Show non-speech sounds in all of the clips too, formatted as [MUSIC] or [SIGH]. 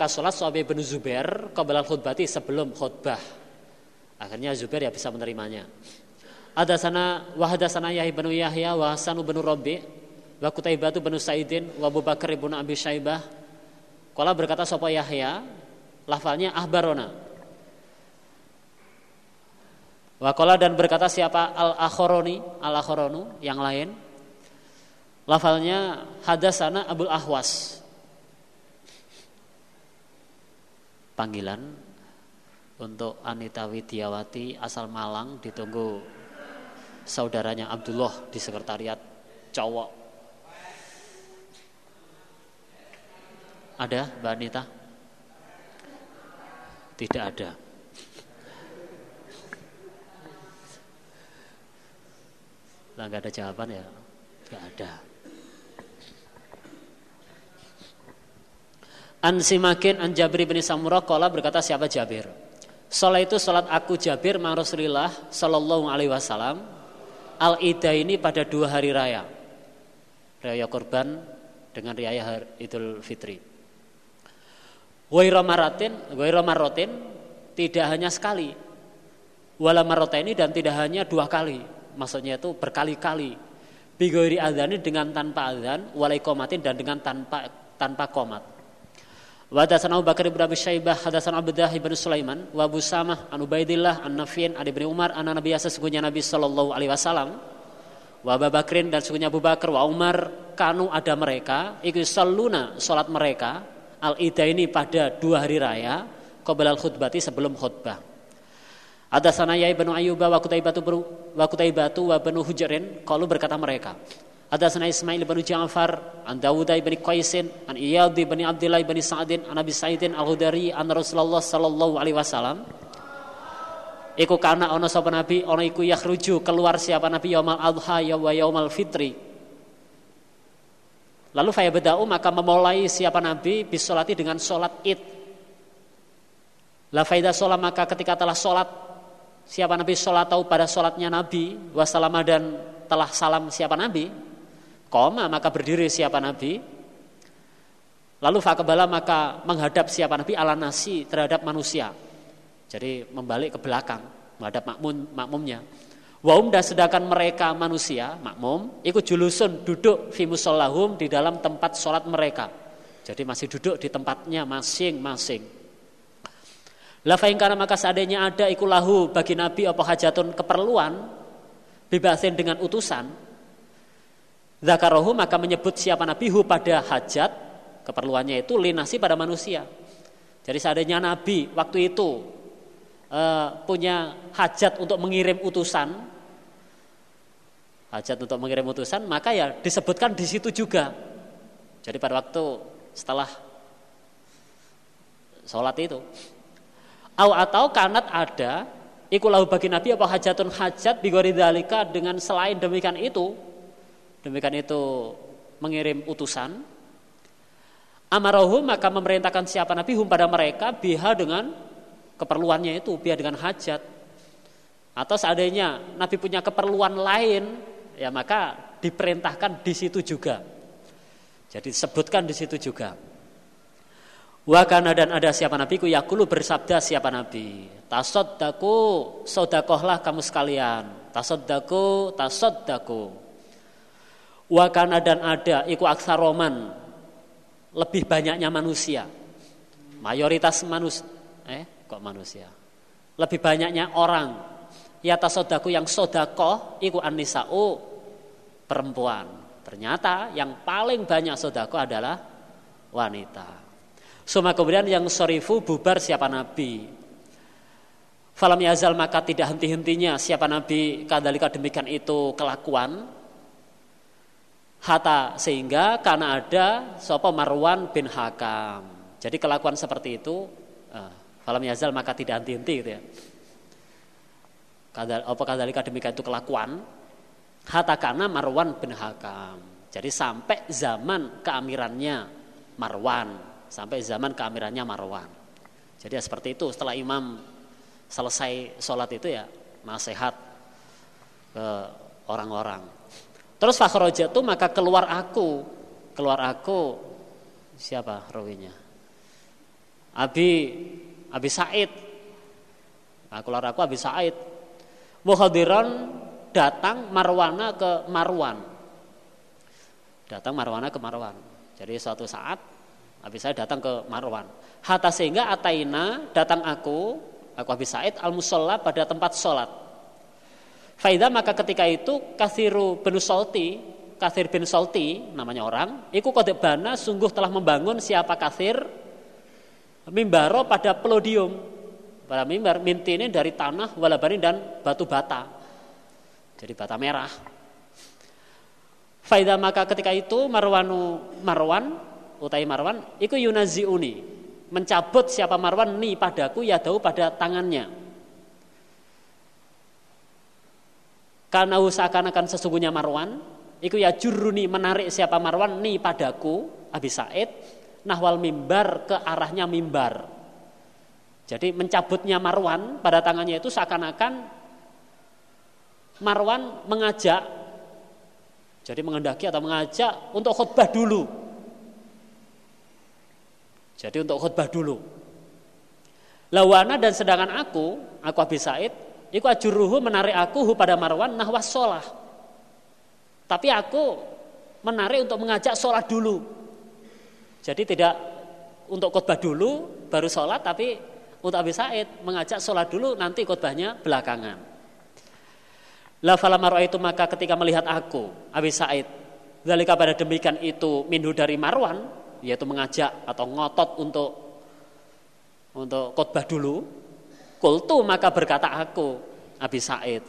maka sholat Suhaib bin Zubair qabla khutbati sebelum khutbah. Akhirnya Zubair ya bisa menerimanya. Ada sana wahada sana Yahya bin Yahya wa Hasan bin Rabi wa Kutaibah bin Saidin wa Abu Bakar bin Abi Syaibah. Kala berkata sapa Yahya, lafalnya ahbarona. Wakola dan berkata siapa al akhoroni al akhoronu yang lain. Lafalnya hadasana Abul Ahwas. Panggilan untuk Anita Widiawati asal Malang ditunggu saudaranya Abdullah di sekretariat cowok. Ada Mbak Anita? Tidak ada. Lah ada jawaban ya? Nggak ada. An Simakin An Jabir bin Samurah Kala berkata siapa Jabir? Salat itu salat aku Jabir ma Rasulillah Sallallahu alaihi wasallam. Al-Ida ini pada dua hari raya. Raya korban Dengan raya Idul Fitri. Waira maratin Waira marotin Tidak hanya sekali. Wala ini dan tidak hanya dua kali. Maksudnya itu berkali-kali. Bigoiri adhani dengan tanpa adhan Walai komatin dan dengan tanpa tanpa komat Wa hadatsana Abu Bakar bin Abi Syaibah hadatsana Abdah bin Sulaiman wa Abu Samah an Ubaidillah an Nafi'in an Umar anna Nabi sesungguhnya Nabi sallallahu alaihi wasallam wa Abu Bakrin dan sesungguhnya Abu Bakar wa Umar kanu ada mereka iku salluna salat mereka al ida ini pada dua hari raya qabla al khutbati sebelum khutbah. Ada sana ya ibnu Ayyuba wa Kutaibatu wa Kutaibatu wa banu Hujrin kalau berkata mereka Hadatsana Ismail bin Ja'far an Dawud bin Qaisin an Iyad bin Abdullah bin Sa'din an Abi Sa'idin Al-Khudri an Rasulullah sallallahu alaihi wasallam. Iku karena ono sapa nabi ono iku yakhruju keluar siapa nabi yaumal adha ya wa yaumal fitri. Lalu faya bedau maka memulai siapa nabi bisolati dengan solat id. La faida sholat maka ketika telah solat siapa nabi sholat tahu pada solatnya nabi wasalama dan telah salam siapa nabi Koma maka berdiri siapa Nabi. Lalu fakabala maka menghadap siapa Nabi ala nasi terhadap manusia. Jadi membalik ke belakang menghadap makmum makmumnya. Wa umda sedangkan mereka manusia makmum ikut julusun duduk fi musallahum di dalam tempat sholat mereka. Jadi masih duduk di tempatnya masing-masing. Lafain karena maka seandainya ada ikulahu bagi Nabi apa hajatun keperluan bebasin dengan utusan Zakarohu maka menyebut siapa Nabi hu pada hajat keperluannya itu linasi pada manusia. Jadi seandainya Nabi waktu itu uh, punya hajat untuk mengirim utusan, hajat untuk mengirim utusan, maka ya disebutkan di situ juga. Jadi pada waktu setelah sholat itu, Au atau kanat ada, ikulahu bagi Nabi apa hajatun hajat bigoridalika dengan selain demikian itu demikian itu mengirim utusan. Amarahu maka memerintahkan siapa nabi hum pada mereka biha dengan keperluannya itu biha dengan hajat. Atau seandainya nabi punya keperluan lain ya maka diperintahkan di situ juga. Jadi disebutkan di situ juga. Wakana dan ada siapa nabi ku yakulu bersabda siapa nabi. Tasoddaku sodakohlah kamu sekalian. Tasoddaku tasoddaku Wakana dan ada iku aksaroman lebih banyaknya manusia. Mayoritas manusia eh kok manusia. Lebih banyaknya orang ya tasodaku yang sodako iku anisau perempuan. Ternyata yang paling banyak sodako adalah wanita. Suma kemudian yang sorifu bubar siapa nabi. Falam yazal maka tidak henti-hentinya siapa nabi kadalika demikian itu kelakuan Hatta sehingga karena ada sopo Marwan bin Hakam. Jadi kelakuan seperti itu uh, falam yazal maka tidak henti-henti gitu ya. Kadal, apa kadalika demikian itu kelakuan hatta karena Marwan bin Hakam. Jadi sampai zaman keamirannya Marwan, sampai zaman keamirannya Marwan. Jadi ya seperti itu setelah imam selesai sholat itu ya nasihat ke orang-orang. Terus itu maka keluar aku, keluar aku siapa rawinya? Abi Abi Said. Nah, keluar aku Abi Said. Muhadiran datang Marwana ke Marwan. Datang Marwana ke Marwan. Jadi suatu saat Abi Said datang ke Marwan. Hatta sehingga Ataina datang aku, aku Abi Said al musolla pada tempat sholat. Faida maka ketika itu Kathiru bin Solti, Kathir bin Solti namanya orang, iku kode bana sungguh telah membangun siapa Kathir mimbaro pada pelodium. Pada mimbar minti ini dari tanah walabani dan batu bata. Jadi bata merah. Faida maka ketika itu Marwanu Marwan utai Marwan iku yunaziuni mencabut siapa Marwan ni padaku ya pada tangannya Karena seakan-akan sesungguhnya Marwan, iku ya juruni menarik siapa Marwan nih padaku, Abi Said, nahwal mimbar ke arahnya mimbar. Jadi mencabutnya Marwan pada tangannya itu seakan-akan Marwan mengajak, jadi mengendaki atau mengajak untuk khutbah dulu. Jadi untuk khutbah dulu. Lawana dan sedangkan aku, aku Abi Said, Iku ajuruhu menarik aku pada Marwan nahwas sholah. Tapi aku menarik untuk mengajak sholat dulu. Jadi tidak untuk khutbah dulu baru sholat tapi untuk Abi Said mengajak sholat dulu nanti khutbahnya belakangan. La falamaro itu maka ketika melihat aku Abi Said Zalika pada demikian itu minhu dari Marwan yaitu mengajak atau ngotot untuk untuk khutbah dulu Kultu maka berkata aku Abi Said.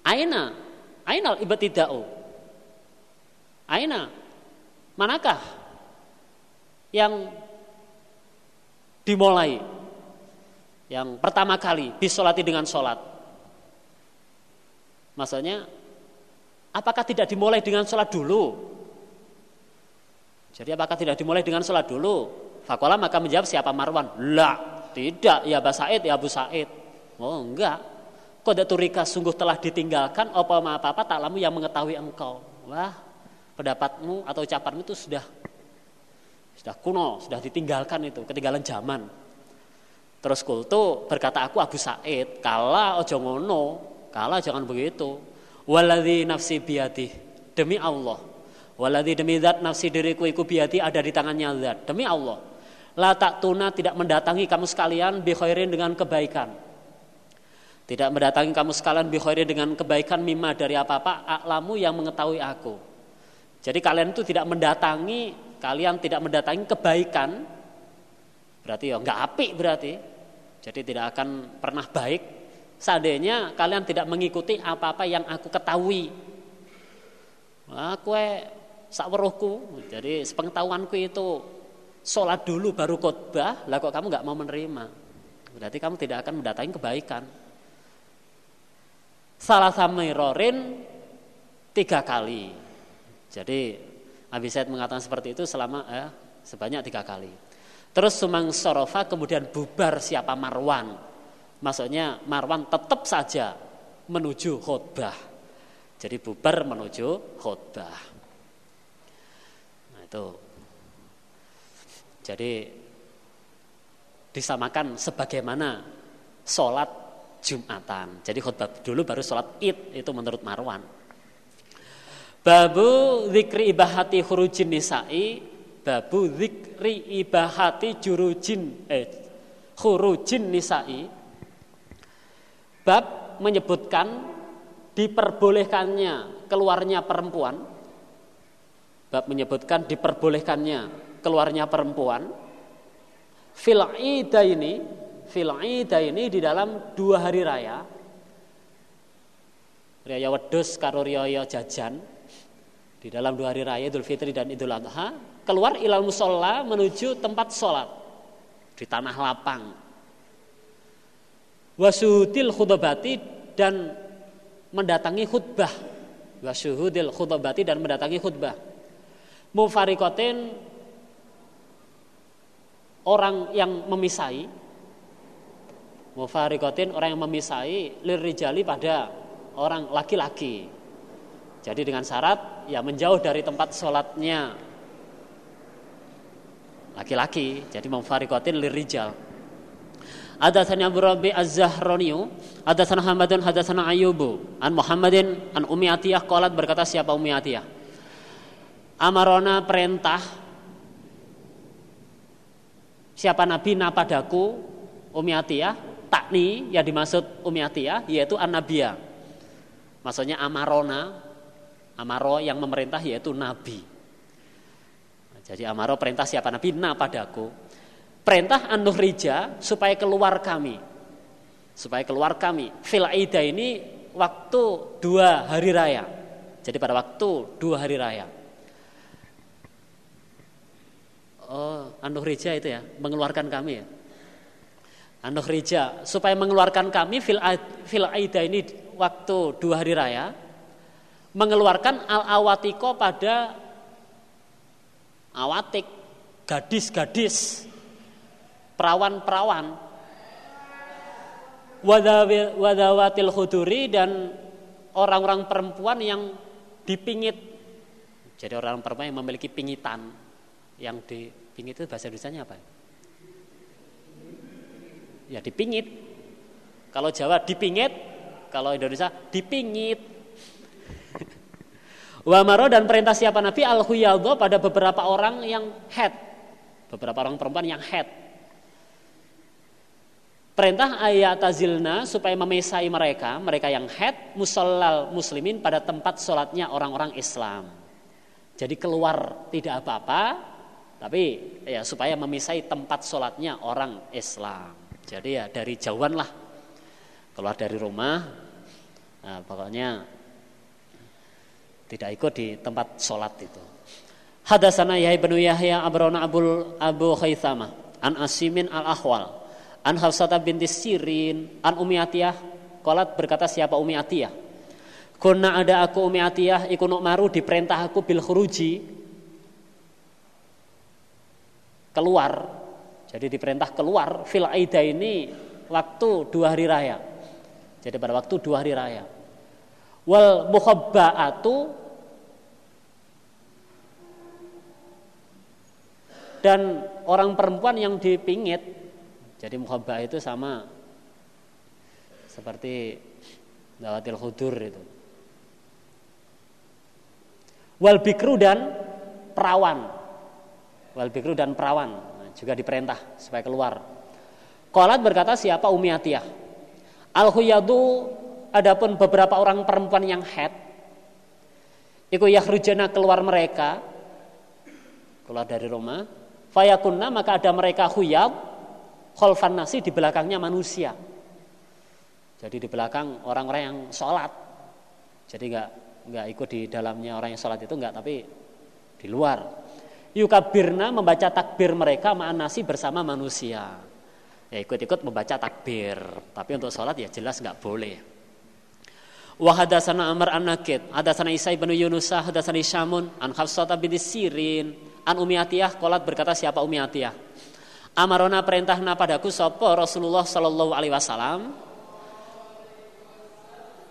Aina, ainal ibtida'u. Aina, manakah yang dimulai? Yang pertama kali disolati dengan sholat. Maksudnya, apakah tidak dimulai dengan sholat dulu? Jadi apakah tidak dimulai dengan sholat dulu? Fakola maka menjawab siapa Marwan? Lah, tidak, ya Abu Said, ya Abu Said. Oh enggak. Kode turika sungguh telah ditinggalkan apa apa apa tak lamu yang mengetahui engkau. Wah, pendapatmu atau ucapanmu itu sudah sudah kuno, sudah ditinggalkan itu, ketinggalan zaman. Terus kultu berkata aku Abu Said, kala ojo ngono, kala jangan begitu. Waladhi nafsi biati, demi Allah. Waladhi demi zat nafsi diriku iku biati ada di tangannya zat, demi Allah. La tak tuna tidak mendatangi kamu sekalian bihoirin dengan kebaikan. Tidak mendatangi kamu sekalian bihoirin dengan kebaikan mima dari apa-apa aklamu yang mengetahui aku. Jadi kalian itu tidak mendatangi, kalian tidak mendatangi kebaikan. Berarti ya nggak apik berarti. Jadi tidak akan pernah baik seandainya kalian tidak mengikuti apa-apa yang aku ketahui. Aku weruhku. Jadi sepengetahuanku itu sholat dulu baru khotbah, lah kok kamu nggak mau menerima? Berarti kamu tidak akan mendatangi kebaikan. Salah samirorin tiga kali. Jadi Abi Said mengatakan seperti itu selama eh, sebanyak tiga kali. Terus Sumang Sorofa kemudian bubar siapa Marwan. Maksudnya Marwan tetap saja menuju khutbah. Jadi bubar menuju khutbah. Nah itu jadi disamakan sebagaimana sholat Jumatan. Jadi khutbah dulu baru sholat id itu menurut Marwan. Babu zikri ibahati hurujin nisa'i Babu zikri ibahati jurujin eh, hurujin nisa'i Bab menyebutkan diperbolehkannya keluarnya perempuan Bab menyebutkan diperbolehkannya keluarnya perempuan fil ini fil ini di dalam dua hari raya raya wedus karo raya jajan di dalam dua hari raya Idul Fitri dan Idul Adha keluar ilal musola menuju tempat sholat di tanah lapang. Wasuhudil khutbati dan mendatangi khutbah. Wasuhudil khutbati dan mendatangi khutbah. Mufarikotin orang yang memisai mufarikotin orang yang memisai lirijali pada orang laki-laki jadi dengan syarat ya menjauh dari tempat sholatnya laki-laki. Jadi mufariqatin lirijal. Hadatsani Abu Rabi Az-Zahraniyu, hadatsana Hamadun hadatsana Ayyubu an Muhammadin an Ummi Atiyah berkata siapa Ummi Atiyah? Amarona perintah siapa nabi napadaku Ummi Atiyah takni yang dimaksud Ummi Atiyah yaitu an-nabiyah. Maksudnya amarona amaro yang memerintah yaitu nabi. Jadi amaro perintah siapa nabi napadaku perintah rija supaya keluar kami. Supaya keluar kami. Fil ini waktu dua hari raya. Jadi pada waktu dua hari raya. Oh, rija itu ya, mengeluarkan kami ya. rija supaya mengeluarkan kami fil, fil Aida ini waktu dua hari raya mengeluarkan al awatiko pada awatik gadis-gadis perawan-perawan. Wadawatil khuduri dan orang-orang perempuan yang dipingit. Jadi orang perempuan yang memiliki pingitan yang dipingit itu bahasa Indonesia apa? Ya dipingit. Kalau Jawa dipingit kalau Indonesia dipingit. [LAUGHS] Wamaro dan perintah siapa? Nabi al pada beberapa orang yang head. Beberapa orang perempuan yang head. Perintah ayat tazilna supaya memesai mereka, mereka yang head musallal muslimin pada tempat sholatnya orang-orang Islam. Jadi keluar tidak apa-apa, tapi ya supaya memisai tempat sholatnya orang Islam. Jadi ya dari jauhan lah, keluar dari rumah, nah, pokoknya tidak ikut di tempat sholat itu. Hadasana Yahya bin Yahya Abrona Abul Abu Khaythama an Asimin al Ahwal An Hafsata binti Sirin, an Umi Atiyah, kolat berkata siapa Umi Atiyah? Kuna ada aku Umi Atiyah, ikut maru diperintah aku bil khuruji, keluar. Jadi diperintah keluar fil aida ini waktu dua hari raya. Jadi pada waktu dua hari raya. Wal mukhabba'atu dan orang perempuan yang dipingit jadi muhabbah itu sama seperti dawatil khudur itu. Wal bikru dan perawan. Wal bikru dan perawan nah, juga diperintah supaya keluar. Kolat berkata siapa Umi Atiyah. Al huyadu adapun beberapa orang perempuan yang head Iku yahrujana keluar mereka keluar dari rumah fayakunna maka ada mereka huyab kholfan nasi di belakangnya manusia. Jadi di belakang orang-orang yang sholat. Jadi nggak nggak ikut di dalamnya orang yang sholat itu nggak, tapi di luar. Yukabirna membaca takbir mereka ma'an nasi bersama manusia. Ya ikut-ikut membaca takbir. Tapi untuk sholat ya jelas nggak boleh. Wahadasana Amr an Nakid, hadasana Isa ibnu Yunusah, hadasana Isyamun, an Hafsata bin Sirin, an Umiyatiyah, kolat berkata siapa Umiyatiyah? amarona perintahna padaku sopo Rasulullah Shallallahu Alaihi Wasallam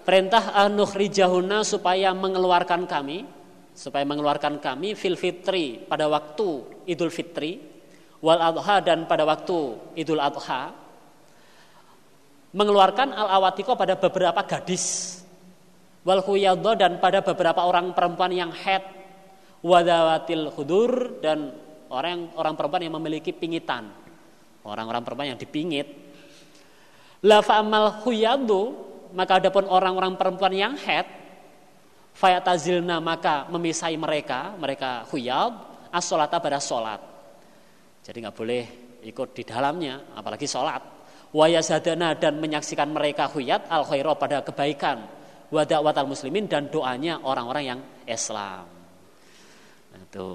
perintah rijahuna supaya mengeluarkan kami supaya mengeluarkan kami fil fitri pada waktu Idul Fitri wal adha dan pada waktu Idul Adha mengeluarkan al awatiko pada beberapa gadis wal huyadho dan pada beberapa orang perempuan yang head wadawatil hudur dan orang orang perempuan yang memiliki pingitan orang-orang perempuan yang dipingit. La fa'amal huyadu maka adapun orang-orang perempuan yang head fayatazilna maka memisai mereka mereka huyad as-sholata pada sholat jadi nggak boleh ikut di dalamnya apalagi sholat wayasadana dan menyaksikan mereka huyat al khairo pada kebaikan watal muslimin dan doanya orang-orang yang Islam. Nah, itu.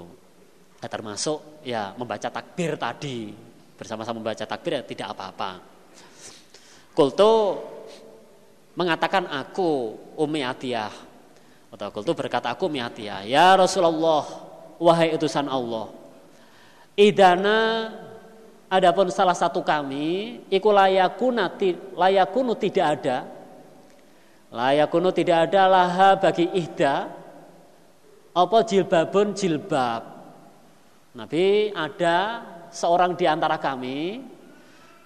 Nah, termasuk ya membaca takbir tadi. Bersama-sama membaca takbir ya tidak apa-apa. Kultu mengatakan aku Umi Atiyah atau kultu berkata aku Umi Atiyah ya Rasulullah wahai utusan Allah idana adapun salah satu kami iku layakuna layakunu tidak ada. Layakunu tidak ada laha bagi ihda. Apa jilbabun jilbab. Nabi ada seorang di antara kami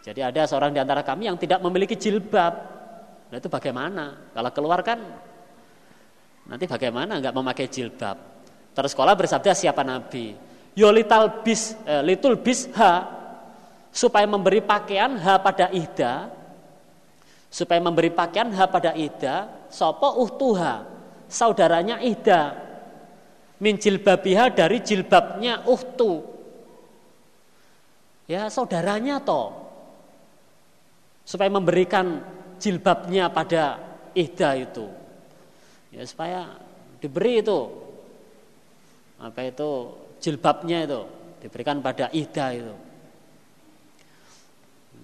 jadi ada seorang di antara kami yang tidak memiliki jilbab. Nah itu bagaimana? Kalau keluar kan nanti bagaimana nggak memakai jilbab? Terus sekolah bersabda siapa Nabi? Yolital bis, eh, litul bis ha supaya memberi pakaian ha pada Ida supaya memberi pakaian ha pada Ida sopo uhtuha saudaranya Ida min jilbabiha dari jilbabnya uhtu ya saudaranya toh supaya memberikan jilbabnya pada Ida itu. Ya supaya diberi itu apa itu jilbabnya itu diberikan pada Ida itu.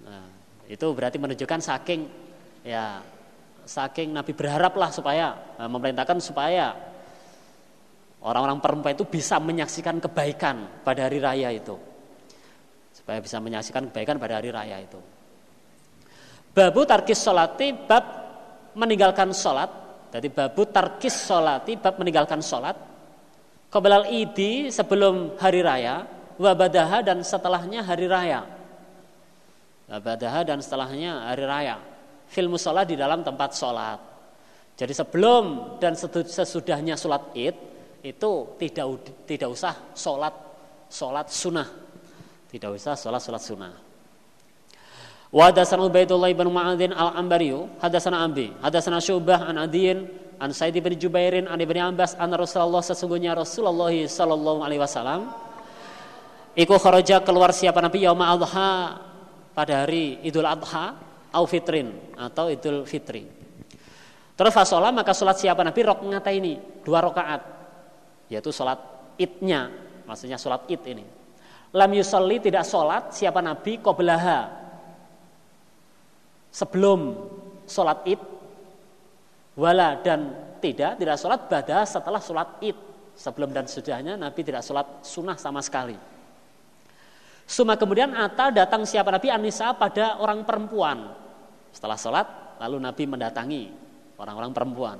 Nah, itu berarti menunjukkan saking ya saking Nabi berharaplah supaya eh, memerintahkan supaya orang-orang perempuan itu bisa menyaksikan kebaikan pada hari raya itu. Supaya bisa menyaksikan kebaikan pada hari raya itu. Babu tarkis solati bab meninggalkan solat. Jadi babu tarkis solati bab meninggalkan solat. Kebelal idi sebelum hari raya. Wabadaha dan setelahnya hari raya. Wabadaha dan setelahnya hari raya. Filmu sholat di dalam tempat sholat. Jadi sebelum dan sesudahnya sholat id itu tidak tidak usah sholat sholat sunnah. Tidak usah sholat sholat sunnah. Wa hadatsana Ubaidullah bin Mu'adzin al-Ambariyu, hadatsana Abi, hadatsana Syu'bah an Adiyin, an Sa'id bin Jubairin, an Ibnu Abbas, an Rasulullah sesungguhnya Rasulullah sallallahu alaihi wasallam iku kharaja keluar siapa Nabi yauma adha pada hari Idul Adha au fitrin atau Idul Fitri. Terus fasolah maka sholat siapa Nabi rokngata ini dua rakaat yaitu sholat idnya maksudnya sholat id ini. Lam yusalli tidak sholat siapa Nabi qoblaha sebelum sholat id. Wala dan tidak tidak sholat pada setelah sholat id. Sebelum dan sudahnya Nabi tidak sholat sunnah sama sekali. Suma kemudian Ata datang siapa Nabi? Anissa pada orang perempuan. Setelah sholat lalu Nabi mendatangi orang-orang perempuan.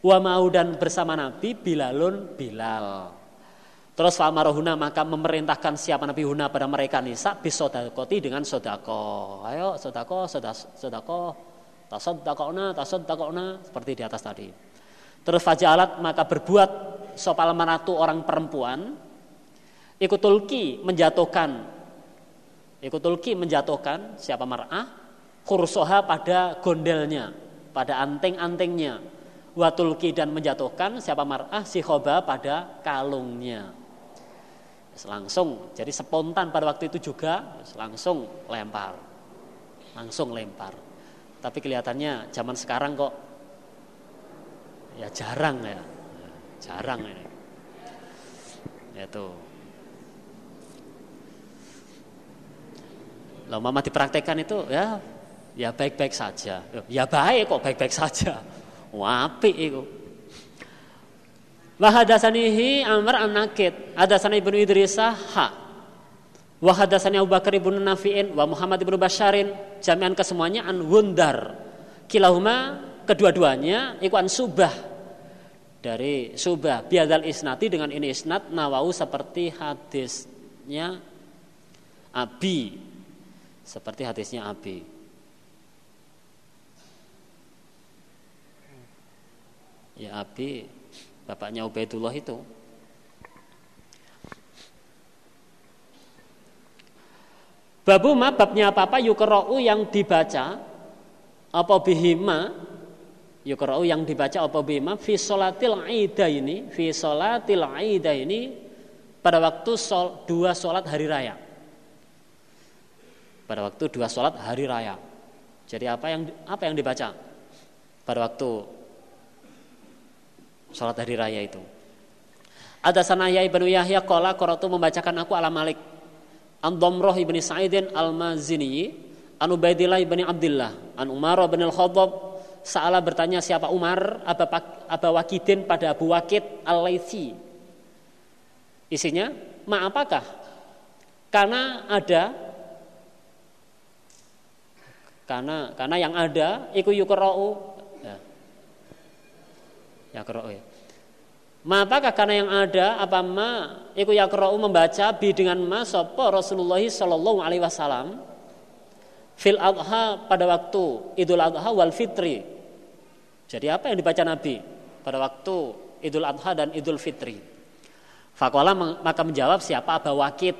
Wa mau dan bersama Nabi Bilalun Bilal Terus Fa'amarohuna maka memerintahkan siapa Nabi Huna pada mereka nisa bisodakoti dengan sodako. Ayo sodako, sodako, tasodakona, tasodakona seperti di atas tadi. Terus fajalat maka berbuat sopal manatu orang perempuan ikutulki menjatuhkan ikutulki menjatuhkan siapa mar'ah kursoha pada gondelnya pada anting-antingnya watulki dan menjatuhkan siapa mar'ah si khoba pada kalungnya langsung jadi spontan pada waktu itu juga langsung lempar. Langsung lempar. Tapi kelihatannya zaman sekarang kok ya jarang ya. Jarang ini. Itu Lalu mama dipraktekkan itu ya ya baik-baik saja. Ya baik kok baik-baik saja. Wapi itu Wa hadasanihi Amr an-Nakid, hadasani Ibnu Idrisah ha. Wa hadasani Abu Bakar ibnu Nafi'in wa Muhammad ibnu Basharin, jami'an kesemuanya an Wundar. Kilahuma kedua-duanya iku an Subah. Dari Subah biadal isnati dengan ini isnat nawau seperti hadisnya Abi. Seperti hadisnya Abi. Ya Abi bapaknya Ubaidullah itu. Babu ma babnya apa-apa yukra'u yang dibaca apa bihima yukra'u yang dibaca apa bihima fi sholatil aida ini fi sholatil aida ini pada waktu sol, dua sholat hari raya. Pada waktu dua sholat hari raya. Jadi apa yang apa yang dibaca? Pada waktu sholat hari raya itu. Ada sanaya ibnu Yahya kola korotu membacakan aku ala Malik. An Domroh ibni Sa'idin al Mazini, an Ubaidillah ibni Abdullah, an Umar bin al Khattab. Saala bertanya siapa Umar, Aba, Aba Wakidin pada Abu Wakid al Laythi. Isinya, ma apakah? Karena ada karena karena yang ada iku yukra'u ya. Ya ya. Maka karena yang ada apa ma iku yakra'u membaca bi dengan ma sapa Rasulullah sallallahu alaihi wasallam fil adha pada waktu Idul Adha wal Fitri. Jadi apa yang dibaca Nabi pada waktu Idul Adha dan Idul Fitri? Fakola maka menjawab siapa Abu Wakid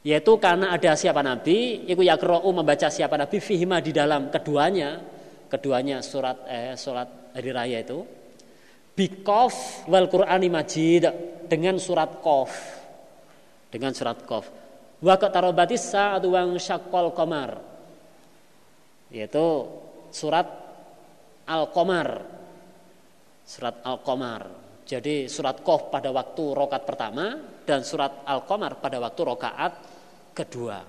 yaitu karena ada siapa Nabi, iku yakra'u membaca siapa Nabi fihima di dalam keduanya, keduanya surat eh, surat hari raya itu bikof wal Qur'ani Majid dengan surat Kof dengan surat Kof wa tarobatis saat wang syakol komar yaitu surat al komar surat al komar jadi surat Kof pada waktu rokat pertama dan surat al komar pada waktu rokaat kedua.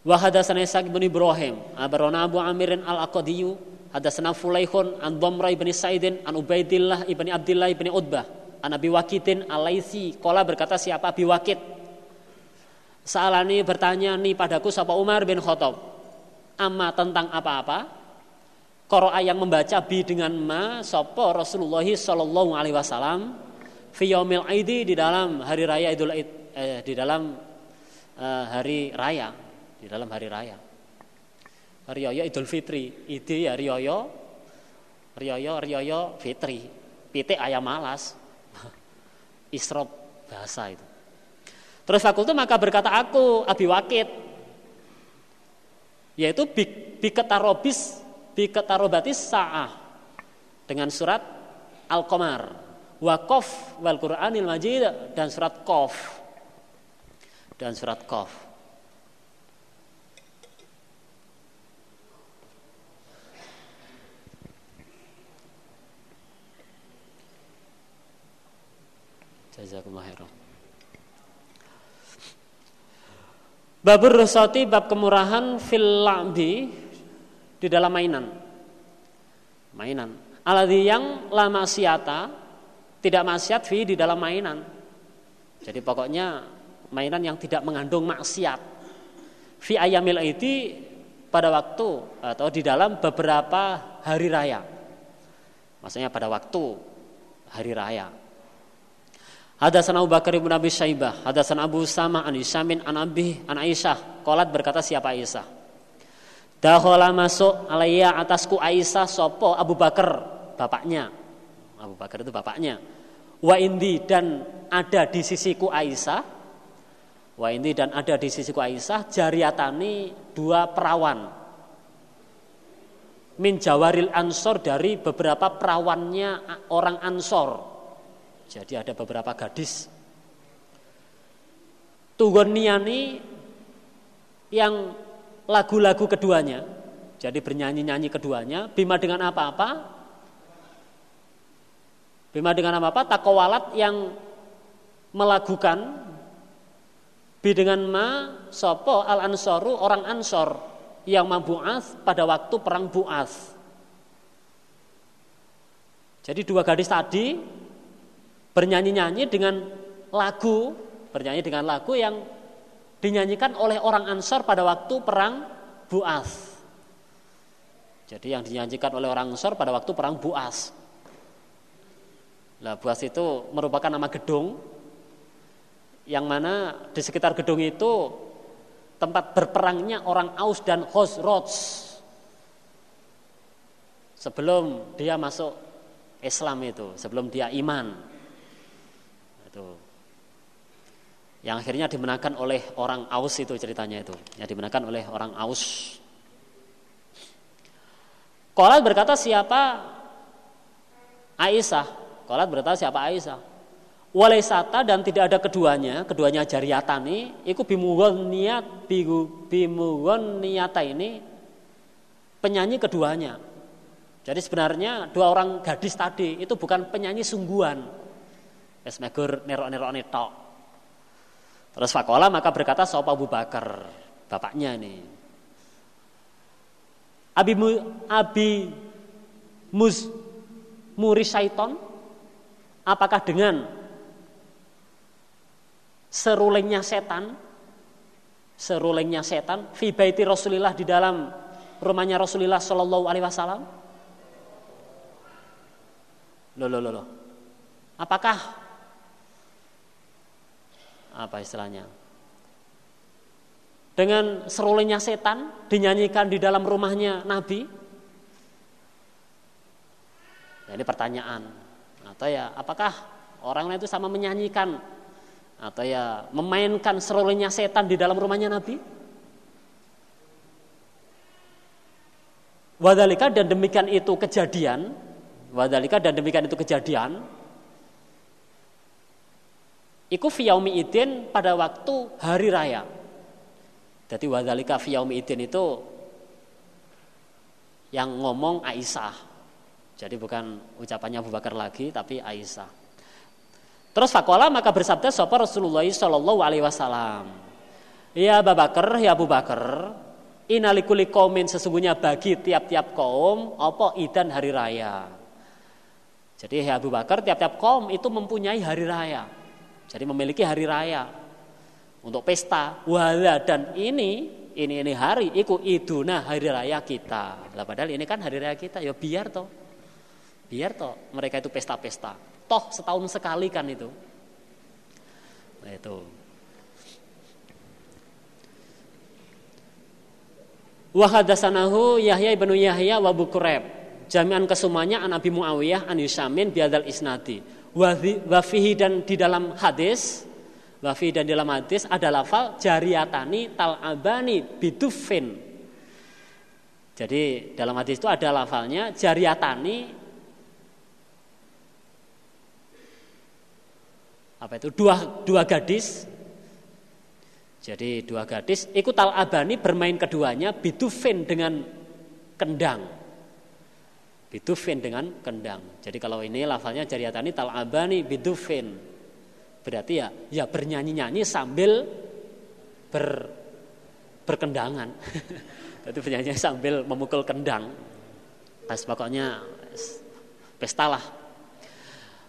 Wa hadatsana Ishaq bin Ibrahim abarona Abu Amirin al-Aqdiyu Hadatsana Fulaihun an Dhamra ibn Sa'idin an Ubaidillah ibn Abdullah ibn Utbah an Abi Waqitin alaisi Kola berkata siapa Abi Waqid Sa'alani bertanya nih padaku siapa Umar bin Khattab? Amma tentang apa-apa? Qara'a yang membaca bi dengan ma sapa Rasulullah sallallahu alaihi wasallam fi yaumil aidi di dalam hari raya Idul Id eh, di dalam eh, hari raya di dalam hari raya Riyaya Idul Fitri. Ide ya Riyaya Riyaya Riyaya Fitri. Pitik ayam malas. [LAUGHS] Isrop bahasa itu. Terus fakultu maka berkata aku Abi Wakid yaitu biketarobis biketarobatis sa'ah dengan surat Al-Qamar Wakof wal Qur'anil Majid dan surat Kof dan surat Kof Jazakumullah khairan. Babur rusati bab kemurahan fil la'bi di dalam mainan. Mainan. Aladhi yang lama siata tidak maksiat fi di dalam mainan. Jadi pokoknya mainan yang tidak mengandung maksiat. Fi ayamil itu pada waktu atau di dalam beberapa hari raya. Maksudnya pada waktu hari raya. Hadasan Abu Bakar ibn Abi Syaibah, hadasan Abu Sama an Isyamin an Abi an Aisyah. Kolat berkata siapa Aisyah? Dahola masuk alaiya atasku Aisyah sopo Abu Bakar bapaknya. Abu Bakar itu bapaknya. Wa indi dan ada di sisiku Aisyah. Wa indi dan ada di sisiku Aisyah jariatani dua perawan. Min jawaril ansor dari beberapa perawannya orang ansor jadi ada beberapa gadis Tunggon niani yang lagu-lagu keduanya. Jadi bernyanyi-nyanyi keduanya. Bima dengan apa-apa? Bima dengan apa-apa? Takowalat yang melakukan Bi dengan ma sopo al ansoru orang ansor yang mabu'as pada waktu perang bu'as. Jadi dua gadis tadi bernyanyi-nyanyi dengan lagu, bernyanyi dengan lagu yang dinyanyikan oleh orang Ansor pada waktu perang Buas. Jadi yang dinyanyikan oleh orang Ansor pada waktu perang Buas. Nah, Buas itu merupakan nama gedung yang mana di sekitar gedung itu tempat berperangnya orang Aus dan Khosroj sebelum dia masuk Islam itu, sebelum dia iman. Itu. Yang akhirnya dimenangkan oleh orang Aus itu ceritanya itu. Yang dimenangkan oleh orang Aus. Kolat berkata siapa Aisyah. Kolat berkata siapa Aisyah. Walaisata dan tidak ada keduanya, keduanya jariatani, itu bimugon niat, bimugon niata ini penyanyi keduanya. Jadi sebenarnya dua orang gadis tadi itu bukan penyanyi sungguhan, Es megur nerok-nerok tok. Terus fakola maka berkata sapa Abu Bakar, bapaknya ini. Abi mu, Abi Mus Muri Syaiton apakah dengan serulingnya setan serulingnya setan fi baiti Rasulillah di dalam rumahnya Rasulullah Shallallahu alaihi wasallam Loh, loh, loh, loh. Apakah apa istilahnya? Dengan serulingnya setan dinyanyikan di dalam rumahnya Nabi? Nah, ini pertanyaan. Atau ya, apakah orang lain itu sama menyanyikan atau ya memainkan serulingnya setan di dalam rumahnya Nabi? Wadalika dan demikian itu kejadian, wadalika dan demikian itu kejadian. Iku fiyaumi idin pada waktu hari raya. Jadi wadalika fiyaumi idin itu yang ngomong Aisyah. Jadi bukan ucapannya Abu Bakar lagi, tapi Aisyah. Terus fakola maka bersabda sapa Rasulullah Shallallahu Alaihi Wasallam. Ya Abu Bakar, ya Abu Bakar, Inalikuli kaumin sesungguhnya bagi tiap-tiap kaum apa idan hari raya. Jadi ya Abu Bakar tiap-tiap kaum itu mempunyai hari raya. Jadi memiliki hari raya untuk pesta. Wala dan ini ini ini hari iku iduna hari raya kita. Lah padahal ini kan hari raya kita ya biar toh. Biar toh mereka itu pesta-pesta. Toh setahun sekali kan itu. Nah, itu. Wa hadasanahu Yahya ibnu Yahya wa Bukureb. Jami'an kesemuanya an Abi Muawiyah an Yusamin biadal isnadi. Wa fihi dan di dalam hadis wa fihi dan di dalam hadis ada lafal jariyatani tal'abani bidufin. Jadi dalam hadis itu ada lafalnya jariyatani apa itu dua dua gadis jadi dua gadis ikut al abani bermain keduanya bidufin dengan kendang. Bidufin dengan kendang. Jadi kalau ini lafalnya jariatani tal abani bidufin. Berarti ya ya bernyanyi-nyanyi sambil ber berkendangan. [LAUGHS] Itu bernyanyi sambil memukul kendang. Pas pokoknya pestalah.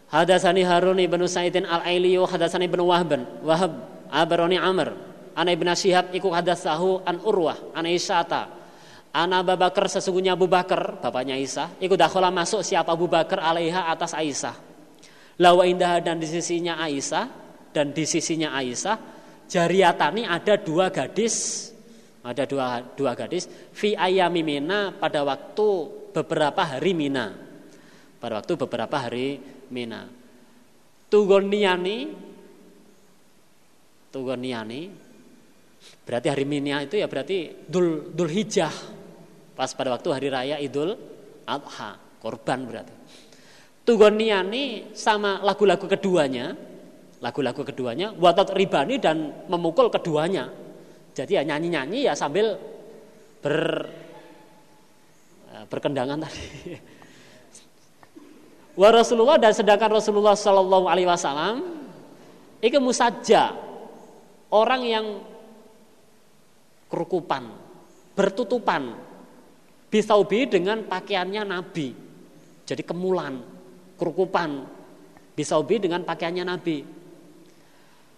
Hadasani Harun ibnu Sa'idin al-Ailiyu hadasani ibnu Wahban Wahab Abaroni Amr Ana ibn Syihab iku hadatsahu an Urwah an Isyata. Ana Abu Bakar sesungguhnya Abu Bakar, bapaknya Isa, ikut dakhala masuk siapa Abu Bakar alaiha atas Aisyah. Lawa indah dan di sisinya Aisyah dan di sisinya Aisyah jariatani ada dua gadis. Ada dua dua gadis. Fi ayami mina pada waktu beberapa hari mina. Pada waktu beberapa hari mina. Tugoniani tugoniani Berarti hari Minya itu ya berarti Dul, Dul Hijjah. Pas pada waktu hari raya Idul Adha, korban berarti. Tugoniani sama lagu-lagu keduanya, lagu-lagu keduanya, watat ribani dan memukul keduanya. Jadi ya nyanyi-nyanyi ya sambil ber ya, berkendangan tadi. [LAUGHS] Wa Rasulullah dan sedangkan Rasulullah Shallallahu Alaihi Wasallam itu musajja orang yang kerukupan, bertutupan. Bisaubi dengan pakaiannya Nabi. Jadi kemulan, kerukupan. Bisaubi dengan pakaiannya Nabi.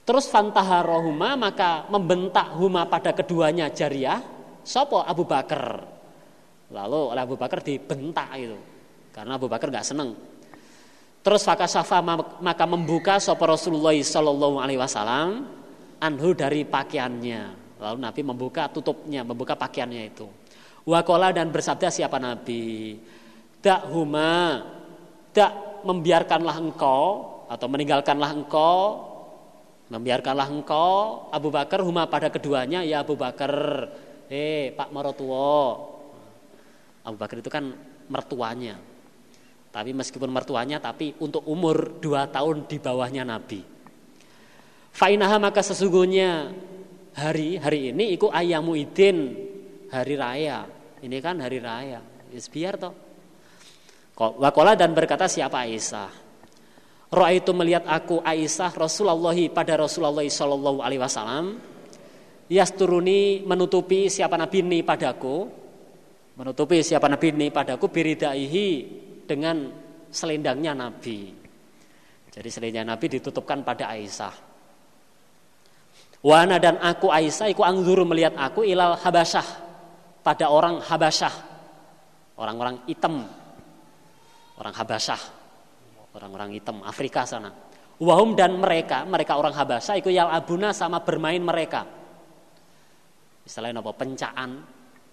Terus fantaharohuma maka membentak huma pada keduanya jariah. Sopo Abu Bakar. Lalu oleh Abu Bakar dibentak itu. Karena Abu Bakar nggak seneng. Terus fakasafa maka membuka sopo Rasulullah Sallallahu Alaihi Wasallam anhu dari pakaiannya. Lalu Nabi membuka tutupnya, membuka pakaiannya itu. Wakola dan bersabda siapa Nabi? Tak huma, tak membiarkanlah engkau atau meninggalkanlah engkau, membiarkanlah engkau Abu Bakar huma pada keduanya ya Abu Bakar. Eh Pak Marotuo. Abu Bakar itu kan mertuanya. Tapi meskipun mertuanya tapi untuk umur dua tahun di bawahnya Nabi. Fainaha maka sesungguhnya hari hari ini ikut ayamu idin hari raya. Ini kan hari raya. Yes, biar toh. Wakola dan berkata siapa Aisyah? Roh itu melihat aku Aisyah Rasulullah pada Rasulullah Shallallahu Alaihi Wasallam. Yasturuni menutupi siapa nabi ini padaku. Menutupi siapa nabi ini padaku biridaihi dengan selendangnya nabi. Jadi selendang nabi ditutupkan pada Aisyah. Wana dan aku Aisyah iku angzuru melihat aku ilal Habasyah pada orang Habasyah. Orang-orang hitam. Orang Habasyah. orang-orang hitam Afrika sana. Wahum dan mereka, mereka orang Habasa, ikut yal abuna sama bermain mereka. Misalnya apa? Pencaan,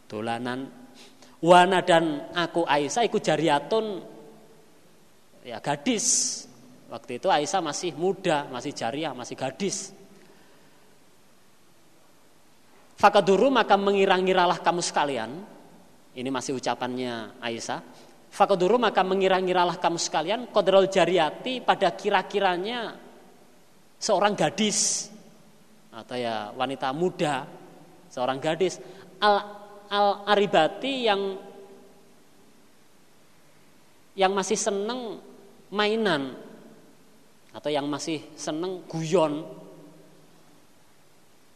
dolanan. Wana dan aku Aisyah ikut jariatun ya gadis. Waktu itu Aisyah masih muda, masih jariah, masih gadis. Fakaduru maka mengira-ngiralah kamu sekalian. Ini masih ucapannya Aisyah. Fakaduru maka mengira-ngiralah kamu sekalian. Kodrol jariati pada kira-kiranya seorang gadis. Atau ya wanita muda. Seorang gadis. Al, al aribati yang yang masih seneng mainan atau yang masih seneng guyon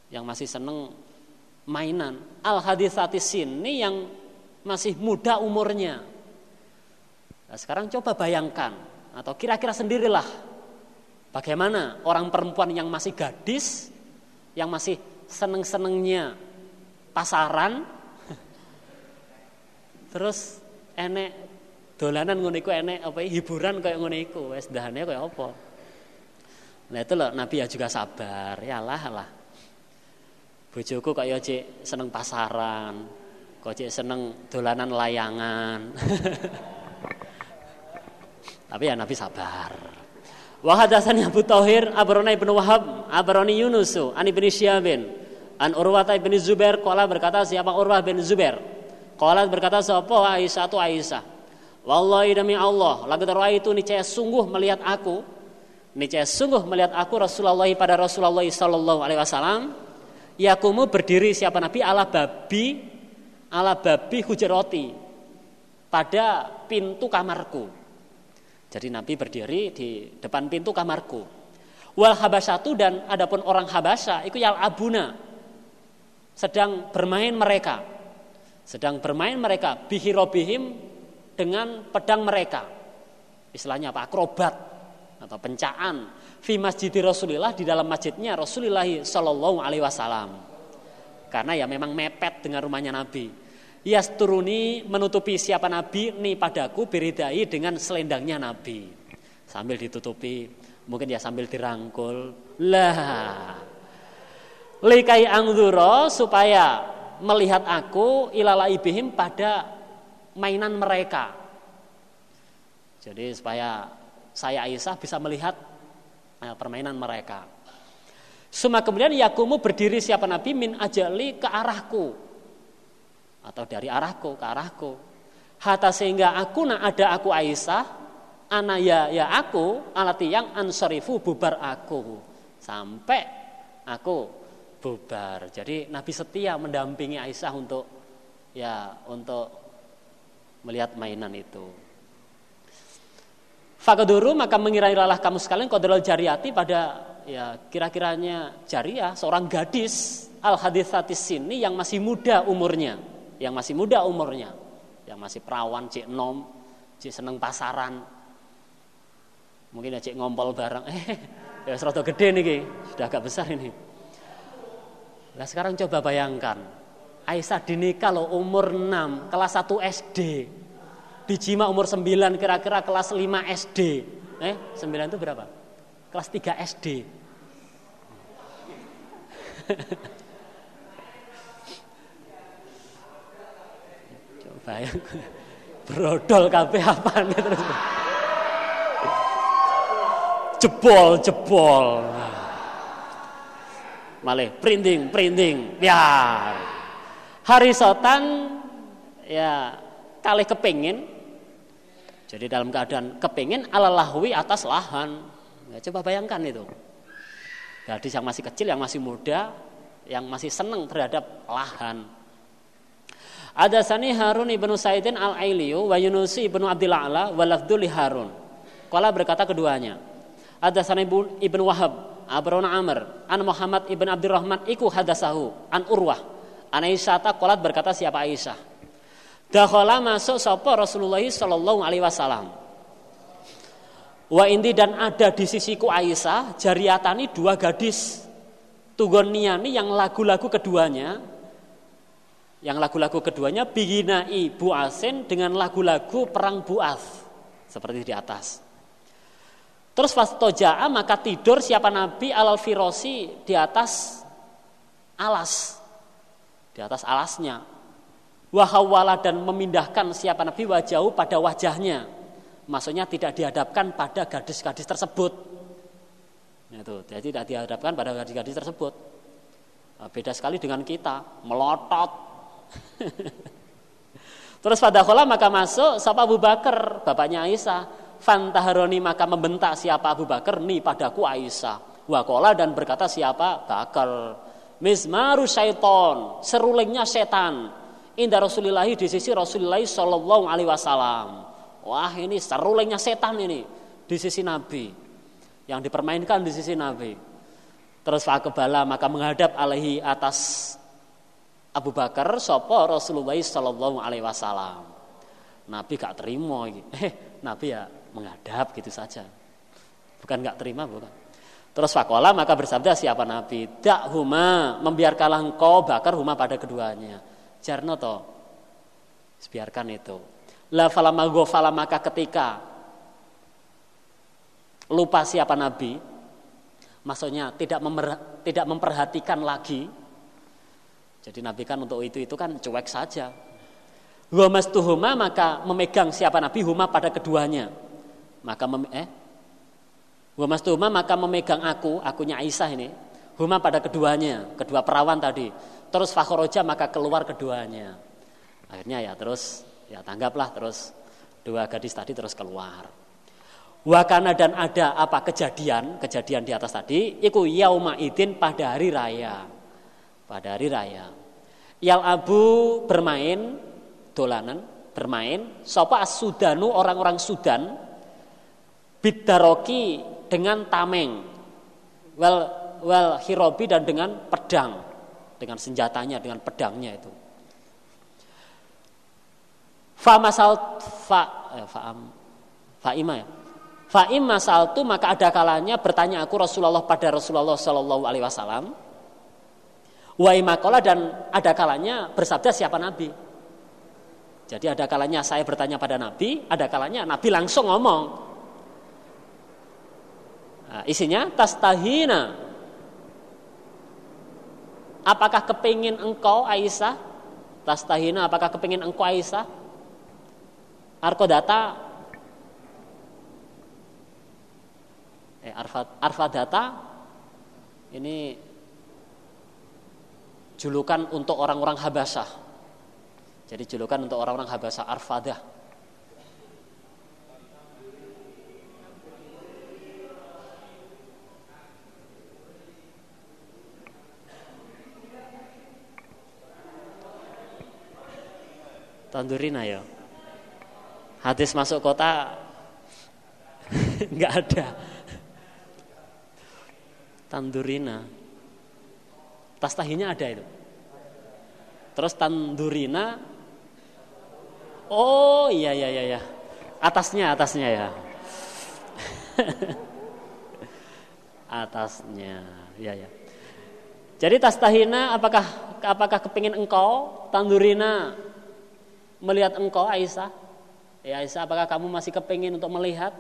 yang masih seneng mainan. Al haditsatis sini yang masih muda umurnya. Nah, sekarang coba bayangkan atau kira-kira sendirilah bagaimana orang perempuan yang masih gadis, yang masih seneng-senengnya pasaran, [LAUGHS] terus enek dolanan ngono iku enek apa hiburan kayak ngono iku wis dahane kayak apa. Nah itu loh Nabi ya juga sabar, ya lah lah bojoku kok ya cek seneng pasaran. Kok cek seneng dolanan layangan? [LAUGHS] Tapi ya Nabi sabar. Wa hadatsani Abu Thahir Abrona ibnu Wahab Abroni Yunusu an ibni Syabin an Urwata ibni Zubair qala berkata siapa Urwah bin Zubair? Qala berkata siapa? Aisyah tu Aisyah. Wallahi demi Allah lagi itu niscaya sungguh melihat aku niscaya sungguh melihat aku Rasulullah pada Rasulullah sallallahu alaihi wasallam Yakumu berdiri siapa Nabi ala babi ala babi hujaroti pada pintu kamarku. Jadi Nabi berdiri di depan pintu kamarku. Wal habasatu dan adapun orang habasa itu yal abuna sedang bermain mereka. Sedang bermain mereka bihirobihim dengan pedang mereka. Istilahnya apa? Akrobat atau pencaan fi masjid Rasulillah di dalam masjidnya Rasulullah Shallallahu Alaihi Wasallam. Karena ya memang mepet dengan rumahnya Nabi. Yasturuni menutupi siapa Nabi nih padaku beridai dengan selendangnya Nabi. Sambil ditutupi, mungkin ya sambil dirangkul. Lah. Likai angduro supaya melihat aku ilala ibihim pada mainan mereka. Jadi supaya saya Aisyah bisa melihat permainan mereka. Suma kemudian Yakumu berdiri siapa Nabi min ajali ke arahku. Atau dari arahku ke arahku. Hatta sehingga aku nak ada aku Aisyah. Ana ya ya aku alati yang ansorifu bubar aku. Sampai aku bubar. Jadi Nabi setia mendampingi Aisyah untuk ya untuk melihat mainan itu. Fakaduru maka mengirailah kamu sekalian kodrol jariati pada ya kira-kiranya jariah seorang gadis al hadithatis sini yang masih muda umurnya, yang masih muda umurnya, yang masih perawan, cik nom, cik seneng pasaran, mungkin ya cik ngompol barang, eh [LAUGHS] ya serata gede nih, sudah agak besar ini. Nah sekarang coba bayangkan, Aisyah dinikah lo umur 6, kelas 1 SD, Dijima umur 9 kira-kira kelas 5 SD. Eh, 9 itu berapa? Kelas 3 SD. [LAUGHS] Coba ya. Brodol kabeh apa terus. Jebol, jebol. Malih printing, printing. Ya. Hari sotan ya kali kepingin jadi dalam keadaan kepingin ala lahwi atas lahan. Ya, coba bayangkan itu. Gadis yang masih kecil, yang masih muda, yang masih senang terhadap lahan. Ada sani Harun ibnu Saidin al Ailiyu wa Yunusi ibnu Abdillah wa Lafduli Harun. Kala berkata keduanya. Ada sani ibnu Wahab, Abrona Amr, an Muhammad ibn Abdurrahman iku hadasahu, an Urwah. An Aisyata kolat berkata siapa Aisyah. Dakhala masuk sapa Rasulullah sallallahu alaihi wasallam. Wa indi dan ada di sisiku Aisyah jariatani dua gadis Tugoniani yang lagu-lagu keduanya yang lagu-lagu keduanya biginai buasin dengan lagu-lagu perang buas seperti di atas. Terus fastoja'a maka tidur siapa Nabi alal firosi di atas alas. Di atas alasnya. Wahawala dan memindahkan siapa Nabi wajahu pada wajahnya. Maksudnya tidak dihadapkan pada gadis-gadis tersebut. Itu, jadi tidak dihadapkan pada gadis-gadis tersebut. Nah, beda sekali dengan kita, melotot. [LAUGHS] Terus pada maka masuk siapa Abu Bakar, bapaknya Aisyah Fantaharoni maka membentak siapa Abu Bakar nih padaku Aisyah. Wakola dan berkata siapa Bakar. Mizmaru syaiton, serulingnya setan. Indah Rasulullah di sisi Rasulullah Shallallahu Alaihi Wasallam. Wah ini serulingnya setan ini di sisi Nabi yang dipermainkan di sisi Nabi. Terus fakebala maka menghadap alaihi atas Abu Bakar sopo Rasulullah Shallallahu Alaihi Wasallam. Nabi gak terima, [LAUGHS] eh Nabi ya menghadap gitu saja. Bukan nggak terima, bukan. Terus fakola maka bersabda siapa Nabi, dak huma membiarkanlah engkau bakar huma pada keduanya. Jarno to, biarkan itu. La falama gofala maka ketika lupa siapa Nabi, maksudnya tidak memer, tidak memperhatikan lagi. Jadi Nabi kan untuk itu itu kan cuek saja. Mastuhuma maka memegang siapa Nabi huma pada keduanya maka mem eh mastuma maka memegang aku akunya Aisyah ini huma pada keduanya kedua perawan tadi terus fakhoroja maka keluar keduanya. Akhirnya ya terus ya tanggaplah terus dua gadis tadi terus keluar. Wakana dan ada apa kejadian kejadian di atas tadi? Iku yauma idin pada hari raya. Pada hari raya. Yal abu bermain dolanan bermain sopa sudanu orang-orang Sudan bidaroki dengan tameng well well hirobi dan dengan pedang dengan senjatanya dengan pedangnya itu. Fa masal fa eh, fa fa ima ya. Fa masal tu maka ada kalanya bertanya aku Rasulullah pada Rasulullah Shallallahu Alaihi Wasallam wa imakola dan ada kalanya bersabda siapa Nabi? Jadi ada kalanya saya bertanya pada Nabi ada kalanya Nabi langsung ngomong Nah, isinya tastahina. Apakah kepingin engkau Aisyah? Tastahina apakah kepingin engkau Aisyah? Arkodata eh arfa, data ini julukan untuk orang-orang Habasah. Jadi julukan untuk orang-orang Habasah Arfadah. Tandurina ya. Hadis masuk kota [LAUGHS] nggak ada. Tandurina. Tas tahinya ada itu. Terus tandurina. Oh iya iya iya iya. Atasnya atasnya ya. [LAUGHS] atasnya ya ya. Jadi tas tahina apakah apakah kepingin engkau tandurina melihat engkau Aisyah? Ya Aisyah, apakah kamu masih kepingin untuk melihat?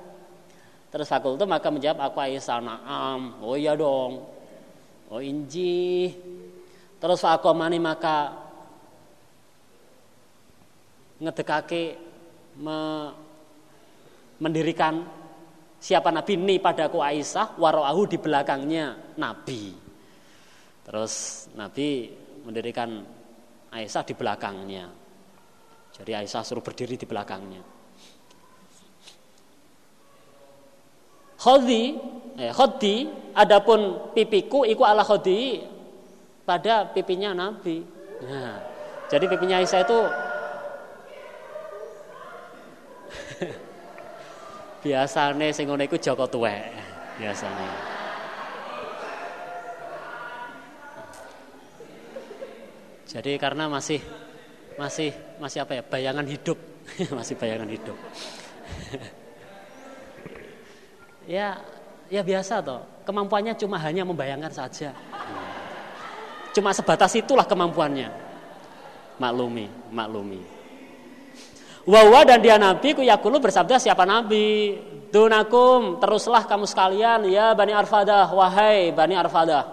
Terus fakultu maka menjawab aku Aisyah, naam. Oh iya dong. Oh inji. Terus fakomani maka ngedekake me, mendirikan siapa Nabi ini padaku Aisyah waroahu di belakangnya Nabi. Terus Nabi mendirikan Aisyah di belakangnya. Jadi Aisyah suruh berdiri di belakangnya. Khodi, eh, khodi, adapun pipiku iku ala khodi pada pipinya Nabi. Nah, jadi pipinya Aisyah itu [LAUGHS] biasanya sing ngono iku Joko tuwek biasanya. Jadi karena masih masih masih apa ya? Bayangan hidup. [LAUGHS] Masih bayangan hidup. [LAUGHS] Ya ya biasa toh. Kemampuannya cuma hanya membayangkan saja. Cuma sebatas itulah kemampuannya. Maklumi maklumi. Wawa dan dia nabi ku yakulu bersabda siapa nabi? Dunakum teruslah kamu sekalian ya Bani Arfadah. Wahai Bani Arfadah.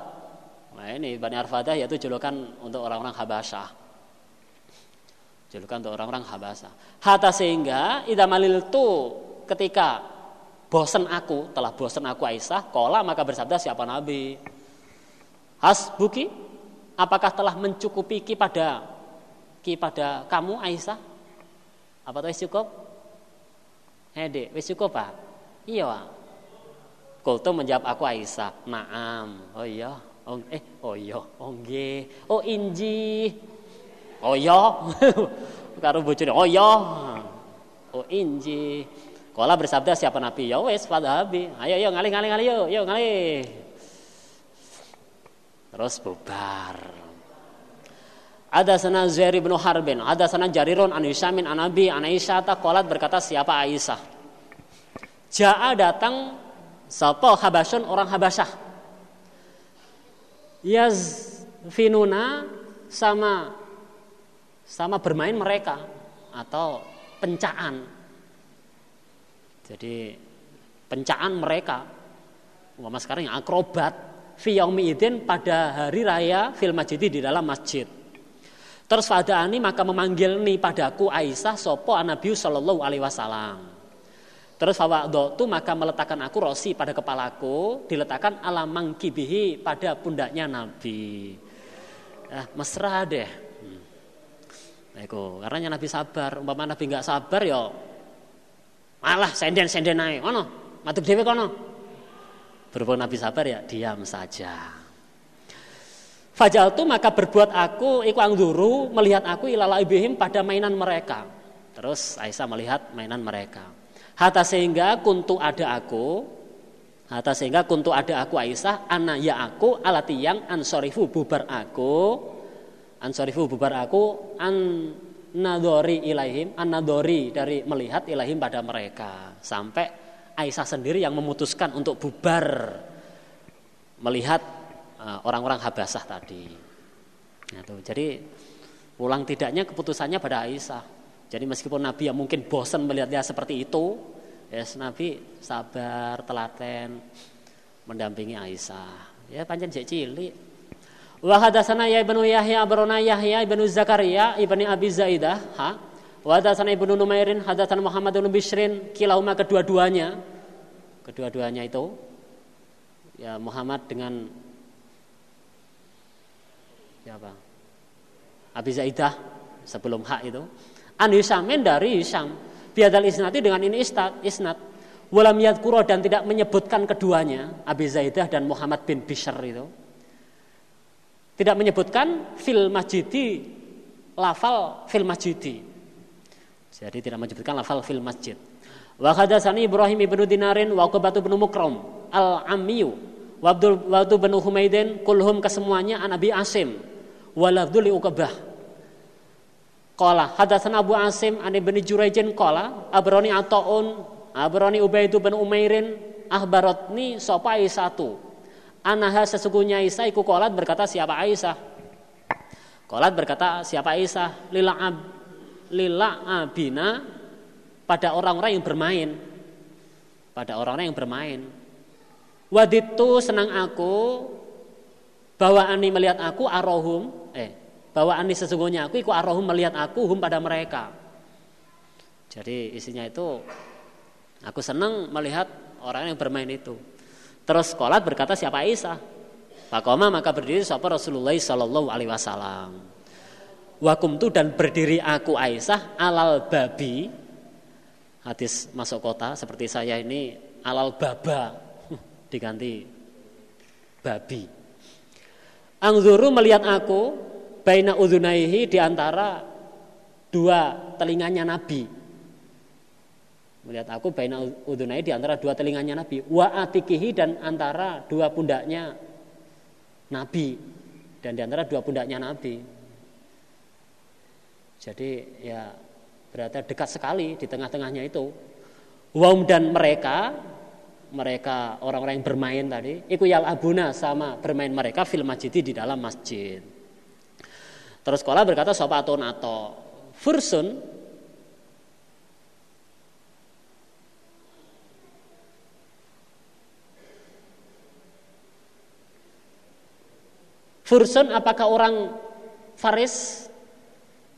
Nah ini Bani Arfadah yaitu julukan untuk orang-orang Habasyah. Julukan untuk orang-orang Habasyah. Hatta sehingga idamalil tu ketika bosan aku telah bosan aku Aisyah, kola maka bersabda siapa nabi? Hasbuki apakah telah mencukupi ki pada ki pada kamu Aisyah? Apa tuh cukup? Hede, wis cukup pak? Iya pak. Menjawab aku Aisyah. Naam. Oh iya. Oh, eh, oh iya. Oh. Oh inji. Oh iya. [LAUGHS] Karo bojone. Oh iya. Oh inji. Kala bersabda siapa Nabi? Ya wes pada Ayo yo ngalih ngalih ngalih yo, yo ngalih. Terus bubar. Ada sana Zairi bin Harbin, ada sana Jarirun an Hishamin an Nabi an Aisyah qalat berkata siapa Aisyah? Ja'a datang sapa Habasyun orang Habasyah. Yazfinuna sama sama bermain mereka atau pencaan. Jadi pencaan mereka Umpama sekarang yang akrobat fi idin pada hari raya fil masjid di dalam masjid. Terus fada'ani maka memanggil nih padaku Aisyah sopo Nabi Shallallahu Alaihi Wasallam. Terus tu maka meletakkan aku rosi pada kepalaku, diletakkan alamang kibihi pada pundaknya Nabi. Eh, mesra deh. Nah, karena Nabi sabar. Umpama Nabi nggak sabar ya malah senden-senden naik. Ono, matuk dewe kono. Berhubung Nabi sabar ya diam saja. Fajal tu maka berbuat aku iku angduru melihat aku ilala ibihim pada mainan mereka. Terus Aisyah melihat mainan mereka. Hatta sehingga kuntu ada aku Hatta sehingga kuntu ada aku Aisyah Ana ya aku alati yang ansorifu bubar aku Ansorifu bubar aku An nadori ilaihim An nadori dari melihat ilaihim pada mereka Sampai Aisyah sendiri yang memutuskan untuk bubar Melihat Eh, orang-orang Habasah tadi. Nah, tuh. Jadi pulang tidaknya keputusannya pada Aisyah. Jadi meskipun Nabi yang mungkin bosan melihat dia seperti itu, yes, Nabi sabar, telaten, mendampingi Aisyah. Ya panjang cek cilik. Wa hadatsana ya ibnu Yahya abrona Yahya ibnu Zakaria ibni Abi Zaidah, ha? Wa hadatsana ibnu Numairin hadatsana Muhammad bin Bishrin, kilahuma kedua-duanya. Kedua-duanya itu ya Muhammad dengan siapa? Abi Zaidah sebelum hak itu. An Hisamin dari Hisam. Biadal isnati dengan ini istat, isnat. Walam yadkuro dan tidak menyebutkan keduanya. Abi Zaidah dan Muhammad bin Bishr itu. Tidak menyebutkan fil majidi lafal fil majidi. Jadi tidak menyebutkan lafal fil masjid. Wa hadatsani Ibrahim ibnu Dinarin wa Uqbah bin Mukram al-Amiyu wa Abdul wa bin Humaidin kulhum kesemuanya an Abi Asim walafdul Uqbah. Qala hadatsana Abu Asim an Ibnu Jurayjin qala abroni ataun abroni Ubaidu bin Umairin ahbaratni sapa satu anaha sesungguhnya Isa iku qolat berkata siapa Aisyah Qolat berkata siapa Aisyah lila ab lila abina pada orang-orang yang bermain pada orang-orang yang bermain waditu senang aku bahwa ani melihat aku arohum, eh, bahwa ani sesungguhnya aku ikut arohum melihat aku hum pada mereka. Jadi isinya itu aku senang melihat orang yang bermain itu. Terus kolat berkata siapa Isa? Pakoma maka berdiri siapa Rasulullah Shallallahu Alaihi Wasallam. Wakum tu dan berdiri aku Aisyah alal babi hadis masuk kota seperti saya ini alal baba [LAUGHS] diganti babi Angzuru melihat aku baina udunaihi di antara dua telinganya Nabi. Melihat aku baina udunaihi di antara dua telinganya Nabi. Wa atikihi dan antara dua pundaknya Nabi dan di antara dua pundaknya Nabi. Jadi ya berarti dekat sekali di tengah-tengahnya itu. Waum dan mereka mereka orang-orang yang bermain tadi, iku yal abuna sama bermain mereka film masjid di dalam masjid. Terus sekolah berkata sopa atau fursun Fursun apakah orang Faris?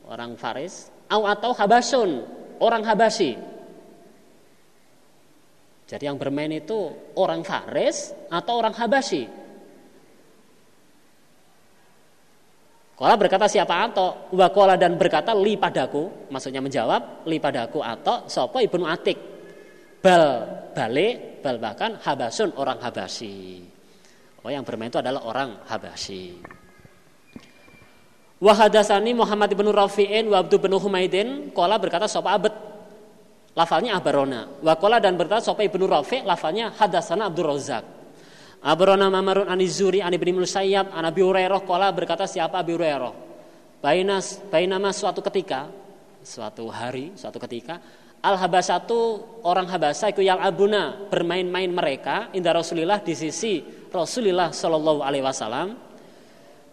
Orang Faris atau Habasun, orang Habasi. Jadi yang bermain itu orang Faris atau orang Habasi. Kola berkata siapa atau wakola dan berkata li padaku, maksudnya menjawab li padaku atau sopo ibnu Atik, bal balik bal bahkan habasun orang Habasi. Oh yang bermain itu adalah orang Habasi. Wahadasani Muhammad ibnu Rafi'in wa Abdu bin Humaidin kola berkata sopo abed lafalnya abarona. Wakola dan berkata sopo ibnu Rafi' lafalnya hadasana Abdul Razak. Abrona Mamarun Anizuri an Ibnu Musayyab an Abi Hurairah qala berkata siapa Abi Hurairah Bainas bainama suatu ketika suatu hari suatu ketika Al Habasatu orang Habasa itu yang abuna bermain-main mereka indah Rasulillah di sisi Rasulillah Shallallahu alaihi wasallam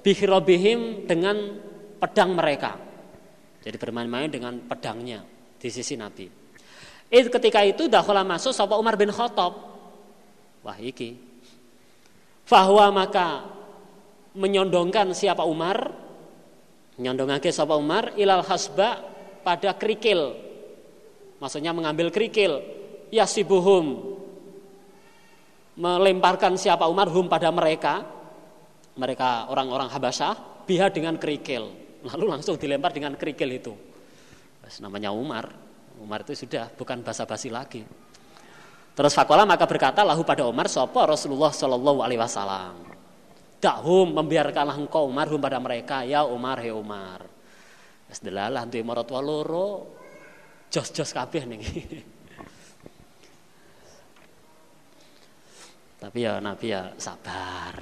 bihirobihim dengan pedang mereka. Jadi bermain-main dengan pedangnya di sisi Nabi. Itu ketika itu dahulu masuk sapa Umar bin Khattab. Wah iki Fahwa maka menyondongkan siapa Umar menyondongake siapa Umar ilal hasba pada kerikil maksudnya mengambil kerikil yasibuhum melemparkan siapa Umar hum pada mereka mereka orang-orang Habasyah biha dengan kerikil lalu langsung dilempar dengan kerikil itu namanya Umar Umar itu sudah bukan basa-basi lagi Terus fakola maka berkata lahu pada Umar sopo Rasulullah Shallallahu Alaihi Wasallam. Dakhum membiarkanlah engkau Umar hum pada mereka ya Umar he Umar. Wes delalah duwe maratuwa loro jos-jos kabeh nih. [LAUGHS] Tapi ya Nabi ya sabar.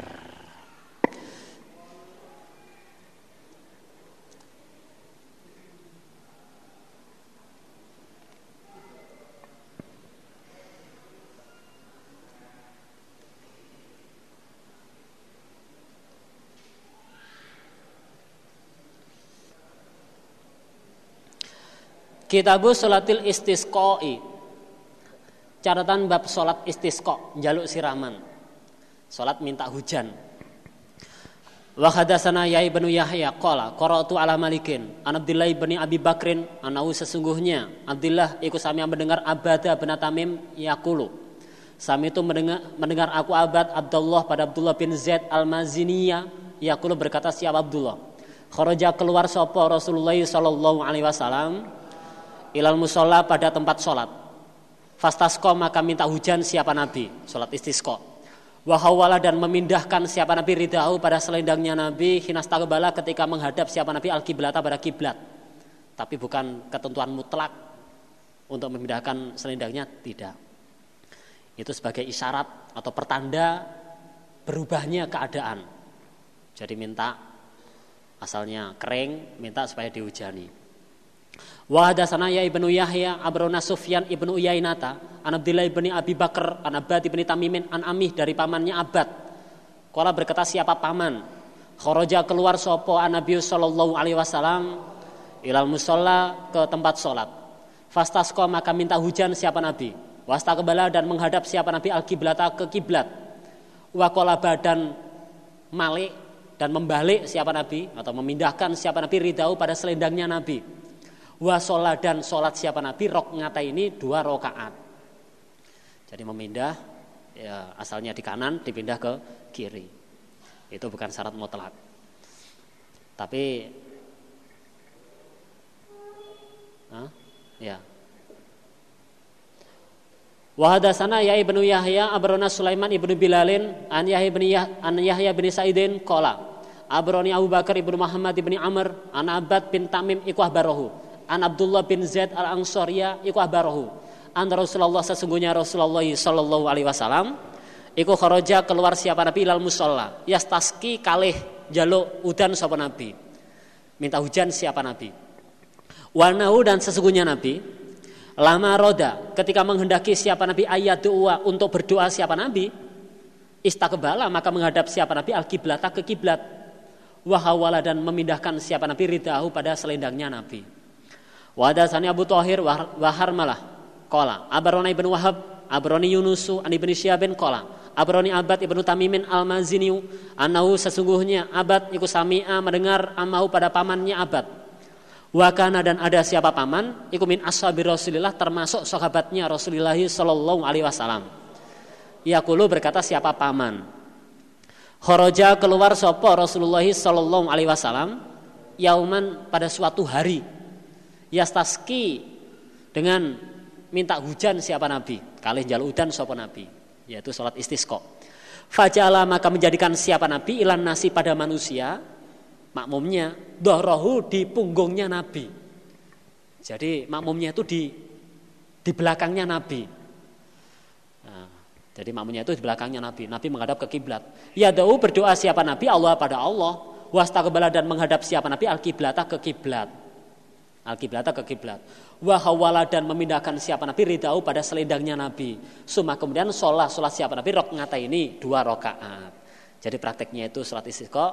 Kitabu Salatil Istisqoi. Catatan bab salat istisqa, jaluk siraman. Salat minta hujan. Wa hadatsana Ya ibnu Yahya qala qara'tu ala Malikin an Abdullah bin Abi Bakrin anahu sesungguhnya Abdullah ikut sami mendengar Abada bin Tamim yaqulu Sami itu mendengar, mendengar aku abad Abdullah pada Abdullah bin Zaid al-Maziniya yaqulu berkata siapa Abdullah Kharaja keluar sapa Rasulullah sallallahu alaihi wasallam ilal musola pada tempat sholat. Fastasko maka minta hujan siapa Nabi, sholat istisqo. Wahawala dan memindahkan siapa Nabi ridahu pada selendangnya Nabi hinastaqbala ketika menghadap siapa Nabi al kiblata pada kiblat. Tapi bukan ketentuan mutlak untuk memindahkan selendangnya tidak. Itu sebagai isyarat atau pertanda berubahnya keadaan. Jadi minta asalnya kering, minta supaya dihujani. Wa hadatsana ya ibnu Yahya abrona Sufyan ibnu Uyainata an Abdillah ibni Abi Bakar an Abbad ibni Tamimin an Amih dari pamannya Abad. Kala berkata siapa paman? Kharaja keluar sopo an Nabi sallallahu alaihi wasallam ilal musalla ke tempat sholat. Fastasqa maka minta hujan siapa Nabi. Wasta kebala dan menghadap siapa Nabi al kiblata ke kiblat. Wakola badan malik dan membalik siapa Nabi atau memindahkan siapa Nabi ridau pada selendangnya Nabi Wasolah dan sholat siapa Nabi rok ngata ini dua rokaat. Jadi memindah ya, asalnya di kanan dipindah ke kiri. Itu bukan syarat mutlak. Tapi Hah? ya. Ya ibnu Yahya abrona Sulaiman ibnu Bilalin an Yahya ibnu Yah, an Yahya bin Saidin kola abroni Abu Bakar ibnu Muhammad ibnu Amr an Abad bin Tamim ikwah barohu an Abdullah bin Zaid al Ansoriya iku abarahu an Rasulullah sesungguhnya Rasulullah sallallahu alaihi wasallam iku kharaja keluar siapa Nabi? Ilal musalla yastaski kalih jaluk udan sapa Nabi. Minta hujan siapa Nabi? Wanau dan sesungguhnya Nabi lama roda ketika menghendaki siapa Nabi ayat doa untuk berdoa siapa Nabi istakbala maka menghadap siapa Nabi al kiblata ke kiblat. Wahawala dan memindahkan siapa Nabi ridahu pada selendangnya Nabi Wadasani Abu Thahir wahar malah. Kola. Abarona ibn Wahab. Abaroni Yunusu. An ibn Syabin. Kola. Abroni Abad ibnu Tamimin al-Maziniu anahu sesungguhnya Abad iku sami'a mendengar amahu pada pamannya Abad. Wakana dan ada siapa paman iku min ashabi Rasulillah termasuk sahabatnya Rasulullah sallallahu alaihi wasallam. Yaqulu berkata siapa paman. Kharaja keluar sopo Rasulullah sallallahu alaihi wasallam yauman pada suatu hari. Yastaski dengan minta hujan siapa nabi. Kali jalur hujan sopo nabi yaitu sholat istisqa. Fajala maka menjadikan siapa Nabi ilan nasi pada manusia makmumnya dohrohu di punggungnya Nabi. Jadi makmumnya itu di di belakangnya Nabi. Nah, jadi makmumnya itu di belakangnya Nabi. Nabi menghadap ke kiblat. Ya berdoa siapa Nabi Allah pada Allah. Wastaqbala dan menghadap siapa Nabi al kiblata ke kiblat. Al kiblata ke kiblat wahawala dan memindahkan siapa Nabi ridau pada selendangnya Nabi. Suma kemudian sholat sholat siapa Nabi rok ngata ini dua rokaat. Jadi prakteknya itu sholat istiqo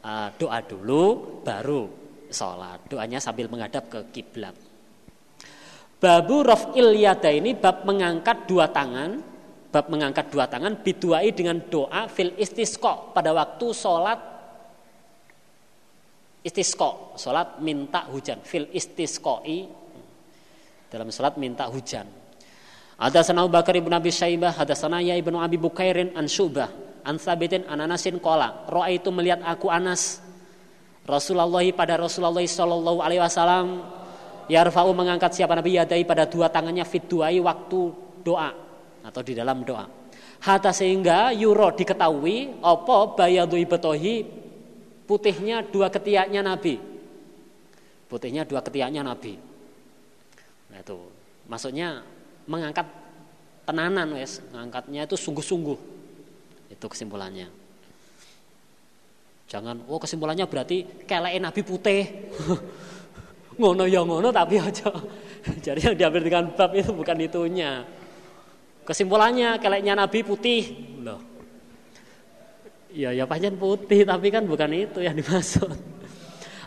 uh, doa dulu baru sholat. Doanya sambil menghadap ke kiblat. Babu rof'il yada ini bab mengangkat dua tangan bab mengangkat dua tangan biduai dengan doa fil istisqo pada waktu sholat istisqo sholat minta hujan fil istisqoi dalam salat minta hujan. Ada sana Abu Bakar Abi Syaibah, ada sana ya ibnu Abi Bukairin an Syubah, an Sabitin an Anasin. Roa itu melihat aku Anas. Rasulullah pada Rasulullah Shallallahu Alaihi Wasallam Yarfa'u mengangkat siapa Nabi yadai pada dua tangannya fit duai waktu doa atau di dalam doa. Hatta sehingga yuro diketahui opo bayadu ibetohi putihnya dua ketiaknya Nabi. Putihnya dua ketiaknya Nabi. Nah itu maksudnya mengangkat tenanan wes, mengangkatnya itu sungguh-sungguh. Itu kesimpulannya. Jangan, oh kesimpulannya berarti kelek Nabi putih. [LAUGHS] ngono ya ngono tapi aja. [LAUGHS] Jadi yang diambil dengan bab itu bukan itunya. Kesimpulannya keleknya Nabi putih. Loh. Ya ya panjang putih tapi kan bukan itu yang dimaksud.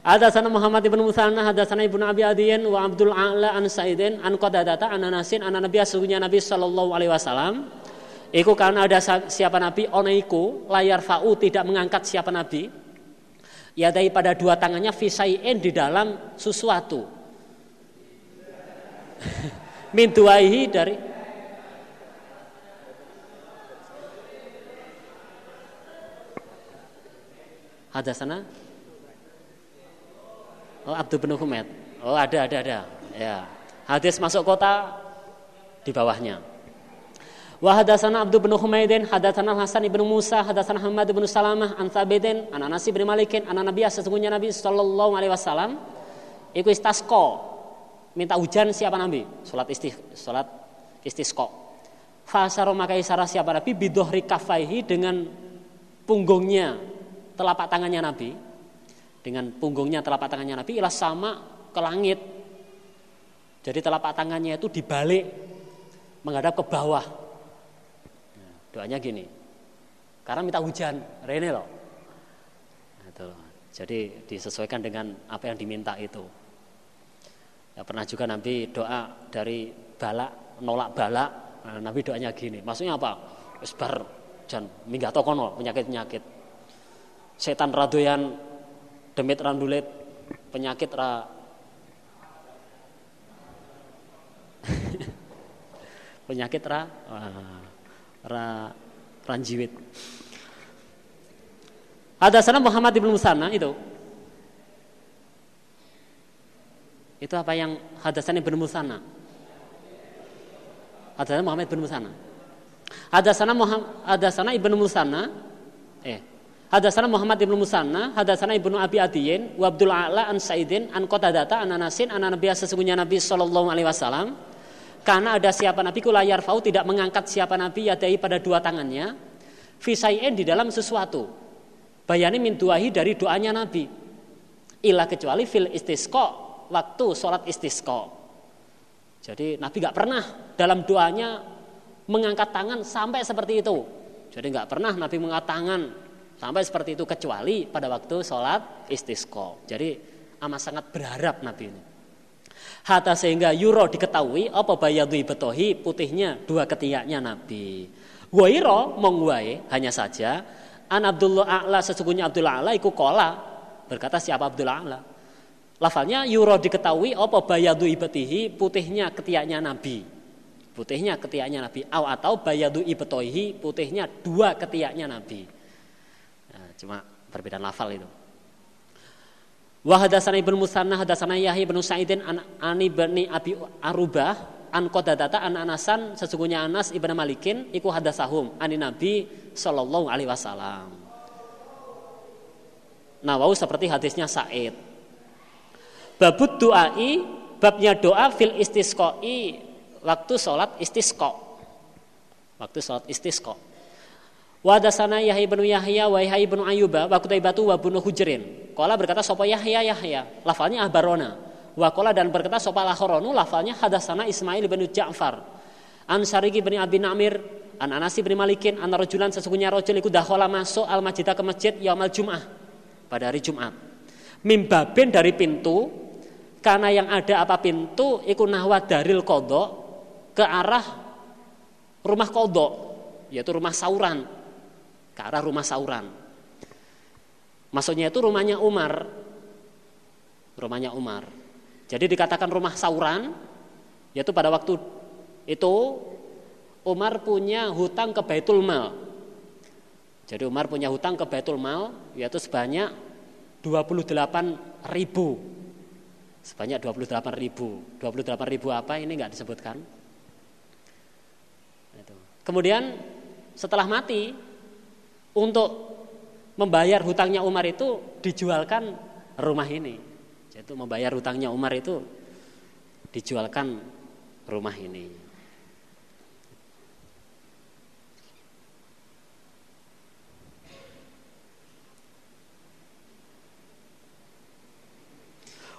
Ada sana Muhammad ibn Musanna, ada sana ibnu Abi Adiyin wa Abdul A'la an Sa'idin an Qadadata an Anasin an Nabi sesungguhnya Nabi sallallahu alaihi wasallam. Iku karena ada siapa Nabi? Onaiku layar fa'u tidak mengangkat siapa Nabi. Ya pada dua tangannya fisai'in di dalam sesuatu. [LAUGHS] Min duaihi dari ada sana Oh, Abdul bin Humaid. Oh, ada, ada, ada. Ya. Hadis masuk kota di bawahnya. Wa hadatsana Abdul bin Humaidin, hadatsana Hasan ibn Musa, hadatsana Hamad bin Salamah, an Thabidin, an Anas bin Malikin, an Nabi sesungguhnya Nabi sallallahu alaihi wasallam iku istasqa minta hujan siapa Nabi? Salat isti salat istisqa. Fasaro maka isara siapa Nabi bidohri kafaihi dengan punggungnya telapak tangannya Nabi dengan punggungnya telapak tangannya Nabi ilah sama ke langit. Jadi telapak tangannya itu dibalik menghadap ke bawah. Doanya gini. Karena minta hujan, rene loh. Nah, itu Jadi disesuaikan dengan apa yang diminta itu. Ya, pernah juga Nabi doa dari balak nolak balak. Nah, Nabi doanya gini. Maksudnya apa? Esbar jan minggat tokono penyakit-penyakit. Setan radoyan demit randulet penyakit ra. [LAUGHS] Penyakit ra ra ranjiwit ada sana Muhammad ibn Musanna itu. Itu apa yang hadasan ibn Musanna hadasan Muhammad ibn Musanna hadasan Muhammad hadasan ibn Musanna Hadasana Muhammad ibnu Musanna, hadasana ibnu Abi Adiyin, wa Abdul A'la an Saidin, an Qatadata, an Anasin, an Nabi sesungguhnya Nabi Shallallahu Alaihi Wasallam. Karena ada siapa Nabi ku layar fau tidak mengangkat siapa Nabi yadai pada dua tangannya, fisain di dalam sesuatu. Bayani min duahi dari doanya Nabi. Ilah kecuali fil istisqa waktu sholat istisqa. Jadi Nabi nggak pernah dalam doanya mengangkat tangan sampai seperti itu. Jadi nggak pernah Nabi mengangkat tangan Sampai seperti itu kecuali pada waktu sholat istisqo. Jadi amat sangat berharap Nabi ini. Hatta sehingga yuro diketahui apa bayadu betohi putihnya dua ketiaknya Nabi. Wairo mongwae hanya saja an Abdullah A'la sesungguhnya Abdullah A'la iku kola berkata siapa Abdullah A'la lafalnya yuro diketahui apa bayadu ibetihi putihnya ketiaknya Nabi putihnya ketiaknya Nabi atau bayadu ibetohi putihnya dua ketiaknya Nabi cuma perbedaan lafal itu Wa hadatsana Ibnu Musanna hadatsana Yahya bin Sa'idin an Ani bin Abi Arubah an Qadadata an Anasan sesungguhnya Anas ibnu Malikin iku hadasahum ani Nabi sallallahu alaihi wasallam. Nah, wau seperti hadisnya Sa'id. Babut doai babnya doa fil istisqai waktu sholat istisqa. Waktu sholat istisqa. Wa dasana Yahya bin Yahya wa Yahya bin Ayyuba wa Qutaibatu wa bin Hujrin. Qala berkata sapa Yahya Yahya, lafalnya ahbarona. Wa qala dan berkata sapa Lahoronu lafalnya hadasana Ismail bin Ja'far. An Sariki bin Abi Namir, an Anasi bin Malikin, an rajulan sesungguhnya rajul iku dakhala masuk al masjidah ke masjid yaumal Jum'ah pada hari Jumat. Mimbabin dari pintu karena yang ada apa pintu iku nahwa daril kodok ke arah rumah kodok yaitu rumah sauran ke arah rumah sauran. Maksudnya itu rumahnya Umar. Rumahnya Umar. Jadi dikatakan rumah sauran yaitu pada waktu itu Umar punya hutang ke Baitul Mal. Jadi Umar punya hutang ke Baitul Mal yaitu sebanyak 28 ribu. Sebanyak 28 ribu. 28 ribu apa ini nggak disebutkan. Kemudian setelah mati untuk membayar hutangnya Umar itu dijualkan rumah ini. Jadi membayar hutangnya Umar itu dijualkan rumah ini.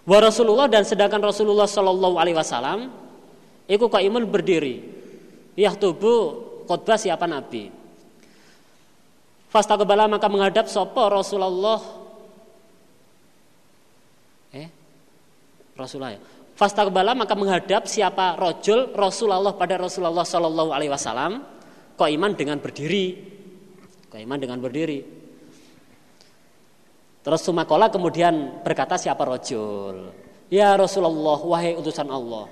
Wa Rasulullah dan sedangkan Rasulullah Shallallahu Alaihi Wasallam ikut kaimun berdiri. Yah tubuh khotbah siapa Nabi. Fastaqbala maka menghadap sopo Rasulullah? Eh? Rasulullah ya. Fastaqbala maka menghadap siapa rojul Rasulullah pada Rasulullah Shallallahu Alaihi Wasallam? Iman dengan berdiri. Iman dengan berdiri. Terus sumakola kemudian berkata siapa rojul ya Rasulullah wahai utusan Allah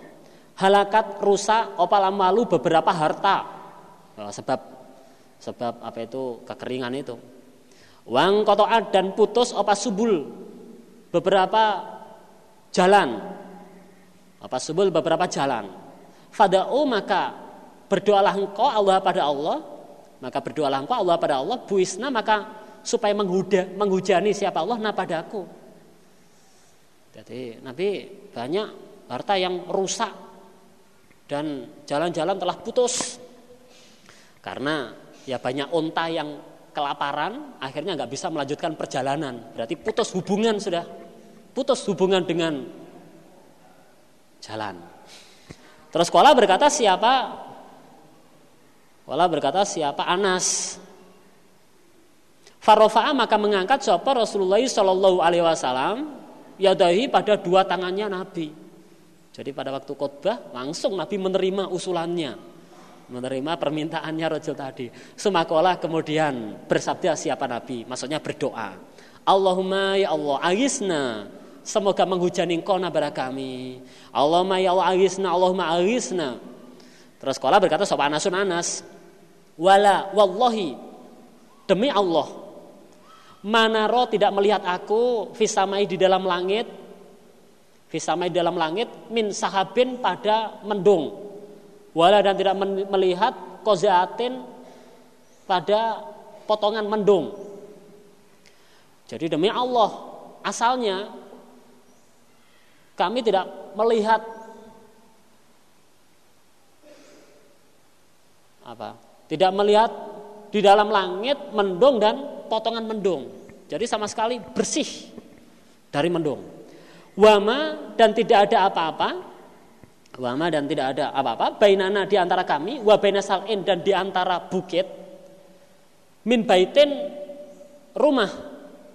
halakat rusak opala malu beberapa harta. Sebab sebab apa itu? Kekeringan itu. Wang kotoat dan putus apa subul. Beberapa jalan. Apa subul beberapa jalan. Fada'u maka berdoalah engkau Allah pada Allah. Maka berdoalah engkau Allah pada Allah. Buisna maka supaya menghuda, menghujani siapa Allah? Nah padaku. Jadi Nabi banyak harta yang rusak. Dan jalan-jalan telah putus. Karena ya banyak onta yang kelaparan akhirnya nggak bisa melanjutkan perjalanan. Berarti putus hubungan sudah. Putus hubungan dengan jalan. Terus sekolah berkata siapa? Wala berkata siapa? Anas. Farofa'a maka mengangkat siapa? Rasulullah Shallallahu Alaihi Wasallam yadahi pada dua tangannya Nabi. Jadi pada waktu khotbah langsung Nabi menerima usulannya menerima permintaannya rojul tadi. Semakolah kemudian bersabda siapa Nabi, maksudnya berdoa. Allahumma ya Allah, agisna. Semoga menghujani engkau nabara kami. Allahumma ya Allah agisna, Allahumma agisna. Terus sekolah berkata sopan Anasun Anas. Wala wallahi demi Allah mana roh tidak melihat aku fisamai di dalam langit fisamai di dalam langit min sahabin pada mendung wala dan tidak melihat kozaatin pada potongan mendung. Jadi demi Allah, asalnya kami tidak melihat apa? Tidak melihat di dalam langit mendung dan potongan mendung. Jadi sama sekali bersih dari mendung. Wama dan tidak ada apa-apa Wama dan tidak ada apa-apa. Bainana di antara kami, wa sal'in dan di antara bukit. Min baitin rumah,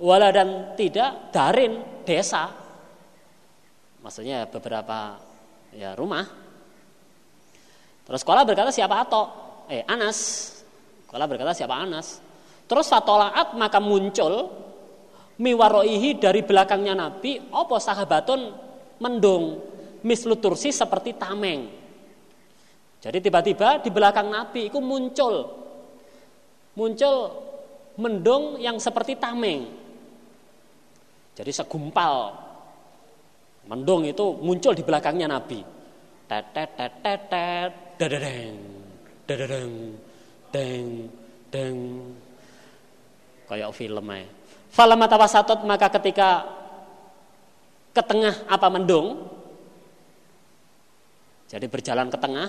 wala dan tidak darin desa. Maksudnya beberapa ya rumah. Terus sekolah berkata siapa atau eh Anas Kala berkata siapa Anas? Terus fatolaat maka muncul miwaroihi dari belakangnya Nabi opo sahabatun mendung mislutursi seperti tameng. Jadi tiba-tiba di belakang Nabi itu muncul muncul mendung yang seperti tameng. Jadi segumpal mendung itu muncul di belakangnya Nabi. Dadadeng dadadeng deng deng kayak film aja. Falamma tawasatot maka ketika ke tengah apa mendung jadi berjalan ke tengah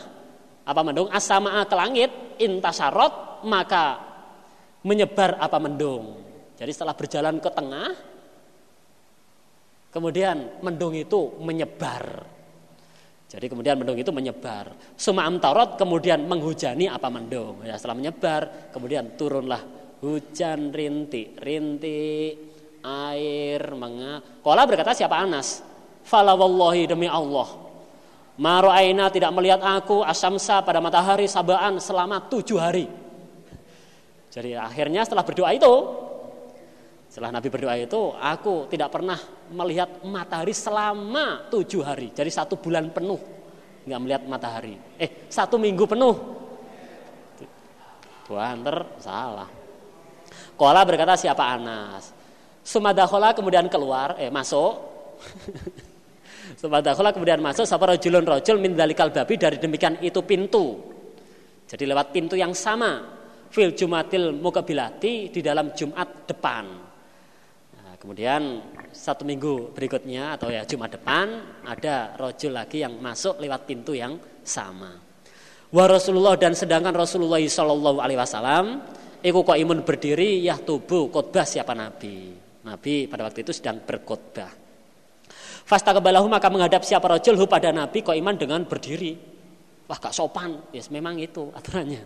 apa mendung asama ke langit intasarot maka menyebar apa mendung. Jadi setelah berjalan ke tengah kemudian mendung itu menyebar. Jadi kemudian mendung itu menyebar. Suma amtarot kemudian menghujani apa mendung. Ya setelah menyebar kemudian turunlah hujan rintik, rintik air menga. Kala berkata siapa Anas? Fala wallahi demi Allah. Maro'aina tidak melihat aku asamsa pada matahari sabaan selama tujuh hari. Jadi akhirnya setelah berdoa itu, setelah Nabi berdoa itu, aku tidak pernah melihat matahari selama tujuh hari. Jadi satu bulan penuh nggak melihat matahari. Eh satu minggu penuh. Tuanter salah. Kola berkata siapa Anas. Sumadakhola kemudian keluar, eh masuk. [LAUGHS] Sumadakhola kemudian masuk. Sapa rojulun rojul min dalikal babi dari demikian itu pintu. Jadi lewat pintu yang sama fil Jumatil Mukabilati di dalam Jumat depan. Nah, kemudian satu minggu berikutnya atau ya Jumat depan ada rojul lagi yang masuk lewat pintu yang sama. Wa Rasulullah dan sedangkan Rasulullah Shallallahu Alaihi Wasallam Iku imun berdiri ya tubuh khotbah siapa Nabi. Nabi pada waktu itu sedang berkhotbah. Fasta kebalahu maka menghadap siapa rojul pada Nabi kok iman dengan berdiri. Wah gak sopan, yes memang itu aturannya.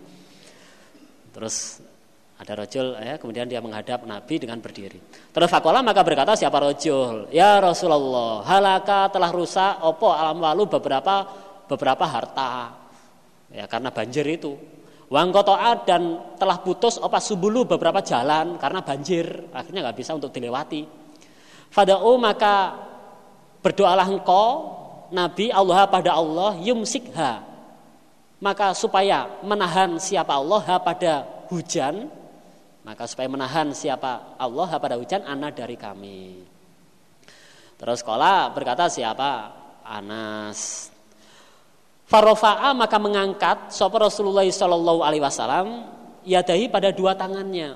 Terus ada rojul ya, kemudian dia menghadap Nabi dengan berdiri. Terus fakola maka berkata siapa rojul? Ya Rasulullah, halaka telah rusak opo alam lalu beberapa beberapa harta. Ya karena banjir itu. Wang kotoa dan telah putus opa subulu beberapa jalan karena banjir, akhirnya nggak bisa untuk dilewati. Fada'u maka berdoalah engkau Nabi Allah pada Allah yumsikha. Maka supaya menahan siapa Allah pada hujan maka supaya menahan siapa Allah pada hujan anak dari kami. Terus sekolah berkata siapa? Anas. Farofa'a maka mengangkat Sopo Rasulullah Shallallahu Alaihi Wasallam? Yadahi pada dua tangannya.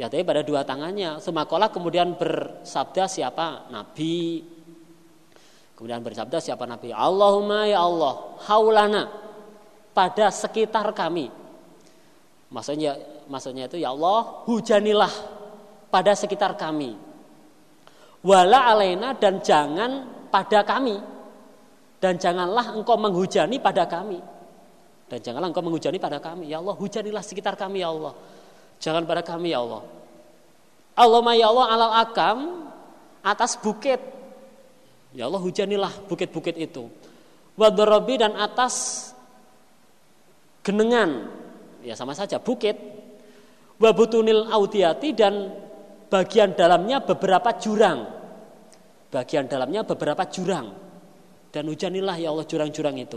Yadahi pada dua tangannya. Semakola kemudian bersabda siapa? Nabi kemudian bersabda siapa Nabi Allahumma ya Allah haulana pada sekitar kami. Maksudnya maksudnya itu ya Allah hujanilah pada sekitar kami. Wala alaina dan jangan pada kami. Dan janganlah engkau menghujani pada kami. Dan janganlah engkau menghujani pada kami. Ya Allah hujanilah sekitar kami ya Allah. Jangan pada kami ya Allah. Allahumma ya Allah alal akam atas bukit. Ya Allah hujanilah bukit-bukit itu. Wadorobi dan atas genengan, ya sama saja bukit, wabutunil audiyati dan bagian dalamnya beberapa jurang. Bagian dalamnya beberapa jurang. Dan hujanilah ya Allah jurang-jurang itu.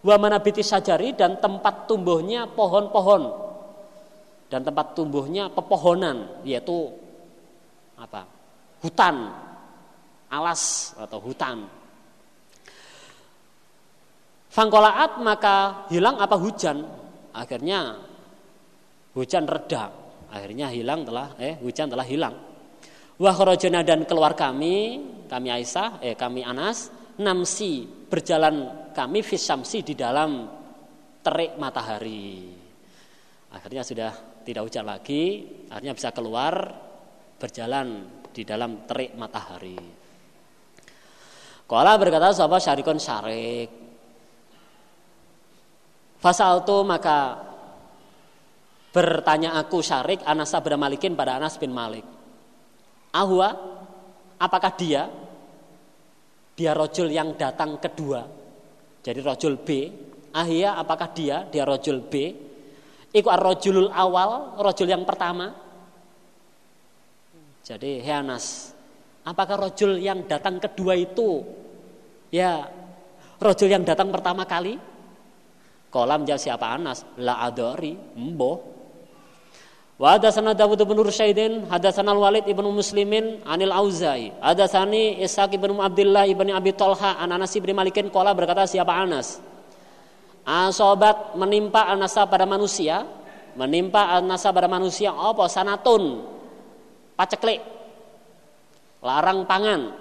Wa manabiti sajari dan tempat tumbuhnya pohon-pohon. Dan tempat tumbuhnya pepohonan yaitu apa? Hutan, alas atau hutan. Fangkolaat maka hilang apa hujan. Akhirnya hujan reda. Akhirnya hilang telah eh hujan telah hilang. Wahorojona dan keluar kami, kami Aisyah, eh kami Anas, namsi berjalan kami fisamsi di dalam terik matahari. Akhirnya sudah tidak hujan lagi, akhirnya bisa keluar berjalan di dalam terik matahari. Kala berkata sahabat syarikon syarik Fasaltu maka bertanya aku syarik Anas bin Malikin pada Anas bin Malik. Ahwa, apakah dia? Dia rojul yang datang kedua. Jadi rojul B. Ahia, apakah dia? Dia rojul B. Iku ar-rajulul awal, rajul yang pertama. Jadi Heanas, apakah rajul yang datang kedua itu ya rajul yang datang pertama kali? Kolam jawab siapa Anas? La adori, mbo. Wa hadatsana Dawud bin Rusyaidin, hadatsana Walid ibnu Muslimin anil Auzai, hadatsani Ishaq ibnu Abdullah ibnu Abi Talha an Anas Malikin qala berkata siapa Anas? Asobat menimpa anasa pada manusia, menimpa anasa pada manusia apa sanatun paceklik larang pangan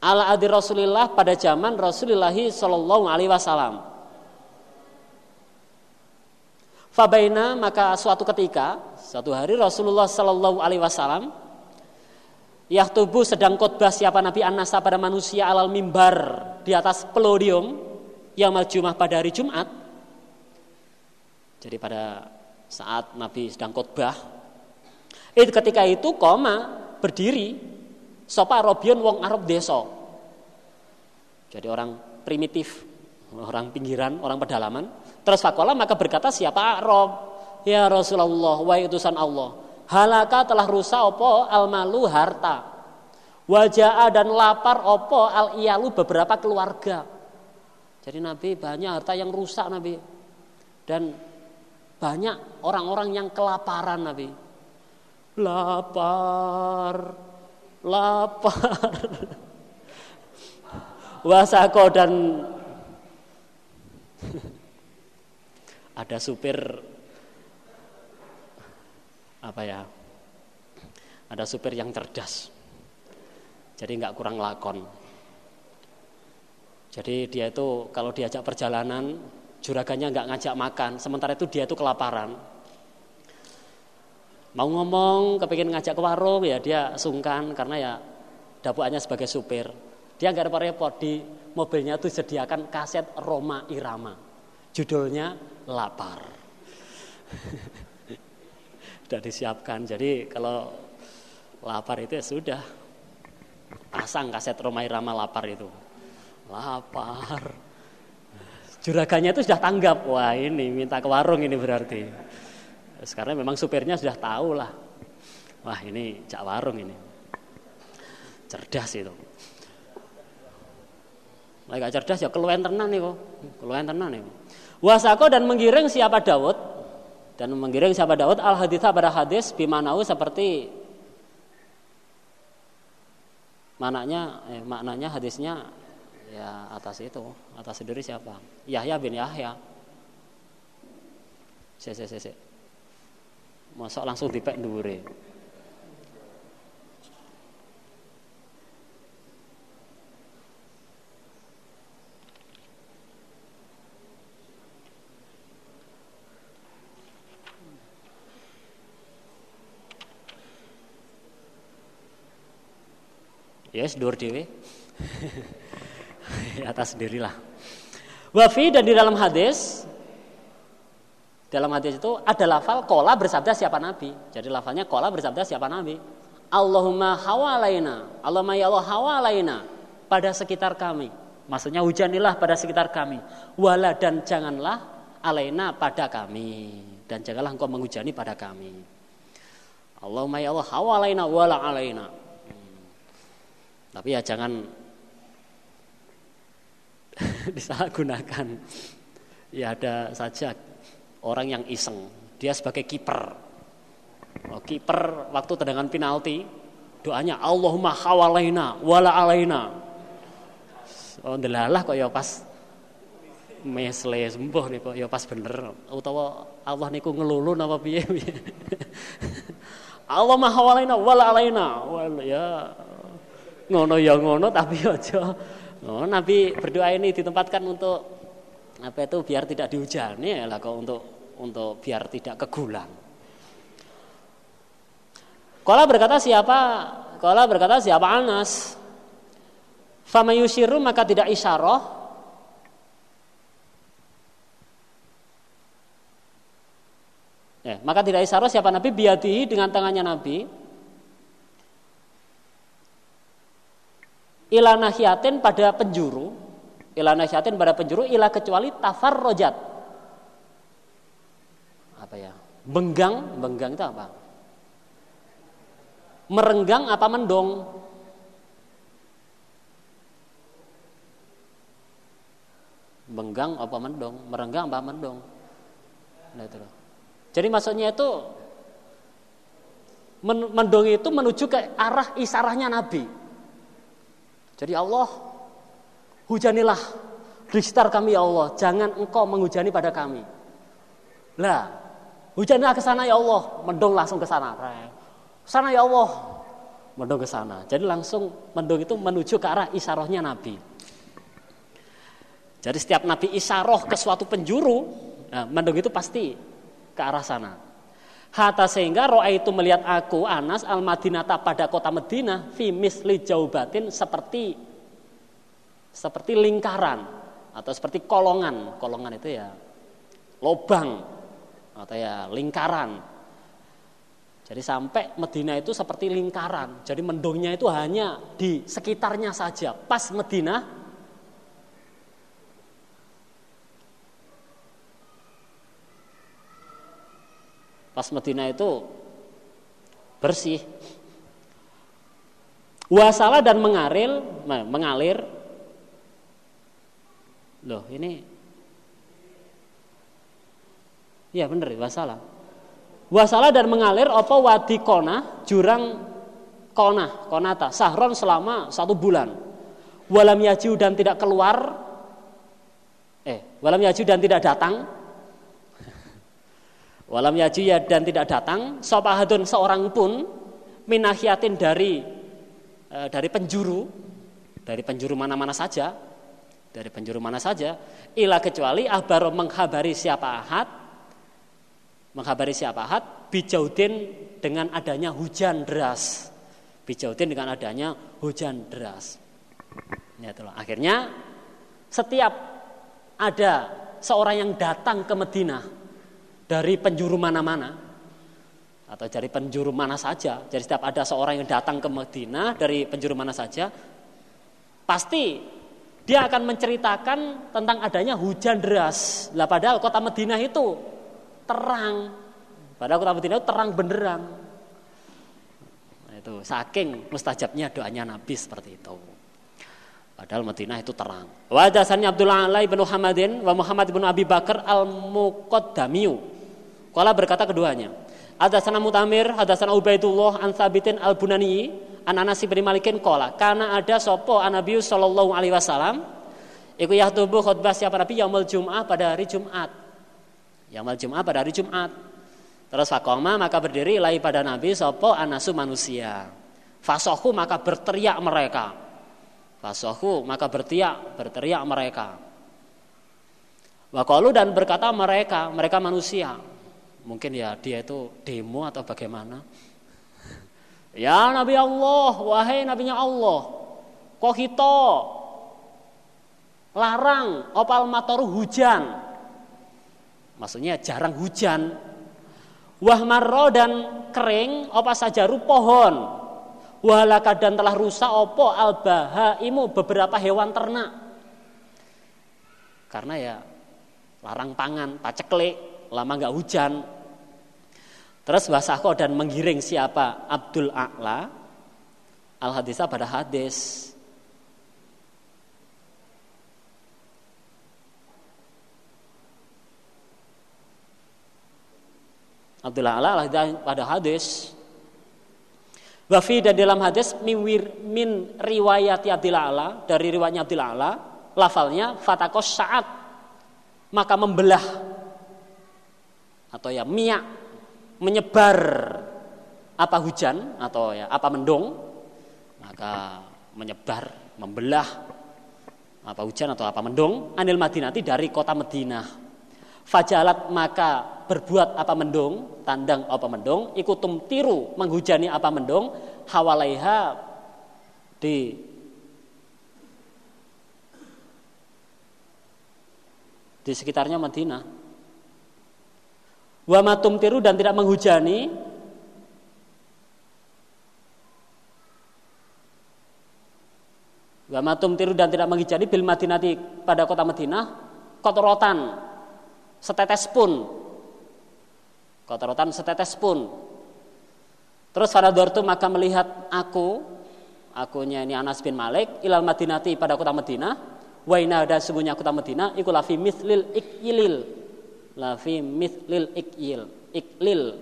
ala adi Rasulillah pada zaman Rasulullah sallallahu alaihi wasallam Fabaina maka suatu ketika suatu hari Rasulullah Shallallahu Alaihi Wasallam tubuh sedang khotbah siapa Nabi An-Nasa pada manusia alal mimbar di atas pelodium yang Jum'ah pada hari Jumat. Jadi pada saat Nabi sedang khotbah, itu ketika itu koma berdiri sopa robion wong Arab deso. Jadi orang primitif, orang pinggiran, orang pedalaman Terus fakola maka berkata siapa Rob? Ya Rasulullah, wahai utusan Allah. Halaka telah rusak opo almalu harta. Wajah dan lapar opo al iyalu beberapa keluarga. Jadi Nabi banyak harta yang rusak Nabi. Dan banyak orang-orang yang kelaparan Nabi. Lapar, lapar. Wasako dan ada supir apa ya? Ada supir yang cerdas. Jadi nggak kurang lakon. Jadi dia itu kalau diajak perjalanan juragannya nggak ngajak makan. Sementara itu dia itu kelaparan mau ngomong kepingin ngajak ke warung ya dia sungkan karena ya dapuannya sebagai supir dia nggak repot-repot di mobilnya itu sediakan kaset Roma Irama judulnya lapar. [LAUGHS] sudah disiapkan. Jadi kalau lapar itu ya sudah pasang kaset Romai Rama lapar itu. Lapar. Juragannya itu sudah tanggap. Wah ini minta ke warung ini berarti. Sekarang memang supirnya sudah tahu lah. Wah ini cak warung ini. Cerdas itu. Mereka cerdas ya keluhan tenan nih kok. Keluhan tenan nih. Wasako dan menggiring siapa Daud dan menggiring siapa Daud al haditha pada hadis bimanau seperti maknanya eh, maknanya hadisnya ya atas itu atas sendiri siapa Yahya bin Yahya se se se masuk langsung dipek Ya yes, dur dewe. Atas sendirilah. Wafi dan di dalam hadis dalam hadis itu ada lafal kola bersabda siapa nabi. Jadi lafalnya kola bersabda siapa nabi. Allahumma hawalaina. Allahumma ya Allah hawalaina pada sekitar kami. Maksudnya hujanilah pada sekitar kami. Wala dan janganlah alaina pada kami. Dan janganlah engkau menghujani pada kami. Allahumma ya Allah hawalaina wala alaina. Tapi ya jangan [LAUGHS] disalahgunakan. Ya ada saja orang yang iseng, dia sebagai kiper. Oh, kiper waktu tendangan penalti, doanya Allahumma hawalaina wala alaina. Oh delalah kok ya pas mesle sembuh nih kok ya pas bener. Utawa Allah niku ngelulu napa piye? [LAUGHS] Allah maha walaina wala alaina. Wala ya. Ngono ya ngono tapi aja. Oh, Nabi berdoa ini ditempatkan untuk apa itu biar tidak dihujani ya lah kok untuk untuk biar tidak kegulang. Kala berkata siapa? Kala berkata siapa Anas? Fama yusiru maka tidak isyarah Ya, maka tidak isyarah siapa Nabi biati dengan tangannya Nabi ila nahyatin pada penjuru ila nahyatin pada penjuru ila kecuali tafar rojat apa ya? Benggang, benggang itu apa? Merenggang apa mendong? Benggang apa mendong? Merenggang apa mendong? Nah itu loh. Jadi maksudnya itu mendong itu menuju ke arah isarahnya Nabi. Jadi Allah hujanilah di sekitar kami ya Allah, jangan engkau menghujani pada kami. Lah, hujanlah ke sana ya Allah, mendung langsung ke sana. Sana ya Allah, mendung ke sana. Jadi langsung mendung itu menuju ke arah isarahnya Nabi. Jadi setiap Nabi isaroh ke suatu penjuru, nah, mendung itu pasti ke arah sana. Hatta sehingga roa itu melihat aku Anas al Madinata pada kota Madinah fi misli jaubatin seperti seperti lingkaran atau seperti kolongan. Kolongan itu ya lobang atau ya lingkaran. Jadi sampai Medina itu seperti lingkaran. Jadi mendungnya itu hanya di sekitarnya saja. Pas Medina Pas Medina itu bersih. Wasala dan mengalir, mengalir. Loh, ini Ya benar, wasala. Wasala dan mengalir apa wadi kona, jurang kona, konata, sahron selama satu bulan. Walam yajiu dan tidak keluar, eh, walam yajiu dan tidak datang, [LAUGHS] Walam yajiya dan tidak datang sopahadun seorang pun minahiatin dari e, dari penjuru dari penjuru mana-mana saja dari penjuru mana saja. Ila kecuali ahbaro menghabari siapa ahad menghabari siapa ahad bijaudin dengan adanya hujan deras. Bijaudin dengan adanya hujan deras. Ya itulah. Akhirnya setiap ada seorang yang datang ke Madinah dari penjuru mana-mana atau dari penjuru mana saja. Jadi setiap ada seorang yang datang ke Madinah dari penjuru mana saja, pasti dia akan menceritakan tentang adanya hujan deras. Lah padahal kota Madinah itu terang. Padahal kota Madinah itu terang benderang. Nah, itu saking mustajabnya doanya Nabi seperti itu. Padahal Madinah itu terang. Wa Abdullah Alai bin Muhammadin wa Muhammad bin Abi Bakar al-Muqaddamiyu Kala berkata keduanya. Ada sana Mutamir, ada sana Ubaidullah an Thabitin al Bunani, an Anas bin Malikin kola. Karena ada sopo Anabius Shallallahu Alaihi Wasallam, iku tubuh khutbah siapa Nabi Yaumul Jum'ah pada hari Jumat. Yaumul Jum'ah pada hari Jumat. Terus fakoma maka berdiri lagi pada Nabi sopo anasu manusia. Fasohu maka berteriak mereka. Fasohu maka berteriak berteriak mereka. Wakalu dan berkata mereka, mereka manusia. Mungkin ya dia itu demo atau bagaimana. Ya Nabi Allah, wahai Nabinya Allah, kok kita larang opal matoru hujan. Maksudnya jarang hujan. Wah marro dan kering opa sajaru pohon. Wahalaka dan telah rusak opo albahaimu beberapa hewan ternak. Karena ya larang pangan, paceklik, lama nggak hujan. Terus wasako dan menggiring siapa? Abdul A'la al hadisah pada hadis. Abdul A'la pada hadis. Wafi dan dalam hadis miwir min riwayat Abdul A'la dari riwayatnya Abdul A'la lafalnya fatakos saat maka membelah atau ya miak menyebar apa hujan atau ya apa mendung maka menyebar membelah apa hujan atau apa mendung. Anil madinati dari kota Madinah fajalat maka berbuat apa mendung tandang apa mendung ikutum tiru menghujani apa mendung hawalaiha di di sekitarnya Madinah wa matum tiru dan tidak menghujani. Wa matum tiru dan tidak menghujani bil madinati pada kota Madinah kotorotan setetes pun. Kotorotan setetes pun. Terus Faradortu maka melihat aku, akunya ini Anas bin Malik, ilal Madinati pada kota Madinah, waina dan sungguhnya kota Madinah, iku lafi mithlil ikilil, lafi mithlil ikil, iklil.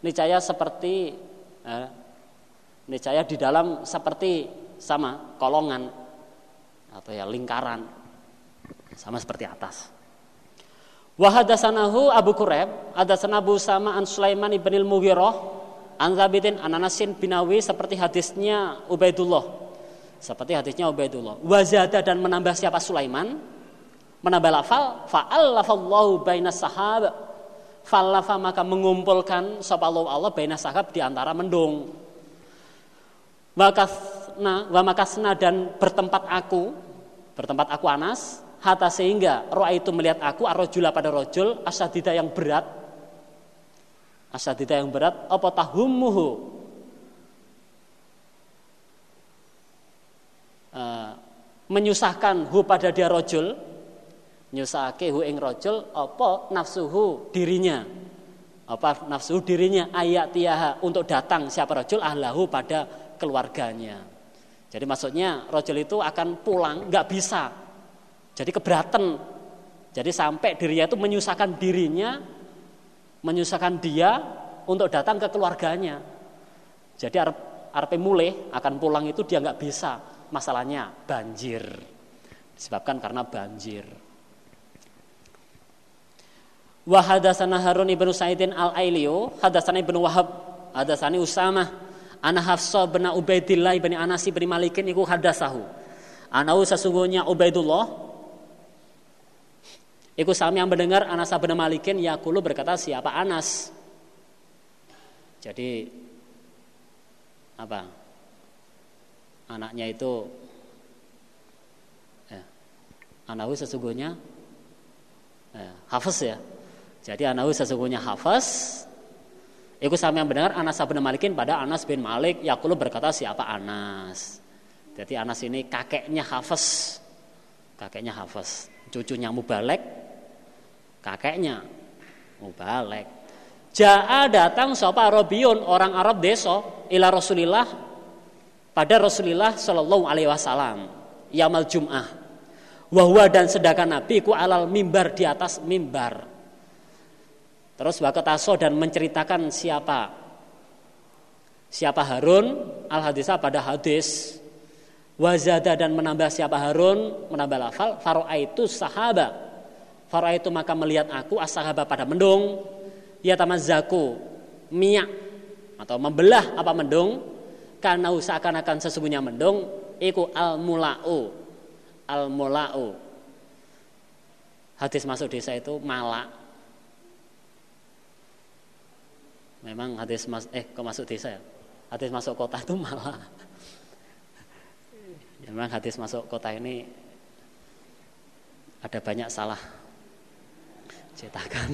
Nicaya seperti, eh, nicaya di dalam seperti sama kolongan atau ya lingkaran, sama seperti atas. Wahadasanahu Abu Kureb, ada Abu Sama an Sulaiman ibn Mughirah, An Zabitin Ananasin binawi seperti hadisnya Ubaidullah. Seperti hadisnya Ubaidullah. Wazada dan menambah siapa Sulaiman? Menambah lafal fa'allafallahu baina sahab. Fallafa maka mengumpulkan sapa Allah baina sahab di antara mendung. Wakasna wa makasna dan bertempat aku bertempat aku Anas hatta sehingga roa itu melihat aku arrojula pada rojul asadida yang berat asadida yang berat apa tahummuhu uh, menyusahkan hu pada dia rojul nyusahke hu ing rojul apa nafsuhu dirinya apa nafsu dirinya ayat tiaha untuk datang siapa rojul ahlahu pada keluarganya jadi maksudnya rojul itu akan pulang nggak bisa jadi keberatan jadi sampai dirinya itu menyusahkan dirinya menyusahkan dia untuk datang ke keluarganya. Jadi Arpe mulai akan pulang itu dia nggak bisa. Masalahnya banjir. Disebabkan karena banjir. Wahadasana Harun ibnu Sa'idin al-Ailio, hadasana ibnu Wahab, hadasani Usama, ana Hafsah bin Ubaidillah ibni Anas ibni Malikin iku hadasahu. Anau sesungguhnya Ubaidullah Iku sami yang mendengar Anas bin Malikin Yakulu berkata siapa Anas. Jadi apa? Anaknya itu ya, Anahu sesungguhnya ya, Hafiz ya. Jadi Anahu sesungguhnya Hafiz. Iku sami yang mendengar Anas bin Malikin pada Anas bin Malik Yakulu berkata siapa Anas. Jadi Anas ini kakeknya Hafiz. Kakeknya Hafiz. Cucunya Mubalek kakeknya mubalek Ja'a datang sopa Arabiun orang Arab deso ila Rasulillah pada Rasulullah Shallallahu Alaihi Wasallam yamal Jum'ah wahwa dan sedangkan Nabi ku alal mimbar di atas mimbar terus wakataso dan menceritakan siapa? Siapa Harun? Al hadisah pada hadis. Wazada dan menambah siapa Harun? Menambah lafal. Faro itu sahabat Farah itu maka melihat aku asahaba pada mendung. Ya zaku minyak atau membelah apa mendung? Karena seakan-akan sesungguhnya mendung iku al mulau al mulau hadis masuk desa itu malak memang hadis mas eh kok masuk desa ya? Hadis masuk kota itu malak ya, memang hadis masuk kota ini ada banyak salah. Cetakan.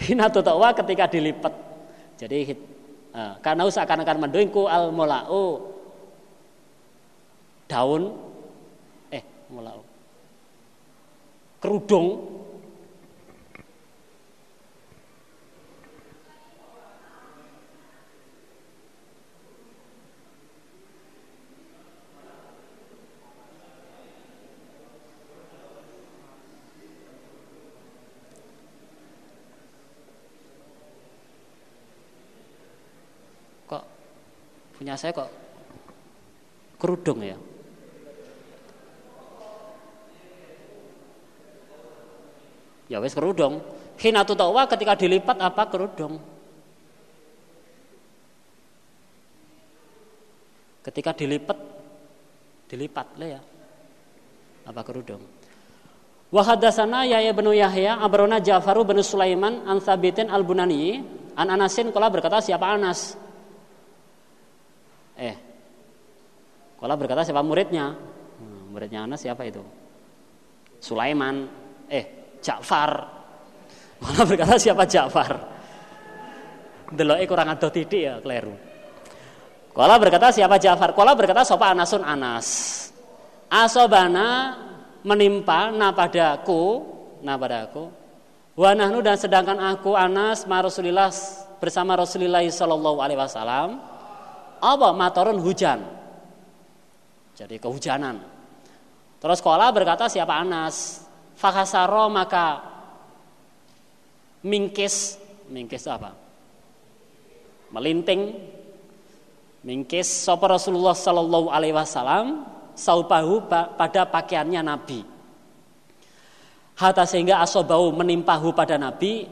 Hina tutawa ketika dilipat. Jadi uh, karena seakan-akan mendungku al mulau daun eh mulau kerudung punya saya kok kerudung ya. Ya wes kerudung. Hina tutawa ketika dilipat apa kerudung? Ketika dilipat dilipat lah ya. Apa kerudung? Wahadasana Yahya bin Yahya Abrona Ja'faru bin Sulaiman an Thabitin al Bunani an Anasin kala berkata siapa Anas Eh, kalau berkata siapa muridnya? Hmm, muridnya Anas siapa itu? Sulaiman. Eh, Ja'far. [LAUGHS] Kalau berkata siapa Ja'far? Delok kurang ada titik ya, kleru. Kalau berkata siapa Ja'far? Kalau berkata sopa Anasun Anas. Asobana menimpa na padaku, na padaku Wa nahnu dan sedangkan aku Anas ma bersama Rasulullah sallallahu alaihi wasallam apa matorun hujan. Jadi kehujanan. Terus sekolah berkata siapa Anas? Fakasaro maka mingkis, mingkis apa? Melinting, mingkis sapa Rasulullah sallallahu alaihi wasallam saupahu pada pakaiannya Nabi. Hatta sehingga asobau menimpahu pada Nabi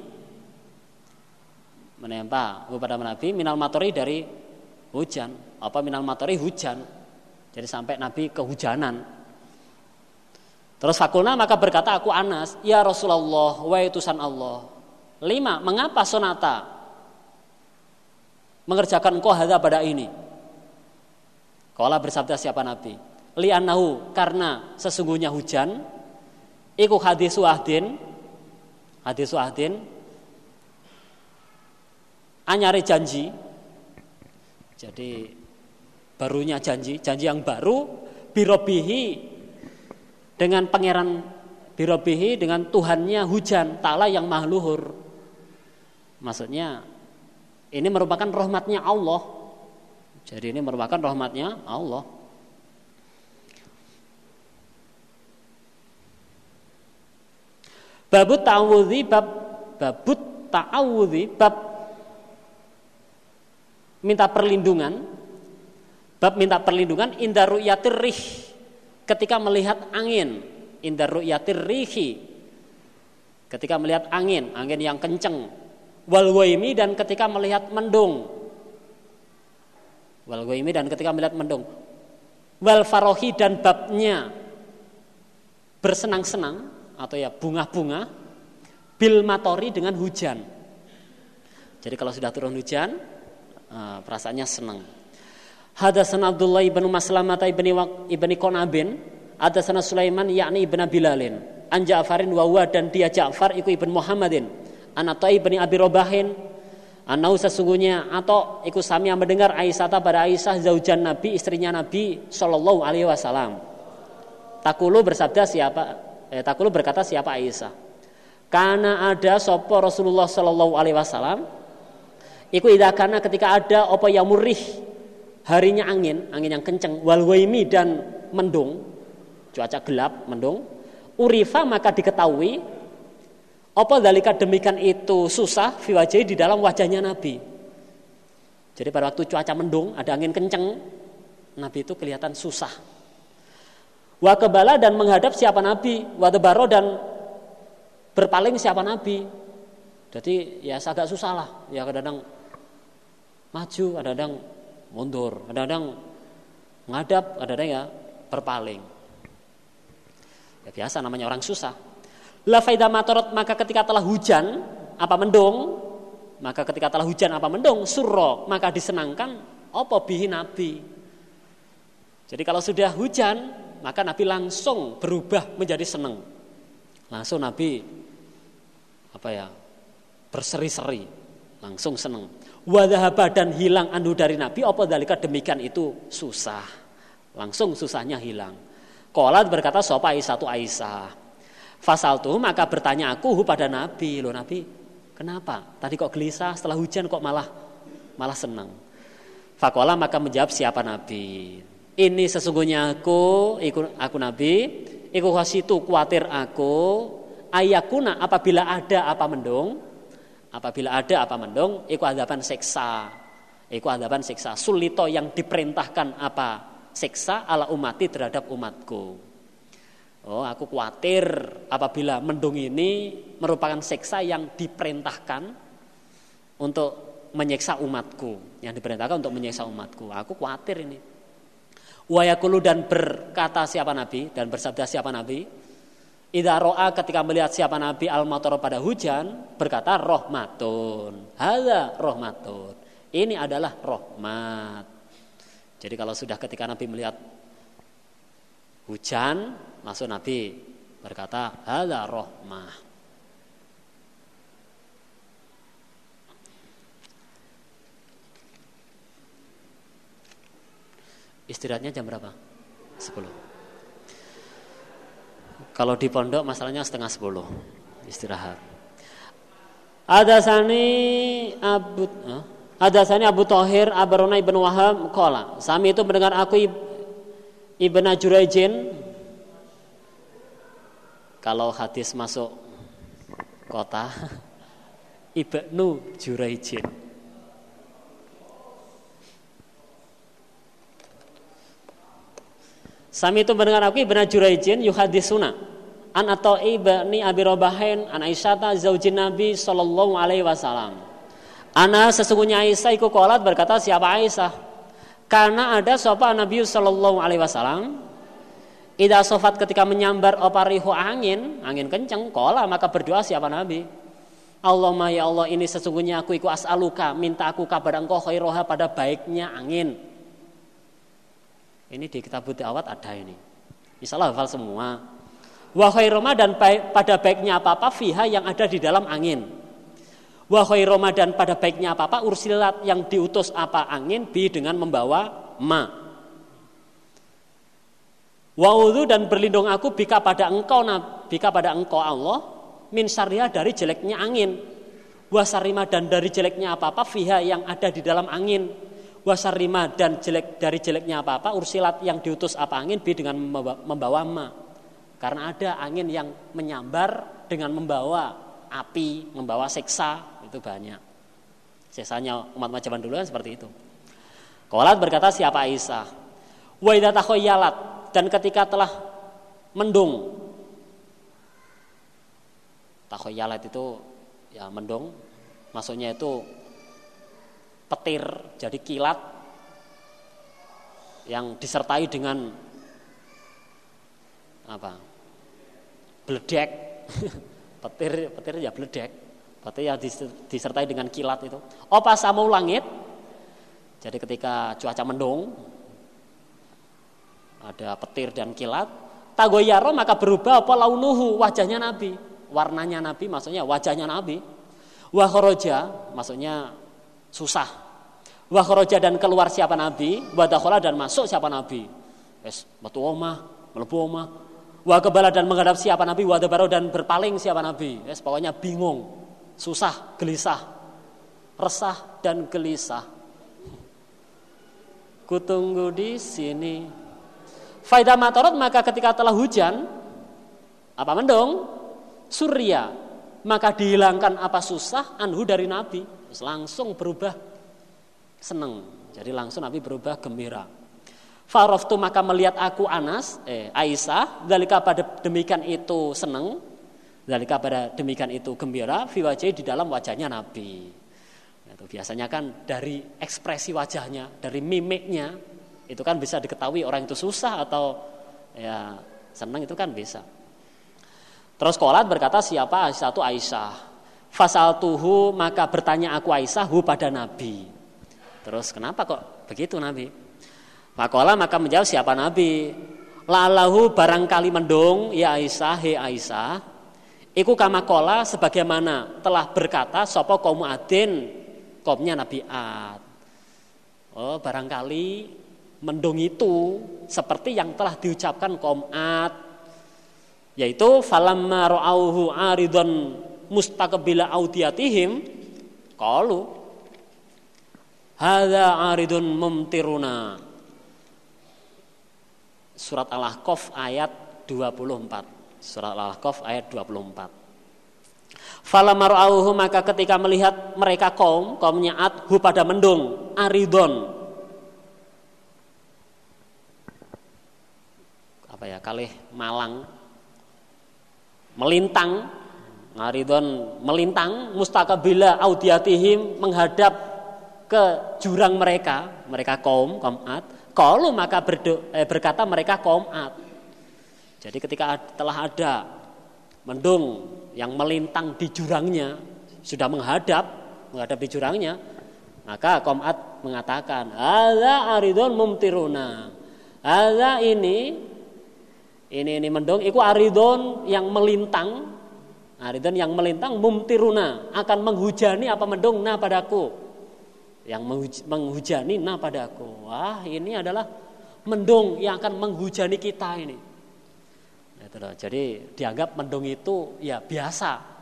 menimpa pada Nabi minal matori dari hujan. Apa minal matori hujan. Jadi sampai Nabi kehujanan. Terus fakulna maka berkata aku Anas ya Rasulullah wa utusan Allah lima mengapa sonata mengerjakan engkau hadza pada ini? Kala bersabda siapa Nabi li'annahu karena sesungguhnya hujan Iku hadis wahdin hadis wahdin anyari janji jadi barunya janji janji yang baru birobihi dengan pangeran birobihi dengan Tuhannya hujan ta'ala yang mahluhur maksudnya ini merupakan rahmatnya Allah. Jadi ini merupakan rahmatnya Allah. Babut ta'awudhi bab babut ta'awudhi bab minta perlindungan bab minta perlindungan indar ru'yatir rih. Ketika melihat angin indar ru'yatir ketika melihat angin angin yang kenceng. Wal waimi dan ketika melihat mendung. Wal waimi dan ketika melihat mendung. Wal farohi dan babnya. Bersenang-senang atau ya bunga-bunga bil matori dengan hujan. Jadi kalau sudah turun hujan, eh, perasaannya senang. Hadasan Abdullah ibn Maslamah ibni ibni Konabin, hadasan Sulaiman yakni ibn Bilalin, an Ja'farin wa dan dia Ja'far iku ibn Muhammadin, anak ibni Abi Robahin, Anau sesungguhnya atau ikut sami yang mendengar Aisyah pada Aisyah zaujan Nabi istrinya Nabi Shallallahu Alaihi Wasallam. Takulu bersabda siapa eh, takulu berkata siapa Aisyah. Karena ada sopo Rasulullah Shallallahu Alaihi Wasallam Iku ida karena ketika ada opo yang murih harinya angin, angin yang kenceng, walwaimi dan mendung, cuaca gelap, mendung, urifa maka diketahui apa dalika demikian itu susah fiwajai di dalam wajahnya Nabi. Jadi pada waktu cuaca mendung, ada angin kenceng, Nabi itu kelihatan susah. Wa kebala dan menghadap siapa nabi, wa tebaro dan berpaling siapa nabi. Jadi ya agak susah lah. Ya kadang-kadang maju, kadang-kadang mundur, kadang-kadang ngadap, kadang-kadang ya berpaling. Ya biasa namanya orang susah. La faida matorot maka ketika telah hujan apa mendung maka ketika telah hujan apa mendung surro maka disenangkan apa bihi nabi. Jadi kalau sudah hujan maka Nabi langsung berubah menjadi senang. Langsung Nabi apa ya berseri-seri, langsung senang. Wadahaba dan hilang anu dari Nabi, apa dalika demikian itu susah. Langsung susahnya hilang. Kolat berkata sopa Aisyah tu Aisyah. Fasal tuh maka bertanya aku pada Nabi, lo Nabi, kenapa? Tadi kok gelisah, setelah hujan kok malah malah senang. Fakola maka menjawab siapa Nabi. Ini sesungguhnya aku, aku Nabi, iku itu kuatir aku, ayakuna apabila ada apa mendung, apabila ada apa mendung, iku adaban seksa, iku adaban seksa, sulito yang diperintahkan apa seksa ala umati terhadap umatku. Oh, aku khawatir apabila mendung ini merupakan seksa yang diperintahkan untuk menyiksa umatku, yang diperintahkan untuk menyiksa umatku. Aku khawatir ini. Wayakulu dan berkata siapa Nabi dan bersabda siapa Nabi? Ida ro'a ketika melihat siapa Nabi al pada hujan berkata rohmatun. Hada rohmatun. Ini adalah rohmat. Jadi kalau sudah ketika Nabi melihat hujan, langsung Nabi berkata hada rohmah. Istirahatnya jam berapa? 10. Kalau di pondok masalahnya setengah 10 istirahat. Hadasani Abu huh? Hadasani Abu Tohir Abarona ibn Wahab Kola Sami itu mendengar aku Ibn Jurajin Kalau hadis masuk kota [LAUGHS] Ibnu Jurajin Sami itu mendengar aku Ibn Jurajin yuhadisuna an atau ibni Abi Robahin an Aisyata zaujin Nabi sallallahu alaihi wasallam. Ana sesungguhnya Aisyah iku kolat berkata siapa Aisyah? Karena ada sapa Nabi sallallahu alaihi wasallam Ida sofat ketika menyambar oparihu angin, angin kenceng, kola maka berdoa siapa Nabi? Allahumma ya Allah ini sesungguhnya aku iku as'aluka, minta aku kabar engkau khairoha pada baiknya angin ini di kitab awat ada ini. Insya Allah hafal semua. Wahai Ramadan pada baiknya apa-apa fiha yang ada di dalam angin. Wahai Ramadan pada baiknya apa-apa ursilat yang diutus apa angin bi dengan membawa ma. Wa'udhu dan berlindung aku bika pada engkau bika pada engkau Allah min syariah dari jeleknya angin. Wasarima dan dari jeleknya apa-apa fiha yang ada di dalam angin wasarima dan jelek dari jeleknya apa-apa ursilat yang diutus apa angin bi dengan membawa, ma. Karena ada angin yang menyambar dengan membawa api membawa seksa itu banyak. Seksanya umat macam dulu kan seperti itu. Kolat berkata siapa Aisyah wa dan ketika telah mendung takhoyalat itu ya mendung maksudnya itu petir, jadi kilat yang disertai dengan apa? Bledek. [LAUGHS] petir, petir ya bledek. Petir yang disertai dengan kilat itu. Opa samu langit. Jadi ketika cuaca mendung ada petir dan kilat, tagoyaro maka berubah apa launuhu wajahnya Nabi. Warnanya Nabi maksudnya wajahnya Nabi. Wahoroja maksudnya susah. Wakhroja dan keluar siapa Nabi, wadakhola dan masuk siapa Nabi. Es batu omah, melebu omah. Wa kebala dan menghadap siapa Nabi, wadabaro dan berpaling siapa Nabi. Es pokoknya bingung, susah, gelisah, resah dan gelisah. Kutunggu di sini. Faidah matorot maka ketika telah hujan, apa mendung? Surya, maka dihilangkan apa susah anhu dari Nabi Terus langsung berubah seneng. Jadi langsung Nabi berubah gembira. Faroftu maka melihat aku Anas, eh, Aisyah, dalika pada demikian itu seneng, dalika pada demikian itu gembira, fi wajah di dalam wajahnya Nabi. Itu biasanya kan dari ekspresi wajahnya, dari mimiknya, itu kan bisa diketahui orang itu susah atau ya senang itu kan bisa. Terus kolat berkata siapa itu Aisyah. Fasal tuhu maka bertanya aku Aisyah hu pada Nabi. Terus kenapa kok begitu Nabi? Fakola maka menjawab siapa Nabi? Lalahu barangkali mendung ya Aisyah he Aisyah. Iku kamakola sebagaimana telah berkata sopo kaum adin kaumnya Nabi Ad. Oh barangkali mendung itu seperti yang telah diucapkan kaum Ad yaitu falamma ra'auhu aridon mustaqbila audiyatihim qalu hadza aridun mumtiruna. Surat al-ahqaf ayat 24 surat al-ahqaf ayat 24 Falamar'auhu maka ketika melihat mereka kaum kaumnya Ad hu pada mendung aridon apa ya kalih malang. Melintang. Ngaridon melintang mustakabila audiatihim menghadap ke jurang mereka, mereka kaum kaum Ad. Kalau maka berdo, eh, berkata mereka kaum Ad. Jadi ketika telah ada mendung yang melintang di jurangnya sudah menghadap menghadap di jurangnya, maka kaum Ad mengatakan, "Ada aridon mumtiruna." Ada ini ini ini mendung iku aridon yang melintang Aridan yang melintang mumtiruna akan menghujani apa mendung na padaku. Yang menghujani na padaku. Wah, ini adalah mendung yang akan menghujani kita ini. Gitu Jadi dianggap mendung itu ya biasa.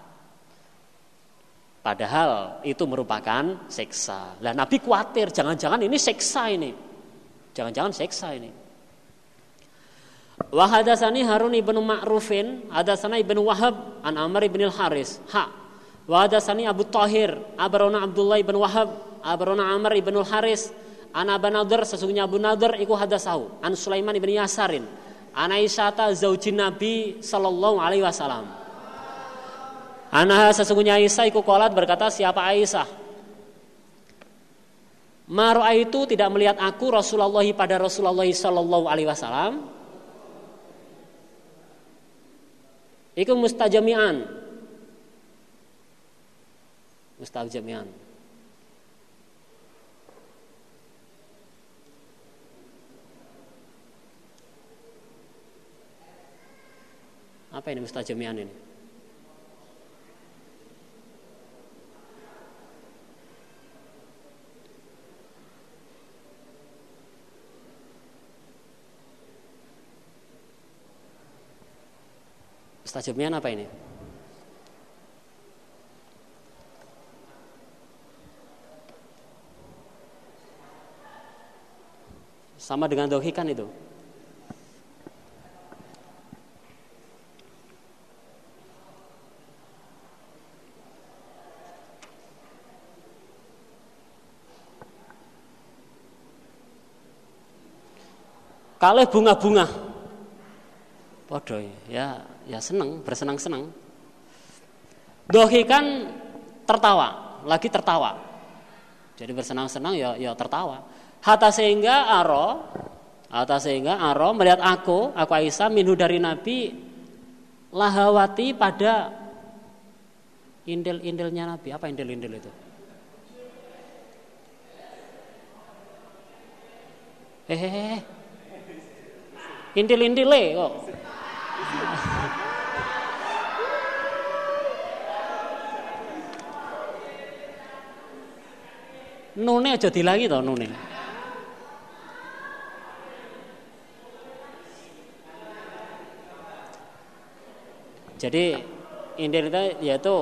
Padahal itu merupakan seksa. Lah Nabi khawatir, jangan-jangan ini seksa ini. Jangan-jangan seksa ini. Wa hadatsani Harun ibn Ma'rufin, hadatsana ibnu Wahab an Amr ibn al-Haris. Ha. Wa Abu Tahir, abarona Abdullah ibn Wahab, abarona Amr ibn al-Haris, an Abu Nadir sesungguhnya Abu Nadir iku hadasahu, an Sulaiman ibn Yasarin, an Aisyata zaujin Nabi sallallahu alaihi wasallam. Anaha sesungguhnya Aisyah iku kolat berkata siapa Aisyah? Maro'a itu tidak melihat aku Rasulullah pada Rasulullah Sallallahu Alaihi Wasallam. Iku mustajamian. Mustajamian. Apa ini mustajamian ini? Mustajabnya apa ini? Sama dengan dohikan itu. Kalau bunga-bunga Podo ya ya seneng bersenang-senang. Dohi kan tertawa, lagi tertawa. Jadi bersenang-senang ya ya tertawa. Hatta sehingga aro, hatta sehingga aro melihat aku, aku Aisyah minhu dari Nabi lahawati pada indil-indilnya Nabi. Apa indil-indil itu? Hehehe. Indil-indile kok. Nune aja dilangi to nune. Jadi itu yaitu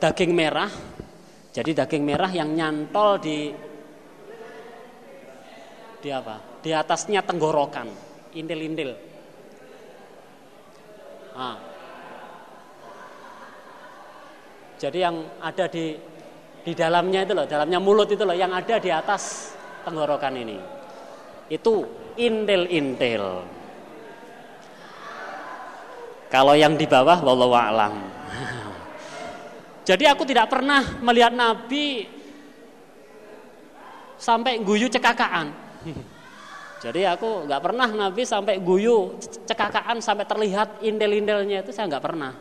daging merah. Jadi daging merah yang nyantol di di apa? Di atasnya tenggorokan, indil-indil. Nah. Jadi yang ada di di dalamnya itu loh, dalamnya mulut itu loh, yang ada di atas tenggorokan ini. Itu intil-intil. Kalau yang di bawah, wallahu a'lam. Jadi aku tidak pernah melihat Nabi sampai guyu cekakaan. Jadi aku nggak pernah Nabi sampai guyu cekakaan sampai terlihat indel-indelnya itu saya nggak pernah.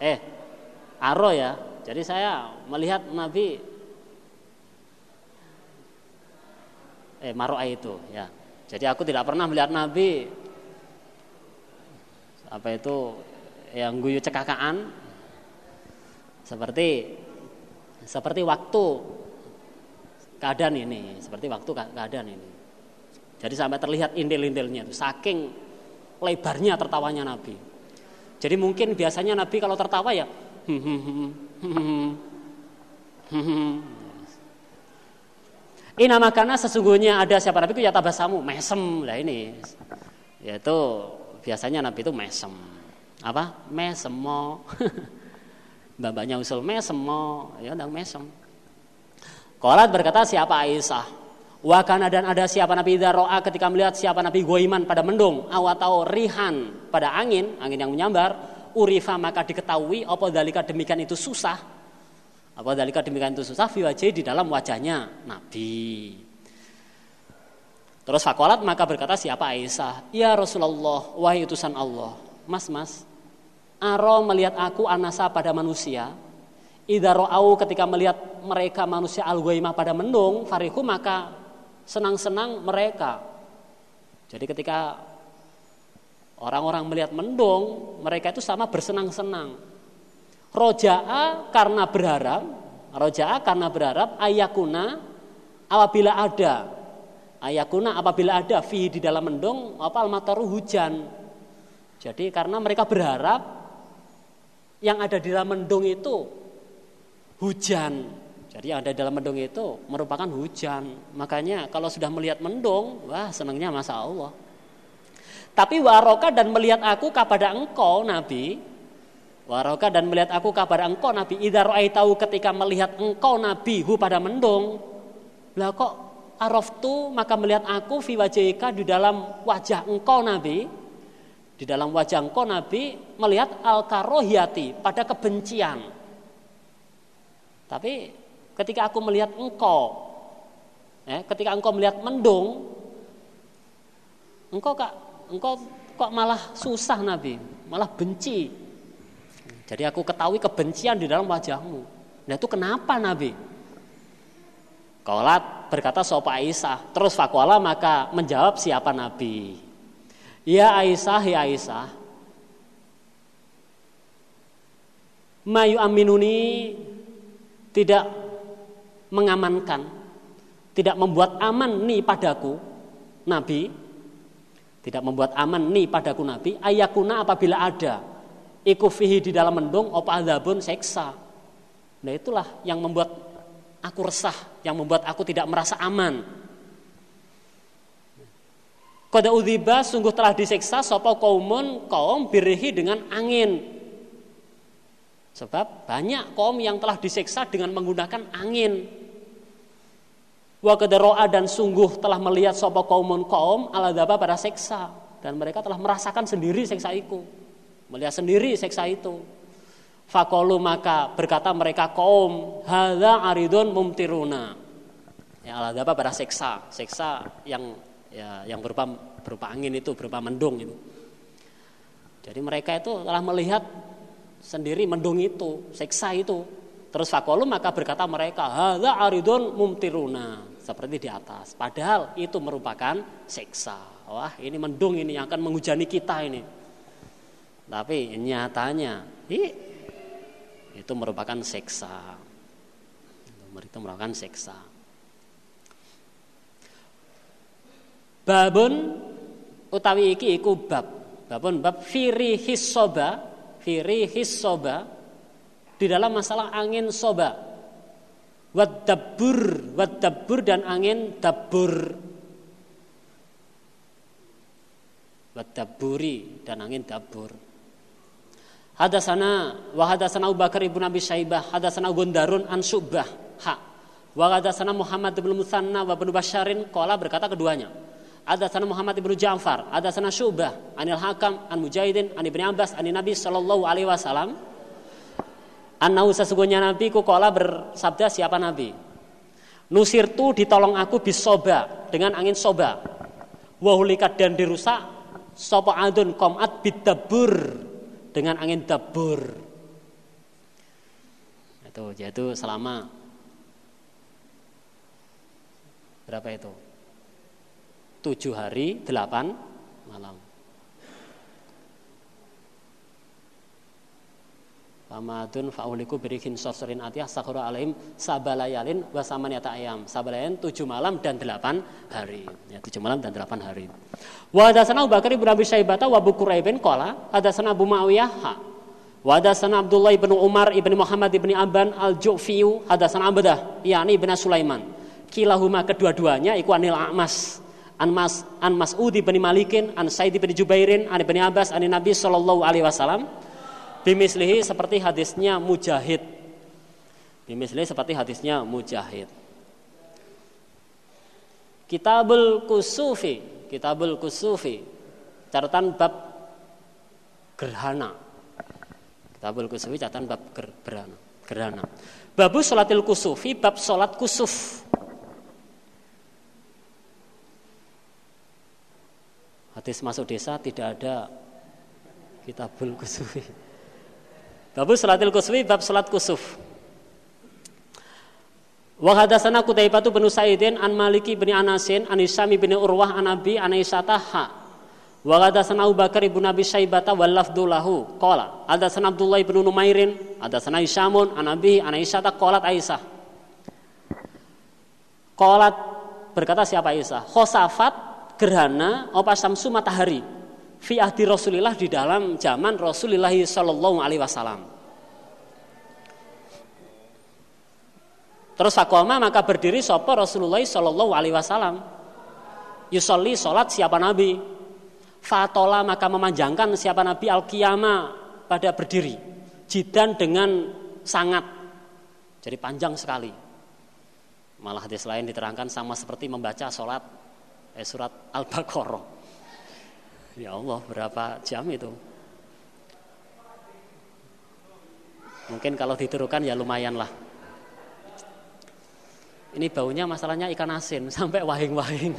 Eh, aro ya. Jadi saya melihat Nabi eh maroa itu ya. Jadi aku tidak pernah melihat Nabi apa itu yang guyu cekakaan seperti seperti waktu keadaan ini, seperti waktu keadaan ini. Jadi sampai terlihat indil-indilnya itu, saking lebarnya tertawanya Nabi. Jadi mungkin biasanya Nabi kalau tertawa ya nama karena sesungguhnya ada siapa Nabi itu ya tabasamu, mesem lah ini. Yaitu biasanya Nabi itu mesem. Apa? Mesemo. [LAUGHS] Mbak-mbaknya usul mesemo, ya udah mesem. Kolat berkata siapa Aisyah? Wakana dan ada siapa Nabi Roa ketika melihat siapa Nabi Goiman pada mendung, awatau rihan pada angin, angin yang menyambar, urifa maka diketahui apa dalika demikian itu susah. Apa dalika demikian itu susah wajah di dalam wajahnya Nabi. Terus fakolat maka berkata siapa Aisyah? Ya Rasulullah, wahai utusan Allah. Mas, mas, Aro melihat aku anasa pada manusia, Idza ra'au ketika melihat mereka manusia al pada mendung, farihu maka senang-senang mereka. Jadi ketika orang-orang melihat mendung, mereka itu sama bersenang-senang. Roja'a karena berharap, roja'a karena berharap ayakuna apabila ada ayakuna apabila ada fi di dalam mendung apa al hujan. Jadi karena mereka berharap yang ada di dalam mendung itu hujan. Jadi yang ada dalam mendung itu merupakan hujan. Makanya kalau sudah melihat mendung, wah senangnya masa Allah. Tapi waroka dan melihat aku kepada engkau Nabi, waroka dan melihat aku kepada engkau Nabi, idar tahu ketika melihat engkau Nabi hu pada mendung, lah kok araftu? Maka melihat aku fi wajhika di dalam wajah engkau Nabi, di dalam wajah engkau Nabi melihat al karohiyati pada kebencian. Tapi ketika aku melihat engkau, ya, ketika engkau melihat mendung, engkau kak, engkau kok malah susah Nabi, malah benci. Jadi aku ketahui kebencian di dalam wajahmu. Nah itu kenapa Nabi? Kolat berkata sopa Aisyah. Terus fakwala maka menjawab siapa Nabi. Ya Aisyah, ya Aisyah. Mayu aminuni tidak mengamankan, tidak membuat aman nih padaku, Nabi. Tidak membuat aman nih padaku Nabi. Ayakuna apabila ada ikufihi di dalam mendung opa adabun seksa. Nah itulah yang membuat aku resah, yang membuat aku tidak merasa aman. Kode udhiba sungguh telah diseksa sopo kaumun kaum birihi dengan angin. Sebab banyak kaum yang telah diseksa dengan menggunakan angin. Wa roa dan sungguh telah melihat sopo kaumun kaum aladaba pada seksa. Dan mereka telah merasakan sendiri seksa itu. Melihat sendiri seksa itu. Fakolu maka berkata mereka kaum hadza aridun mumtiruna. Ya aladaba pada seksa, seksa yang ya yang berupa berupa angin itu berupa mendung itu. Jadi mereka itu telah melihat sendiri mendung itu seksa itu. Terus fakolu maka berkata mereka hadza aridun mumtiruna. Seperti di atas. Padahal itu merupakan seksa wah ini mendung ini yang akan menghujani kita ini tapi nyatanya itu merupakan seksa itu merupakan seksa Babun utawi iki iku bab. Babun bab firi hissoba, firi hissoba di dalam masalah angin soba. Wadabur, wadabur dan angin dabur. Wadaburi dan angin dabur. Hadasana wa hadasana Abu Bakar ibn Abi Syaibah, hadasana Gundarun an Subah. Ha. Wa hadasana Muhammad ibn Musanna wa ibn Basharin qala berkata keduanya ada sana Muhammad ibnu Ja'far, ada sana Syubah, Anil Hakam, An Mujahidin, An Ibni Abbas, An Nabi Sallallahu Alaihi Wasallam. Anahu sesungguhnya Nabi kukola bersabda siapa Nabi? Nusir tu ditolong aku bisoba dengan angin soba. Wahulikat dan dirusak sopo adun komat bidabur dengan angin dabur. Itu yaitu selama berapa itu? tujuh hari delapan malam. Famadun fa'uliku berikin sorsorin atiyah sakhura alaihim sabalayalin wasamaniyata ayam. Sabalayan tujuh malam dan delapan hari. Ya, tujuh malam dan delapan hari. Wa hadasana Abu Bakar ibn Abi Syaibata wa Abu Quraibin qala hadasana Abu Muawiyah ha. Wa hadasana Abdullah ibn Umar ibn Muhammad ibn Abban al-Ju'fiyu hadasana Abdah yakni ibn Sulaiman. Kilahuma kedua-duanya iku anil A'mas an Mas an Mas'udi bin Malikin, an Said bin Jubairin, an Ibnu Abbas, an Nabi sallallahu alaihi wasallam. Bimislihi seperti hadisnya Mujahid. Bimislihi seperti hadisnya Mujahid. Kitabul Kusufi, Kitabul Kusufi. Catatan bab gerhana. Kitabul Kusufi catatan bab gerhana. Gerhana. Babu salatil kusufi, bab salat kusuf. hadis masuk desa tidak ada kitabul kusufi. Babu salatil kusufi bab salat kusuf. Wa hadatsana Qutaibah bin Sa'idin an Maliki bin Anasin an Isami bin Urwah an Abi an Aisyah Wa hadatsana Abu Bakar bin Abi Syaibah wal lafdhu lahu. Qala hadatsana Abdullah bin Numairin hadatsana Isamun an Abi an Aisyah qalat Aisyah. Qalat berkata siapa Aisyah? Khosafat gerhana opa samsu matahari fi ahdi Rasulillah di dalam zaman Rasulullah sallallahu Alaihi Wasallam. Terus fakoma maka berdiri sopo Rasulullah Shallallahu Alaihi Wasallam. Yusolli sholat siapa Nabi. Fatola maka memanjangkan siapa Nabi al pada berdiri. Jidan dengan sangat. Jadi panjang sekali. Malah hadis lain diterangkan sama seperti membaca sholat eh, surat Al-Baqarah Ya Allah, berapa jam itu? Mungkin kalau diturukan ya lumayan lah. Ini baunya masalahnya ikan asin [LAUGHS] sampai wahing-wahing.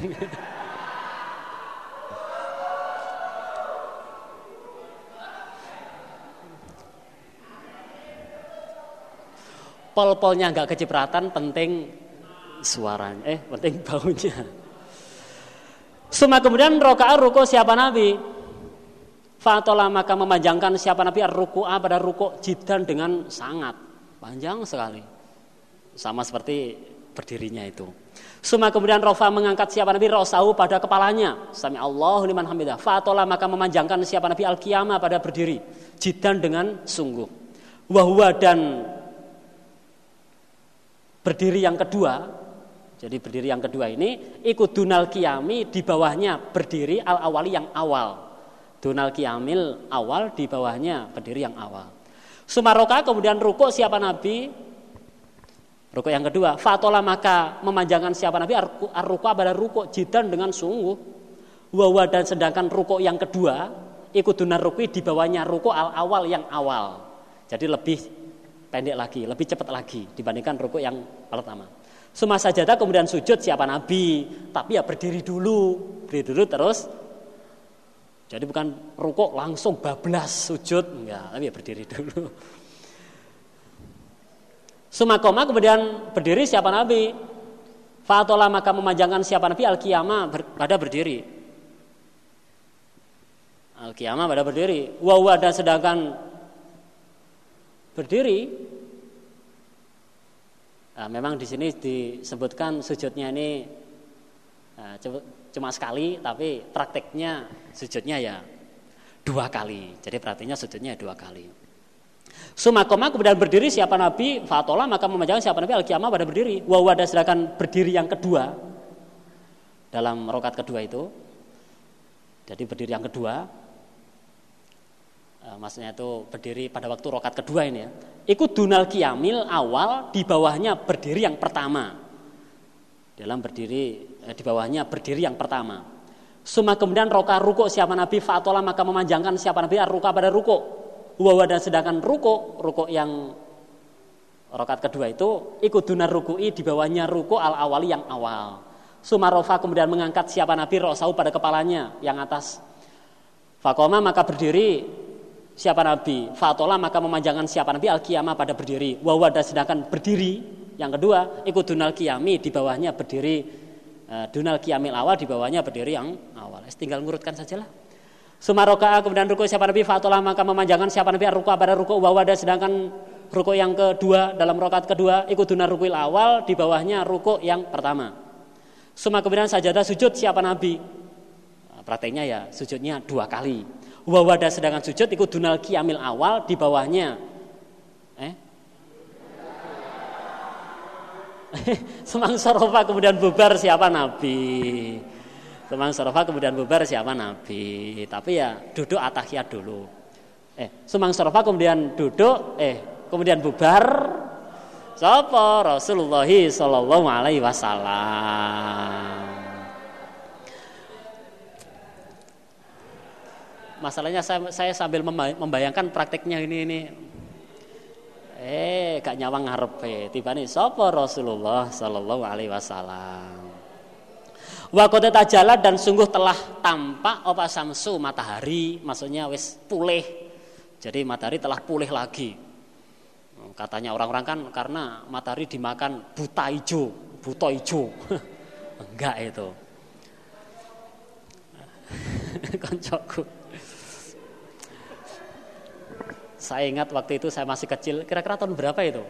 Pol-polnya nggak kecipratan, penting suaranya, eh penting baunya. Suma kemudian rokaat ruko siapa Nabi? Fatola maka memanjangkan siapa Nabi ruku'a pada ruko jidan dengan sangat panjang sekali. Sama seperti berdirinya itu. Suma kemudian Rofa mengangkat siapa Nabi Rosau pada kepalanya. Sami Allah liman hamidah. Fatola maka memanjangkan siapa Nabi al pada berdiri. Jidan dengan sungguh. Wahwa dan berdiri yang kedua. Jadi berdiri yang kedua ini ikut dunal kiami di bawahnya berdiri al awali yang awal. Dunal kiamil awal di bawahnya berdiri yang awal. Sumaroka kemudian ruko siapa Nabi Ruko yang kedua, fatola maka memanjangkan siapa Nabi ar-ruko pada ruko jidan dengan sungguh. Wawa dan sedangkan ruko yang kedua ikut dunar ruku di bawahnya ruko al awal yang awal. Jadi lebih pendek lagi, lebih cepat lagi dibandingkan ruko yang pertama. Semasa sajadah kemudian sujud siapa Nabi, tapi ya berdiri dulu, berdiri dulu terus. Jadi bukan ruko langsung bablas sujud, enggak, tapi ya berdiri dulu. Sumakoma kemudian berdiri siapa Nabi? Fatola maka memanjangkan siapa Nabi al ber, pada berdiri. al pada berdiri. Wawa dan sedangkan berdiri. Nah, memang di sini disebutkan sujudnya ini nah, cuma sekali, tapi prakteknya sujudnya ya dua kali. Jadi prakteknya sujudnya dua kali. Sumakoma kemudian berdiri siapa Nabi Fatola maka memanjangkan siapa Nabi al pada berdiri Wawada sedangkan berdiri yang kedua Dalam rokat kedua itu Jadi berdiri yang kedua eh, Maksudnya itu berdiri pada waktu rokat kedua ini ya. Ikut dunal kiamil awal Di bawahnya berdiri yang pertama. Dalam berdiri eh, Di bawahnya berdiri yang pertama. Suma kemudian roka ruko siapa Nabi? Fatola maka memanjangkan siapa Nabi? Ruka pada ruko. Wawa dan sedangkan ruko, ruko yang rokat kedua itu ikut dunar ruku'i di bawahnya ruko al awali yang awal. Sumarofa kemudian mengangkat siapa Nabi? Rosau pada kepalanya yang atas. Fakoma maka berdiri siapa Nabi. Fatola maka memanjangkan siapa Nabi al kiamah pada berdiri. Wawa dan sedangkan berdiri yang kedua ikut dunal kiami di bawahnya berdiri. Uh, dunal kiamil awal di bawahnya berdiri yang awal. Tinggal ngurutkan sajalah. Sumaroka kemudian ruku siapa Nabi Fatolah maka memanjangkan siapa Nabi ruku pada ruku wawada sedangkan ruku yang kedua dalam rokat kedua ikut dunar ruku awal di bawahnya ruku yang pertama. Suma kemudian sajadah sujud siapa Nabi. Nah, prakteknya ya sujudnya dua kali. Wawada sedangkan sujud ikut dunal kiamil awal di bawahnya. Eh? [LAUGHS] Semang sorofa kemudian bubar siapa Nabi. Teman sorofa kemudian bubar siapa Nabi. Tapi ya duduk atahiyat dulu. Eh, sumang sorofa kemudian duduk, eh kemudian bubar. Sapa Rasulullah Sallallahu Alaihi Wasallam. Masalahnya saya, saya sambil membayangkan prakteknya ini ini. Eh, gak nyawang ngarep eh. Tiba nih, sapa Rasulullah Sallallahu Alaihi Wasallam. Wakote tajalat dan sungguh telah tampak opa samsu matahari, maksudnya wis pulih. Jadi matahari telah pulih lagi. Katanya orang-orang kan karena matahari dimakan buta hijau, buta hijau. [LAUGHS] Enggak itu. [LAUGHS] Koncoku. Saya ingat waktu itu saya masih kecil, kira-kira tahun berapa itu?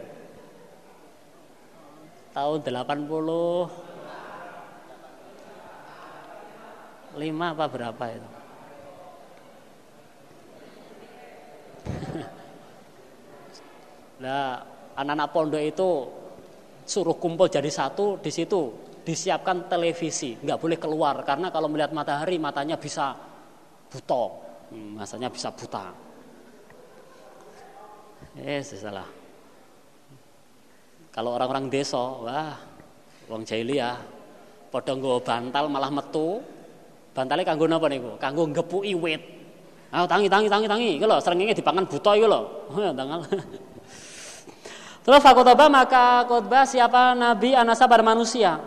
Tahun 80 lima apa berapa itu? Nah anak-anak pondok itu suruh kumpul jadi satu di situ disiapkan televisi nggak boleh keluar. Karena kalau melihat matahari matanya bisa buta. Hmm, masanya bisa buta eh salah kalau orang-orang desa wah wong jahiliyah padha nggawa bantal malah metu bantale kanggo napa niku kanggo ngepuki wit Ah tangi tangi tangi tangi iku lho srengenge dipangan buta iku lho. [LAUGHS] Tangal. [LAUGHS] Terus fakotoba maka khotbah siapa nabi anasa pada manusia.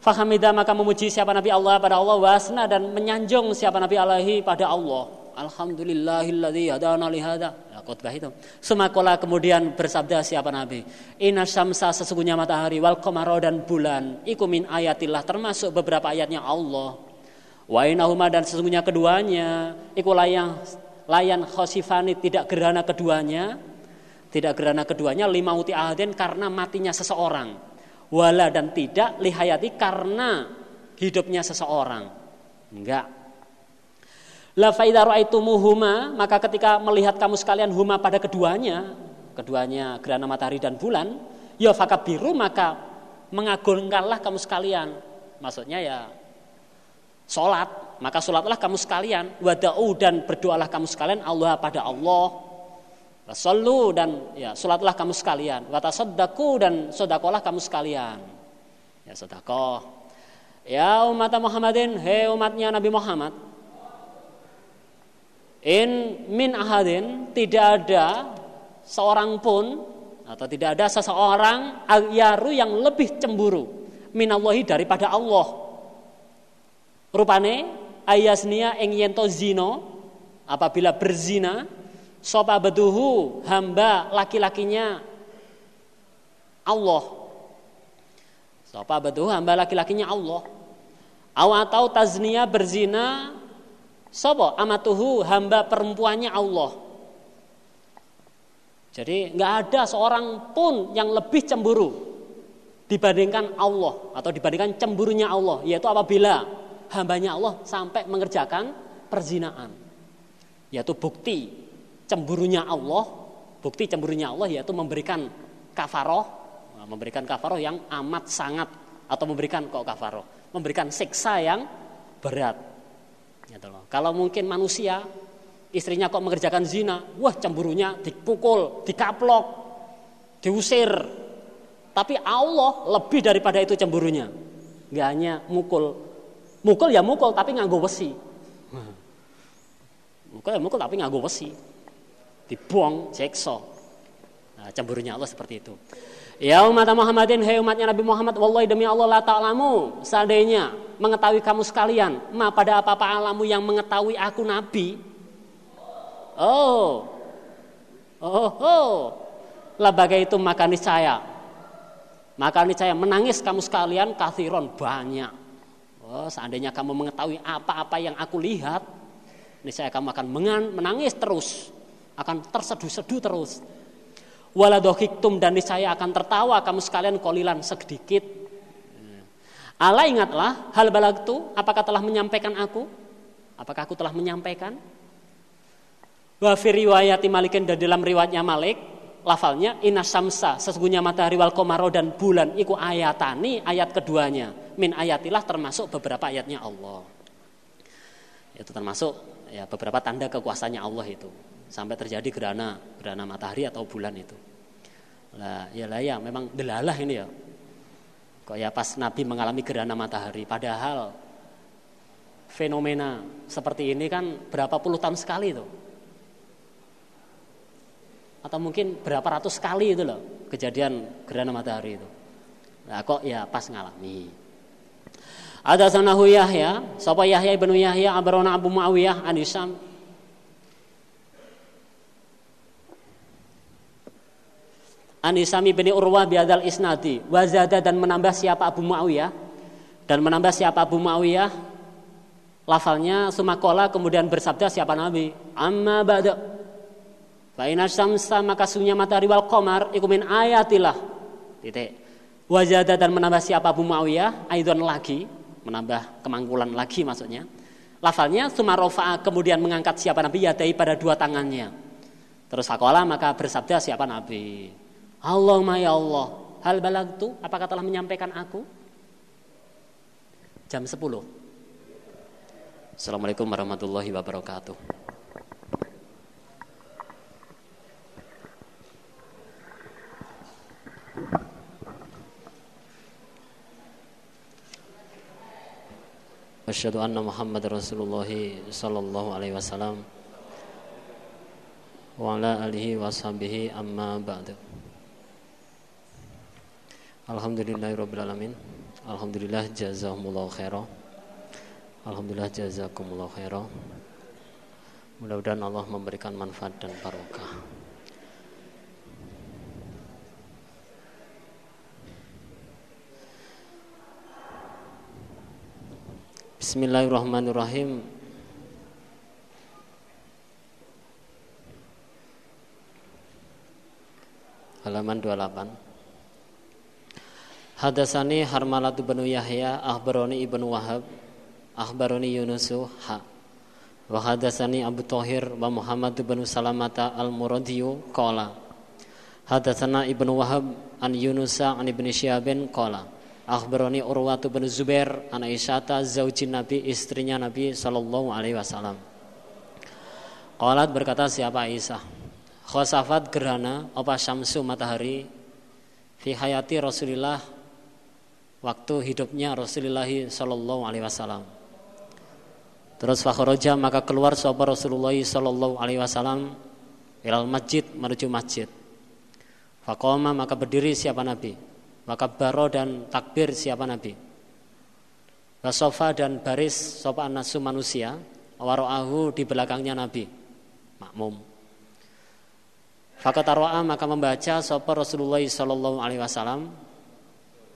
Fahamida maka memuji siapa nabi Allah pada Allah wasna dan menyanjung siapa nabi Allahi pada Allah. Alhamdulillahilladzi hadana li hada. Ya, khotbah itu. Sumakola kemudian bersabda siapa nabi. Inna syamsa sesungguhnya matahari wal qamara dan bulan iku min ayatillah termasuk beberapa ayatnya Allah. Wa inahuma dan sesungguhnya keduanya iku layang layan khosifani tidak gerhana keduanya tidak gerhana keduanya lima uti ahadin karena matinya seseorang wala dan tidak lihayati karena hidupnya seseorang enggak la ra'aitumuhuma maka ketika melihat kamu sekalian huma pada keduanya keduanya gerhana matahari dan bulan ya fakabiru maka mengagungkanlah kamu sekalian maksudnya ya Sholat, maka sholatlah kamu sekalian. Wada'u dan berdoalah kamu sekalian Allah pada Allah. Wasallu dan ya sholatlah kamu sekalian. Watasodaku dan sodakolah kamu sekalian. Ya sodakoh. Ya umat Muhammadin, hei umatnya Nabi Muhammad. In min ahadin tidak ada seorang pun atau tidak ada seseorang yaru yang lebih cemburu minallahi daripada Allah Rupane ayasnia ing yento zino apabila berzina sopa beduhu hamba laki-lakinya Allah. Sopa beduhu hamba laki-lakinya Allah. Aw atau taznia berzina sopo amatuhu hamba perempuannya Allah. Jadi nggak ada seorang pun yang lebih cemburu dibandingkan Allah atau dibandingkan cemburunya Allah yaitu apabila hambanya Allah sampai mengerjakan perzinaan. Yaitu bukti cemburunya Allah, bukti cemburunya Allah yaitu memberikan kafaroh, nah, memberikan kafaroh yang amat sangat atau memberikan kok kafaroh, memberikan siksa yang berat. Gitu loh. Kalau mungkin manusia istrinya kok mengerjakan zina, wah cemburunya dipukul, dikaplok, diusir. Tapi Allah lebih daripada itu cemburunya. Gak hanya mukul Mukul ya mukul tapi nganggo besi. Mukul ya mukul tapi nganggo besi. Dibuang jekso. Nah, cemburunya Allah seperti itu. Ya umat Muhammadin, hei umatnya Nabi Muhammad, wallahi demi Allah la ta'lamu, seandainya mengetahui kamu sekalian, ma pada apa-apa alamu yang mengetahui aku Nabi. Oh, oh, oh, bagai itu maka niscaya, maka niscaya menangis kamu sekalian kathiron banyak. Oh, seandainya kamu mengetahui apa-apa yang aku lihat, ini saya kamu akan menangis terus, akan terseduh-seduh terus. Waladohiktum dan saya akan tertawa kamu sekalian kolilan sedikit. Allah ingatlah hal balagtu, apakah telah menyampaikan aku? Apakah aku telah menyampaikan? Wa fi riwayati Malikin dan dalam riwayatnya Malik, lafalnya inasamsa sesungguhnya matahari wal komaro dan bulan iku ayatani ayat keduanya min ayatilah termasuk beberapa ayatnya Allah itu termasuk ya beberapa tanda kekuasaannya Allah itu sampai terjadi gerhana gerhana matahari atau bulan itu. Lah ya lah ya memang delalah ini ya. Kok ya pas Nabi mengalami gerhana matahari. Padahal fenomena seperti ini kan berapa puluh tahun sekali itu. Atau mungkin berapa ratus kali itu loh kejadian gerhana matahari itu. Nah kok ya pas ngalami. Ada sanahu Yahya, sapa Yahya ibnu Yahya abarona Abu Muawiyah anisam Anisam bin Urwah biadal isnadi wazada dan menambah siapa Abu Muawiyah dan menambah siapa Abu Muawiyah lafalnya sumakola kemudian bersabda siapa Nabi amma ba'da Fa syamsa maka sunya matahari wal qamar iku min ayatillah. Titik. Wajada dan menambah siapa Abu Muawiyah aidon lagi, menambah kemangkulan lagi maksudnya. Lafalnya sumarofa kemudian mengangkat siapa Nabi yadai pada dua tangannya. Terus fakola maka bersabda siapa Nabi. Allahumma ya Allah. Hal balagtu, apakah telah menyampaikan aku? Jam 10. Assalamualaikum warahmatullahi wabarakatuh. Asyhadu anna Muhammad Rasulullah sallallahu alaihi wasallam wa ala alihi wa sahbihi amma ba'du. Alhamdulillahirabbil alamin. Alhamdulillah jazakumullahu khairan. Alhamdulillah jazakumullahu khairan. Mudah-mudahan Allah memberikan manfaat dan barokah. Bismillahirrahmanirrahim. Halaman 28. Hadasani Harmalatu bin Yahya akhbaroni Ibnu Wahab akhbaroni Yunusu ha wa hadasani Abu Thahir wa Muhammad bin Salamata al-Muradiyu qala Hadasana Ibnu Wahab an Yunusa an Ibnu Syihabin qala Akhbarani Urwatu bin Zubair an Aisyata zaujin Nabi istrinya Nabi sallallahu alaihi wasallam. Qalat berkata siapa Aisyah? Khosafat gerhana apa syamsu matahari fi hayati Rasulillah waktu hidupnya Rasulullah sallallahu alaihi wasallam. Terus fakharaja maka keluar sahabat Rasulullah sallallahu alaihi wasallam ilal masjid menuju masjid. Faqama maka berdiri siapa Nabi? maka baro dan takbir siapa Nabi Wasofa dan baris sopa nasu manusia Waro'ahu di belakangnya Nabi Makmum Fakataro'a maka membaca sopa Rasulullah Sallallahu Alaihi Wasallam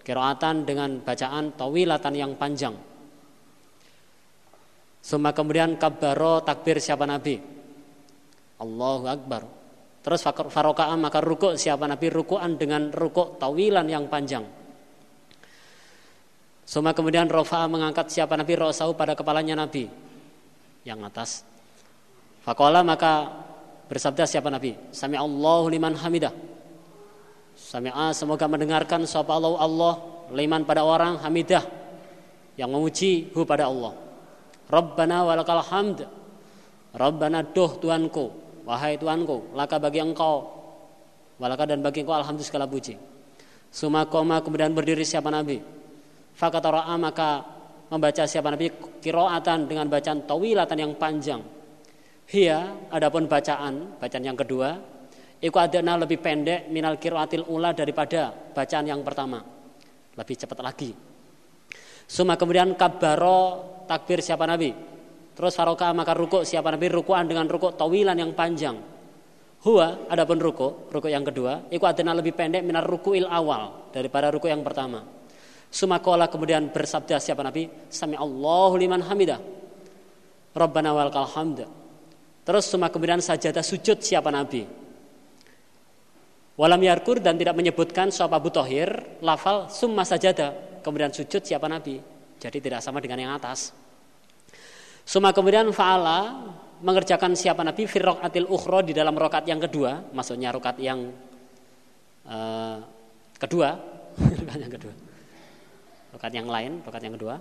Kiroatan dengan bacaan tawilatan yang panjang Semua kemudian kabaro takbir siapa Nabi Allahu Akbar Terus faroka'ah maka rukuk siapa Nabi rukuan dengan rukuk tawilan yang panjang. Suma kemudian rofa'a mengangkat siapa Nabi rosahu pada kepalanya Nabi yang atas. Fakola maka bersabda siapa Nabi? Sami Allahu liman hamidah. Sami'a semoga mendengarkan siapa Allah Allah liman pada orang hamidah yang memuji hu pada Allah. Rabbana walakal hamd. Rabbana duh Tuhanku Wahai Tuanku, laka bagi engkau, walaka dan bagi engkau alhamdulillah segala puji. Sumakoma kemudian berdiri siapa Nabi. Fakatara'a maka membaca siapa Nabi kiroatan dengan bacaan tawilatan yang panjang. Hia, adapun bacaan, bacaan yang kedua, iku adana lebih pendek minal kiroatil ula daripada bacaan yang pertama. Lebih cepat lagi. Suma kemudian kabaro takbir siapa Nabi Terus faroka maka rukuk siapa Nabi rukuan dengan rukuk tawilan yang panjang. Huwa adapun rukuk, rukuk yang kedua, iku adena lebih pendek minar rukuil awal daripada rukuk yang pertama. Sumakola kemudian bersabda siapa Nabi, Sami Allahu liman hamidah. Rabbana walkal hamd. Terus suma kemudian sajadah sujud siapa Nabi. Walam yarkur dan tidak menyebutkan soal Abu Tohir, lafal summa sajadah. Kemudian sujud siapa Nabi. Jadi tidak sama dengan yang atas. Suma kemudian faala mengerjakan siapa Nabi firrok atil ukhro di dalam rokat yang kedua, maksudnya rokat yang uh, kedua, [LAUGHS] rokat yang kedua, rokat yang lain, rokat yang kedua.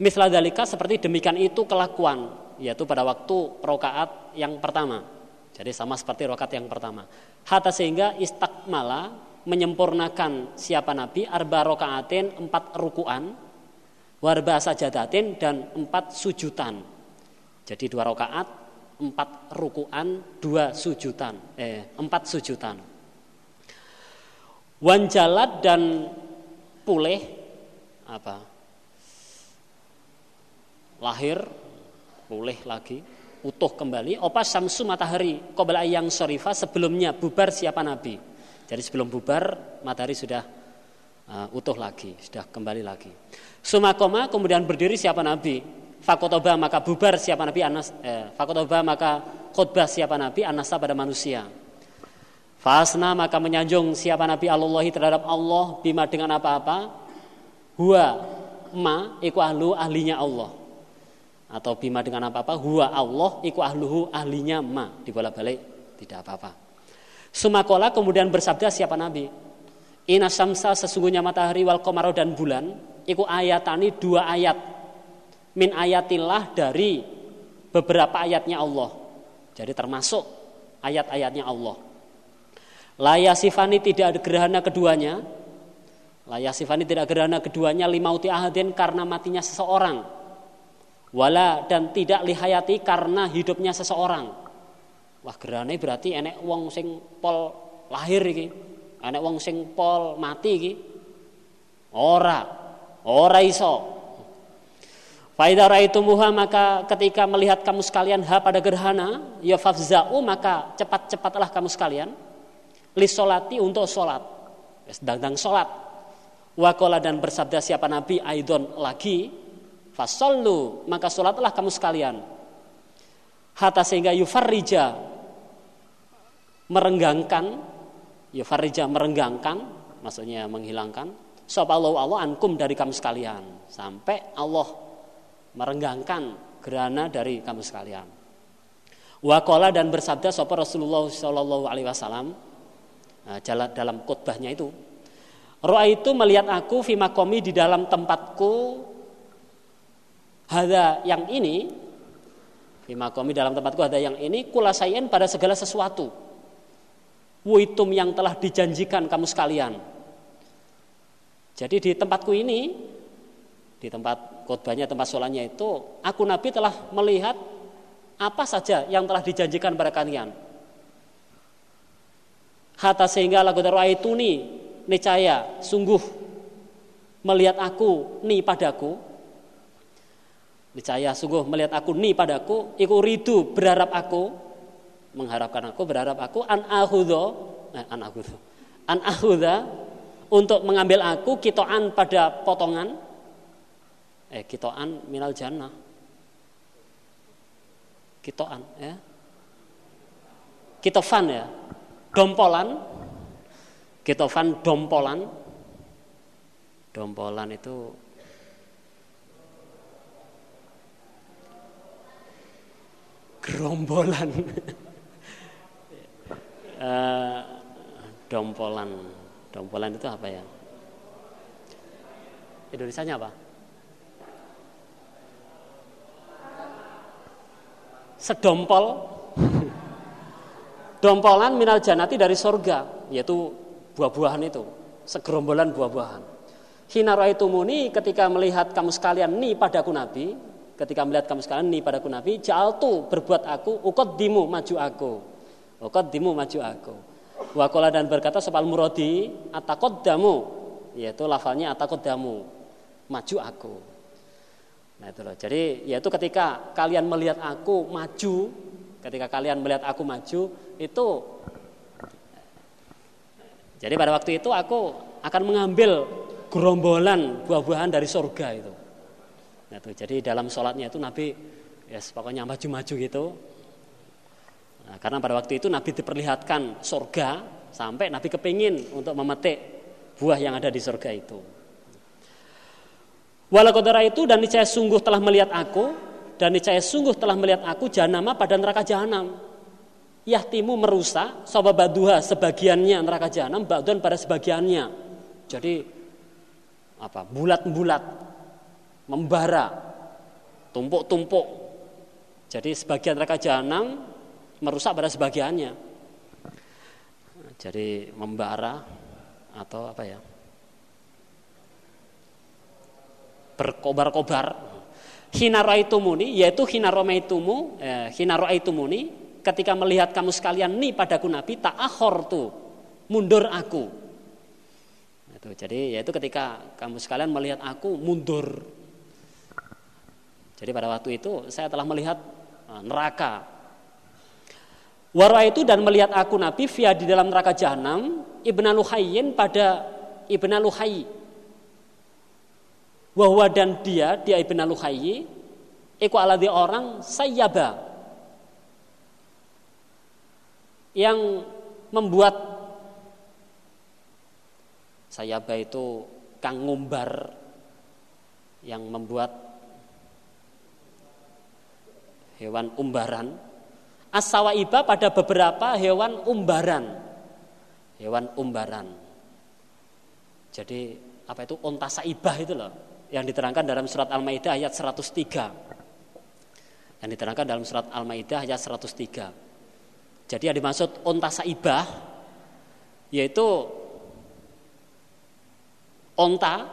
Mislah dalika seperti demikian itu kelakuan, yaitu pada waktu rokaat yang pertama. Jadi sama seperti rokat yang pertama. Hatta sehingga istakmala menyempurnakan siapa Nabi arba rokaatin empat rukuan warba sajadatin dan empat sujutan. Jadi dua rakaat, empat rukuan, dua sujutan, eh empat sujutan. Wanjalat dan pulih apa? Lahir, pulih lagi, utuh kembali. Opa samsu matahari, kobala yang sorifa sebelumnya bubar siapa nabi. Jadi sebelum bubar matahari sudah uh, utuh lagi, sudah kembali lagi. Sumakoma kemudian berdiri siapa Nabi. Fakotoba maka bubar siapa Nabi Anas. Eh, fakotoba maka khutbah siapa Nabi Anasa pada manusia. Fasna maka menyanjung siapa Nabi Allahi terhadap Allah bima dengan apa-apa. Hua ma iku ahlu ahlinya Allah. Atau bima dengan apa-apa. Hua Allah iku ahluhu ahlinya ma. Dibolak balik tidak apa-apa. Sumakola kemudian bersabda siapa Nabi. Ina samsa sesungguhnya matahari wal komaro dan bulan iku ayatani dua ayat min ayatillah dari beberapa ayatnya Allah. Jadi termasuk ayat-ayatnya Allah. Layasifani tidak ada gerhana keduanya. Layasifani tidak gerhana keduanya limauti ahadin karena matinya seseorang. Wala dan tidak lihayati karena hidupnya seseorang. Wah gerhana berarti enek wong sing pol lahir iki Anak wong sing pol mati iki. Ora. Ora iso. Faida raitumuha maka ketika melihat kamu sekalian ha pada gerhana, ya fafza'u maka cepat-cepatlah kamu sekalian li solati untuk solat. Sedang solat. Wakola dan bersabda siapa Nabi Aidon lagi fasallu maka solatlah kamu sekalian. Hatta sehingga yufarrija merenggangkan farija merenggangkan maksudnya menghilangkan Sopalau Allah ankum dari kamu sekalian sampai Allah merenggangkan gerana dari kamu sekalian. Wakola dan bersabda sopa Rasulullah Shallallahu Alaihi Wasallam nah, dalam khutbahnya itu. Roa itu melihat aku fimakomi di dalam tempatku ada yang ini fimakomi dalam tempatku ada yang ini kulasain pada segala sesuatu Wuitum yang telah dijanjikan kamu sekalian. Jadi di tempatku ini, di tempat khotbahnya, tempat sholatnya itu, aku Nabi telah melihat apa saja yang telah dijanjikan pada kalian. Hatta sehingga lagu itu nih, nicaya, sungguh melihat aku nih padaku, nicaya sungguh melihat aku nih padaku, iku ridu berharap aku, mengharapkan aku berharap aku an ahudho eh, an ahudho an ahudha untuk mengambil aku kitoan pada potongan eh kitoan minal jannah. Kitoan ya. Kitofan ya. Dompolan kitofan dompolan. Dompolan itu gerombolan uh, [LAUGHS] dompolan. Dompolan itu apa ya? Indonesia apa? Sedompol. [LAUGHS] Dompolan minal janati dari sorga, yaitu buah-buahan itu, segerombolan buah-buahan. Hina muni ketika melihat kamu sekalian nih padaku Nabi, ketika melihat kamu sekalian nih padaku Nabi, jal tu berbuat aku, dimu maju aku. Uqaddimu maju aku. Wakola dan berkata sepal murodi damu yaitu lafalnya damu maju aku. Nah itu loh. Jadi yaitu ketika kalian melihat aku maju, ketika kalian melihat aku maju itu jadi pada waktu itu aku akan mengambil gerombolan buah-buahan dari surga itu. Nah, jadi dalam sholatnya itu Nabi ya yes, pokoknya maju-maju gitu Nah, karena pada waktu itu Nabi diperlihatkan surga sampai Nabi kepingin untuk memetik buah yang ada di surga itu. Walakodara itu dan niscaya sungguh telah melihat aku dan niscaya sungguh telah melihat aku janama pada neraka jahanam. Yahtimu merusak sobabaduha sebagiannya neraka jahanam ba'dun pada sebagiannya. Jadi apa? Bulat-bulat membara, tumpuk-tumpuk. Jadi sebagian neraka jahanam merusak pada sebagiannya. Jadi membara atau apa ya? Berkobar-kobar. Hina muni yaitu hina romaitumu, eh, muni ketika melihat kamu sekalian nih padaku Nabi tak akhor tuh mundur aku. Itu jadi yaitu ketika kamu sekalian melihat aku mundur. Jadi pada waktu itu saya telah melihat eh, neraka Wara itu dan melihat aku Nabi via di dalam neraka jahanam Ibn Luhayyin pada Ibn Luhayyi. Wahwa dan dia, dia Ibn Luhayyi, Iku aladi orang sayyaba yang membuat sayaba itu kang ngumbar yang membuat hewan umbaran Asawaiba pada beberapa hewan umbaran. Hewan umbaran. Jadi apa itu onta saibah itu loh yang diterangkan dalam surat Al-Maidah ayat 103. Yang diterangkan dalam surat Al-Maidah ayat 103. Jadi yang dimaksud onta saibah yaitu onta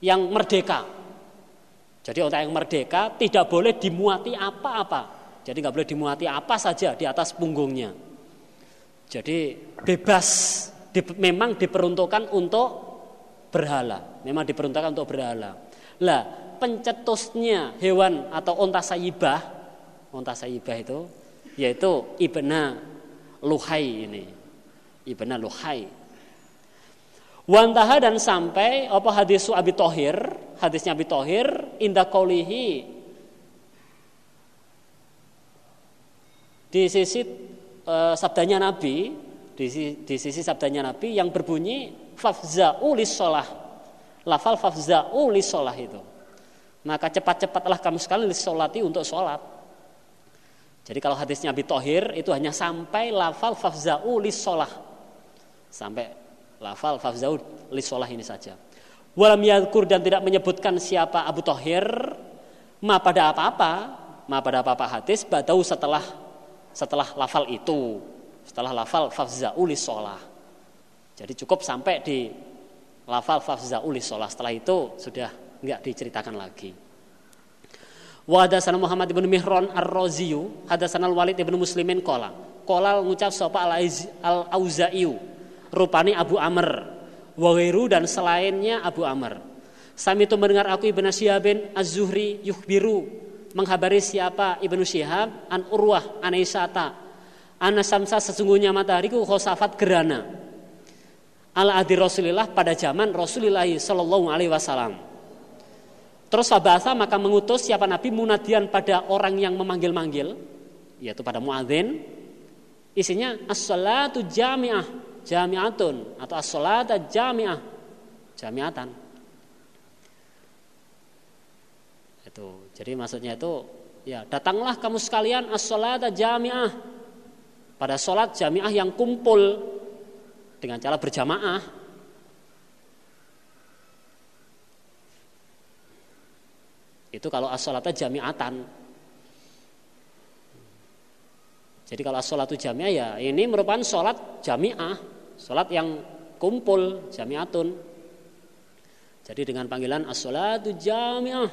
yang merdeka. Jadi onta yang merdeka tidak boleh dimuati apa-apa. Jadi nggak boleh dimuati apa saja di atas punggungnya. Jadi bebas, di, memang diperuntukkan untuk berhala. Memang diperuntukkan untuk berhala. Lah pencetusnya hewan atau onta sayibah, onta sayibah itu yaitu ibna luhai ini, ibna luhai. Wantaha dan sampai apa hadis Abi Tohir, hadisnya Abi Tohir, indah kaulihi di sisi e, sabdanya Nabi, di, di sisi sabdanya Nabi yang berbunyi fafza'u lisolah. Lafal fafza'u lisolah itu. Maka cepat-cepatlah kamu sekali lisolati untuk sholat. Jadi kalau hadisnya Nabi Tohir itu hanya sampai lafal fafza'u lisolah. Sampai lafal fafza'u lisolah ini saja. Walam yadkur dan tidak menyebutkan siapa Abu Tohir ma pada apa-apa, ma pada apa-apa hadis, badau setelah setelah lafal itu setelah lafal fafza'uli sholah. Jadi cukup sampai di lafal fafza'uli sholah. Setelah itu sudah nggak diceritakan lagi. Wa hadatsana Muhammad ibn Mihran ar-Raziyu hadatsana al-Walid ibn Muslimin qala. Qala ngucap sapa al-Auza'iyu rupani Abu Amr wa dan selainnya Abu Amr. Sami itu mendengar aku Ibnu Syihabin Az-Zuhri yukhbiru menghabari siapa Ibnu Syihab? An Urwah an Aisyata. An Samsa sesungguhnya matahari ku khosafat gerana ala adi Rasulillah pada zaman Rasulullah Shallallahu alaihi wasallam. Terus Fabasa maka mengutus siapa Nabi? Munadian pada orang yang memanggil-manggil yaitu pada muadzin. Isinya as-salatu jami'ah jami'atun atau as-salata jami'ah jami'atan Itu. Jadi maksudnya itu ya datanglah kamu sekalian as-salata jami'ah. Pada sholat jami'ah yang kumpul dengan cara berjamaah. Itu kalau as-salata jami'atan. Jadi kalau as-salatu jami'ah ya ini merupakan sholat jami'ah. Sholat yang kumpul jami'atun. Jadi dengan panggilan as-salatu jami'ah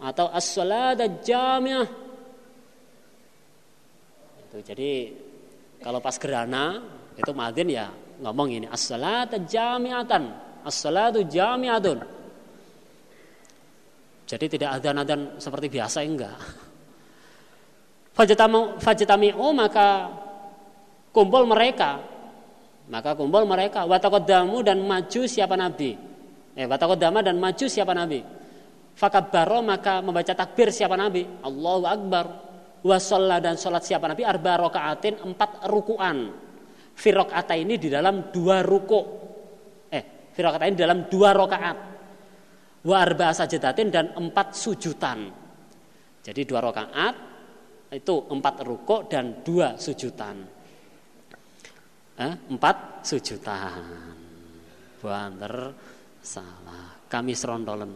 atau as-salata jamiah. Itu jadi kalau pas gerhana itu madin ya ngomong ini as-salata jamiatan, as-salatu jamiatun. Jadi tidak adzan-adzan seperti biasa enggak. Fajtami'u maka kumpul mereka. Maka kumpul mereka wataqaddamu dan maju siapa nabi. Eh wataqaddama dan maju siapa nabi Fakabaro maka membaca takbir siapa Nabi? Allahu Akbar. Wasolla dan sholat siapa Nabi? Arba rokaatin empat rukuan. Firokata ini di dalam dua ruku. Eh, firokata ini di dalam dua rokaat. Wa arba sajadatin dan empat sujutan. Jadi dua rokaat itu empat ruku dan dua sujutan. Eh, empat sujutan. Banter salah. Kami serondolen.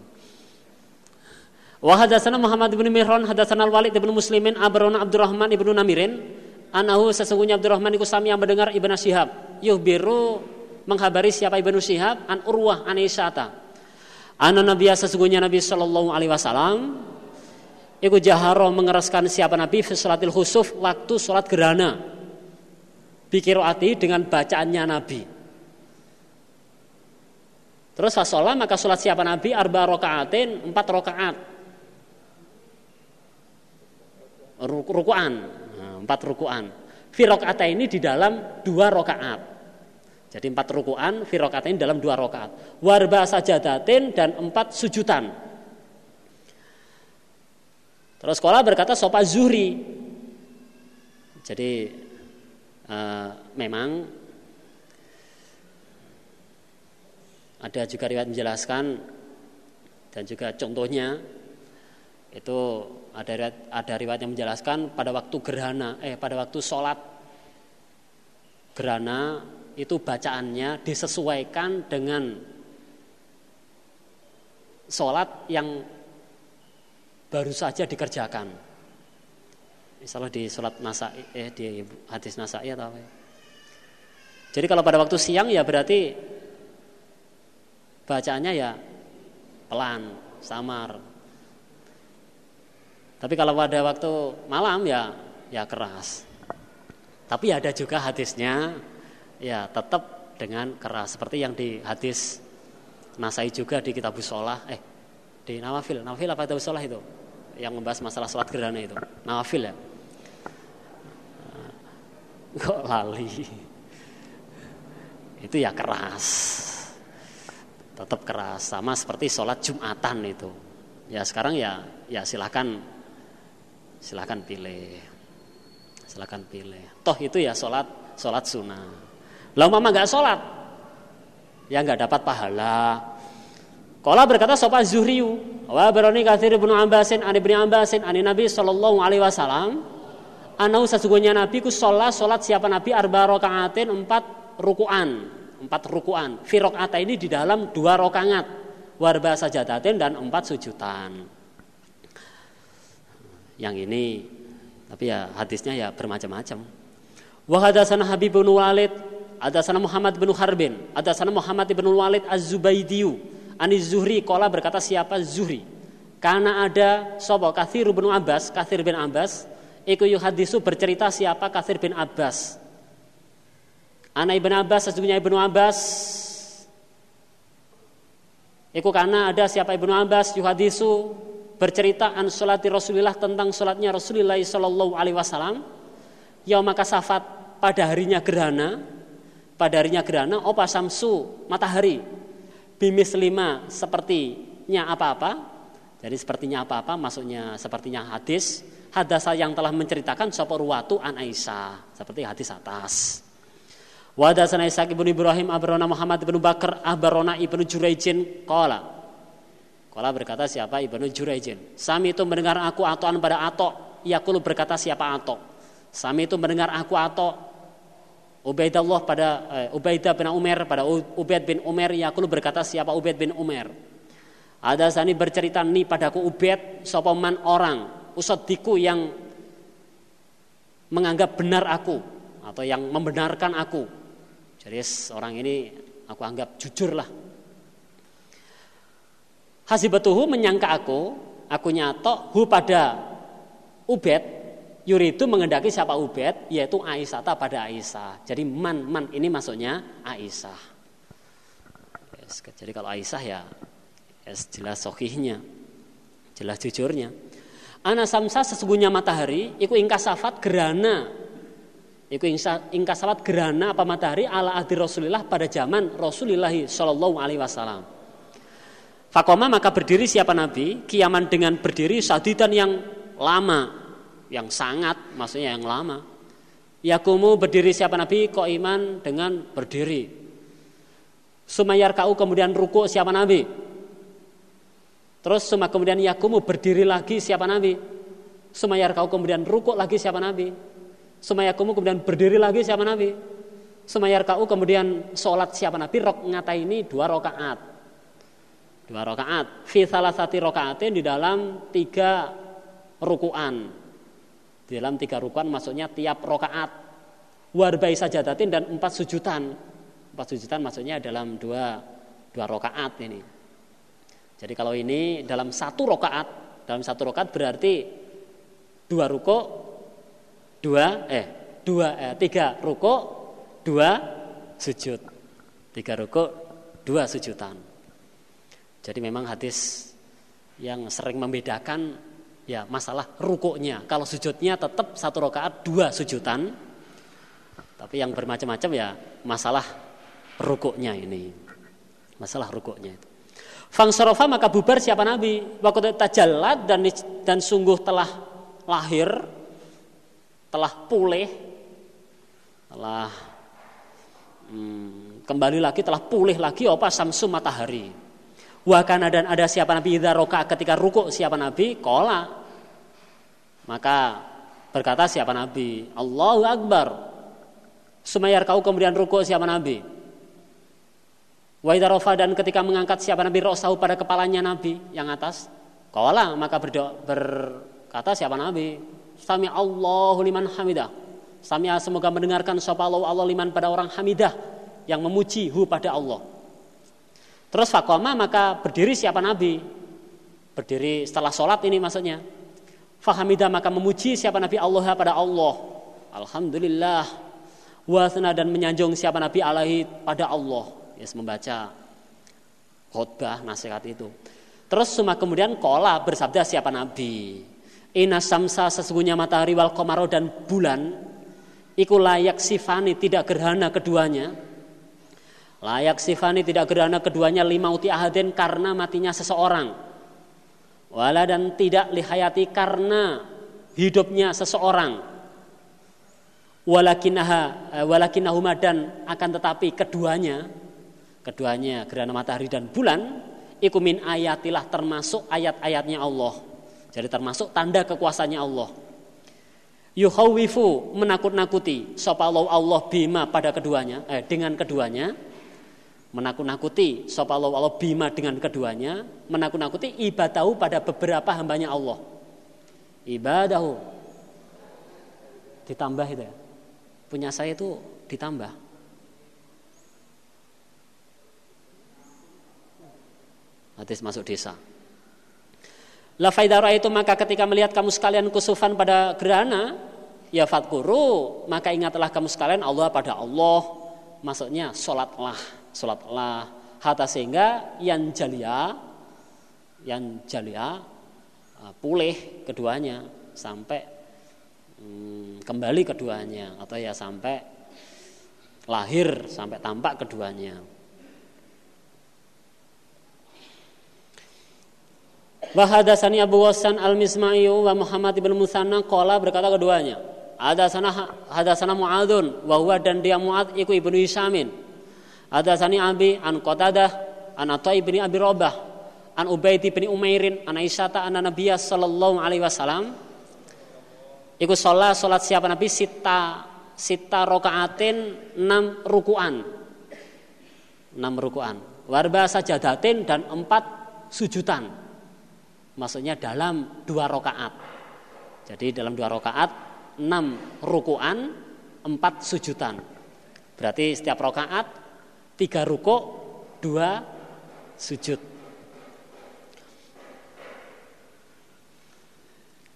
Wa hadatsana Muhammad bin Mihran hadatsana Al-Walid bin Muslimin Abrona Abdurrahman ibnu Namirin anahu sesungguhnya Abdurrahman iku sami yang mendengar Ibnu Syihab yuhbiru menghabari siapa Ibnu Syihab an Urwah an Isyata Ana Nabi sesungguhnya Nabi sallallahu alaihi wasallam iku jaharo mengeraskan siapa Nabi fi salatil khusuf waktu salat gerhana. Bikiroati dengan bacaannya Nabi. Terus fasolah maka sholat siapa Nabi? Arba rokaatin empat rokaat. Rukuan. Nah, empat rukuan. Firokata ini di dalam dua rokaat. Jadi empat rukuan firokata ini dalam dua rokaat. Warba sajadatin dan empat sujutan terus sekolah berkata sopa zuhri. Jadi uh, memang ada juga riwayat menjelaskan dan juga contohnya itu ada riwayat, ada riwayat yang menjelaskan pada waktu gerhana eh pada waktu sholat gerhana itu bacaannya disesuaikan dengan sholat yang baru saja dikerjakan. Misalnya di sholat nasa, eh di hadis nasai atau apa? Ya? Jadi kalau pada waktu siang ya berarti bacaannya ya pelan, samar. Tapi kalau pada waktu malam ya ya keras. Tapi ada juga hadisnya ya tetap dengan keras seperti yang di hadis Nasai juga di kitab sholah eh di Nawafil, Nawafil apa kitab sholah itu yang membahas masalah sholat gerhana itu. Nawafil ya? Kok lali? Itu ya keras. Tetap keras. Sama seperti sholat jumatan itu. Ya sekarang ya ya silahkan silahkan pilih. Silahkan pilih. Toh itu ya sholat sholat sunnah. Lalu mama nggak sholat ya nggak dapat pahala Kala berkata sopan Zuhriyu, wa barani kathir ibnu Abbasin, an ibnu Abbasin, an Nabi sallallahu alaihi wasallam, anau sesungguhnya Nabi ku sholat sholat siapa Nabi arba rokaatin empat rukuan, empat rukuan. Fi ini di dalam dua rokaat, warba sajadatin dan empat sujudan. Yang ini, tapi ya hadisnya ya bermacam-macam. Wa hadatsana Habib bin Walid, sana Muhammad bin Harbin, ada sana Muhammad bin Walid Az-Zubaidiyu, Ani Zuhri kola berkata siapa Zuhri. Karena ada sopo Kathir bin Abbas, Kathir bin Abbas, Iku yuhadisu bercerita siapa Kathir bin Abbas. Anak ibn Abbas, sesungguhnya ibnu Abbas. Iku karena ada siapa ibnu Abbas yuhadisu bercerita an solati Rasulullah tentang solatnya Rasulullah Shallallahu Alaihi Wasallam. maka safat pada harinya gerhana, pada harinya gerhana, opa samsu matahari bimis lima sepertinya apa-apa. Jadi sepertinya apa-apa maksudnya sepertinya hadis. Hadasa yang telah menceritakan sapa ruwatu an Aisyah seperti hadis atas. Wadasana Ishaq ibnu Ibrahim abrona Muhammad ibnu Bakar abrona ibnu Juraijin kola. Kola berkata siapa ibnu Juraijin. Sami itu mendengar aku atoan pada atok. Yakulu berkata siapa atok. Sami itu mendengar aku atok Ubaidullah pada uh, Ubaidah bin Umar pada Ubaid bin Umar Yakulu berkata siapa Ubaid bin Umar? Ada sani bercerita nih padaku Ubaid sopaman orang usadiku yang menganggap benar aku atau yang membenarkan aku. Jadi orang ini aku anggap jujur lah Hasibatuhu menyangka aku aku nyatok hu pada Ubed Yuridu mengendaki siapa Ubed yaitu Aisyah pada Aisyah. Jadi man man ini maksudnya Aisyah. Jadi kalau Aisyah ya jelas sohihnya, jelas jujurnya. Ana samsa sesungguhnya matahari iku ingkasafat gerana. Iku ingkasafat gerana apa matahari ala adi Rasulillah pada zaman Rasulullah Shallallahu alaihi wasallam. Fakoma maka berdiri siapa Nabi kiaman dengan berdiri sadidan yang lama yang sangat, maksudnya yang lama. Yakumu berdiri siapa Nabi? Kok iman dengan berdiri. Sumayar kau kemudian ruku siapa Nabi? Terus suma kemudian yakumu berdiri lagi siapa Nabi? Sumayar kau kemudian ruku lagi siapa Nabi? Sumayakumu kemudian berdiri lagi siapa Nabi? Sumayar kau kemudian sholat siapa Nabi? Rok ngata ini dua rokaat. Dua rokaat. Fi salah satu rokaatin di dalam tiga rukuan. Di dalam tiga rukun maksudnya tiap rokaat warbai sajadatin dan empat sujudan. Empat sujudan maksudnya dalam dua dua rokaat ini. Jadi kalau ini dalam satu rokaat, dalam satu rokaat berarti dua ruko, dua eh dua eh, tiga ruko, dua sujud, tiga ruko, dua sujudan. Jadi memang hadis yang sering membedakan ya masalah rukuknya. Kalau sujudnya tetap satu rakaat dua sujudan. Tapi yang bermacam-macam ya masalah rukuknya ini. Masalah rukuknya itu. Fangsorofa maka bubar siapa Nabi. Waktu tajallat dan dan sungguh telah lahir, telah pulih, telah hmm, kembali lagi, telah pulih lagi apa samsu matahari. Wakana dan ada siapa Nabi idza roka ketika rukuk siapa Nabi kola maka berkata siapa Nabi, Allahu Akbar. Sumayar kau kemudian ruku siapa Nabi? Wa dan ketika mengangkat siapa Nabi rosahu pada kepalanya Nabi yang atas. Kaulah maka berdoa, berkata siapa Nabi? Sami Allahu liman hamidah. Sami semoga mendengarkan sapa Allah Allah liman pada orang hamidah yang memuji hu pada Allah. Terus fakoma maka berdiri siapa Nabi? Berdiri setelah sholat ini maksudnya. Fahamidah maka memuji siapa Nabi Allah pada Allah. Alhamdulillah. Wasna dan menyanjung siapa Nabi alaihi pada Allah yes, membaca khutbah nasihat itu. Terus semua kemudian kola bersabda siapa Nabi. Ina samsa sesungguhnya matahari wal komaro dan bulan Iku layak sifani tidak gerhana keduanya Layak sifani tidak gerhana keduanya lima uti ahadin karena matinya seseorang Wala dan tidak lihayati karena hidupnya seseorang. Walakinaha eh, Walakinahuma dan akan tetapi keduanya keduanya gerhana matahari dan bulan ikumin ayatilah termasuk ayat-ayatnya Allah. Jadi termasuk tanda kekuasaannya Allah. Yuhawifu menakut-nakuti sapa Allah Allah bima pada keduanya eh, dengan keduanya menakut-nakuti sapa Allah. Allah bima dengan keduanya menakut-nakuti ibadahu pada beberapa hambanya Allah. Ibadahu ditambah itu ya. Punya saya itu ditambah. Hadis masuk desa. La faidara itu maka ketika melihat kamu sekalian kusufan pada gerhana, ya fatkuru, maka ingatlah kamu sekalian Allah pada Allah. Maksudnya sholatlah, sholatlah. Hatta sehingga yang jalia, yang jalia uh, pulih keduanya sampai hmm, kembali keduanya atau ya sampai lahir sampai tampak keduanya. Wa hadatsani Abu Wassan Al-Misma'i wa Muhammad bin Musanna qala berkata keduanya. Ada sana ada sana Muadzun wa huwa dan dia Muad iku ibnu Hisamin. Ada sani Abi an Qatadah an Atha bin Abi Rabah an Ubaid bin Umairin an Aisyah an Nabiya sallallahu alaihi wasallam. Iku sholat sholat siapa Nabi? Sita sita rokaatin enam rukuan. Enam rukuan. Warba sajadatin dan empat sujudan. Maksudnya dalam dua rakaat. Jadi dalam dua rakaat enam rukuan, empat sujudan. Berarti setiap rakaat tiga ruku, dua sujud.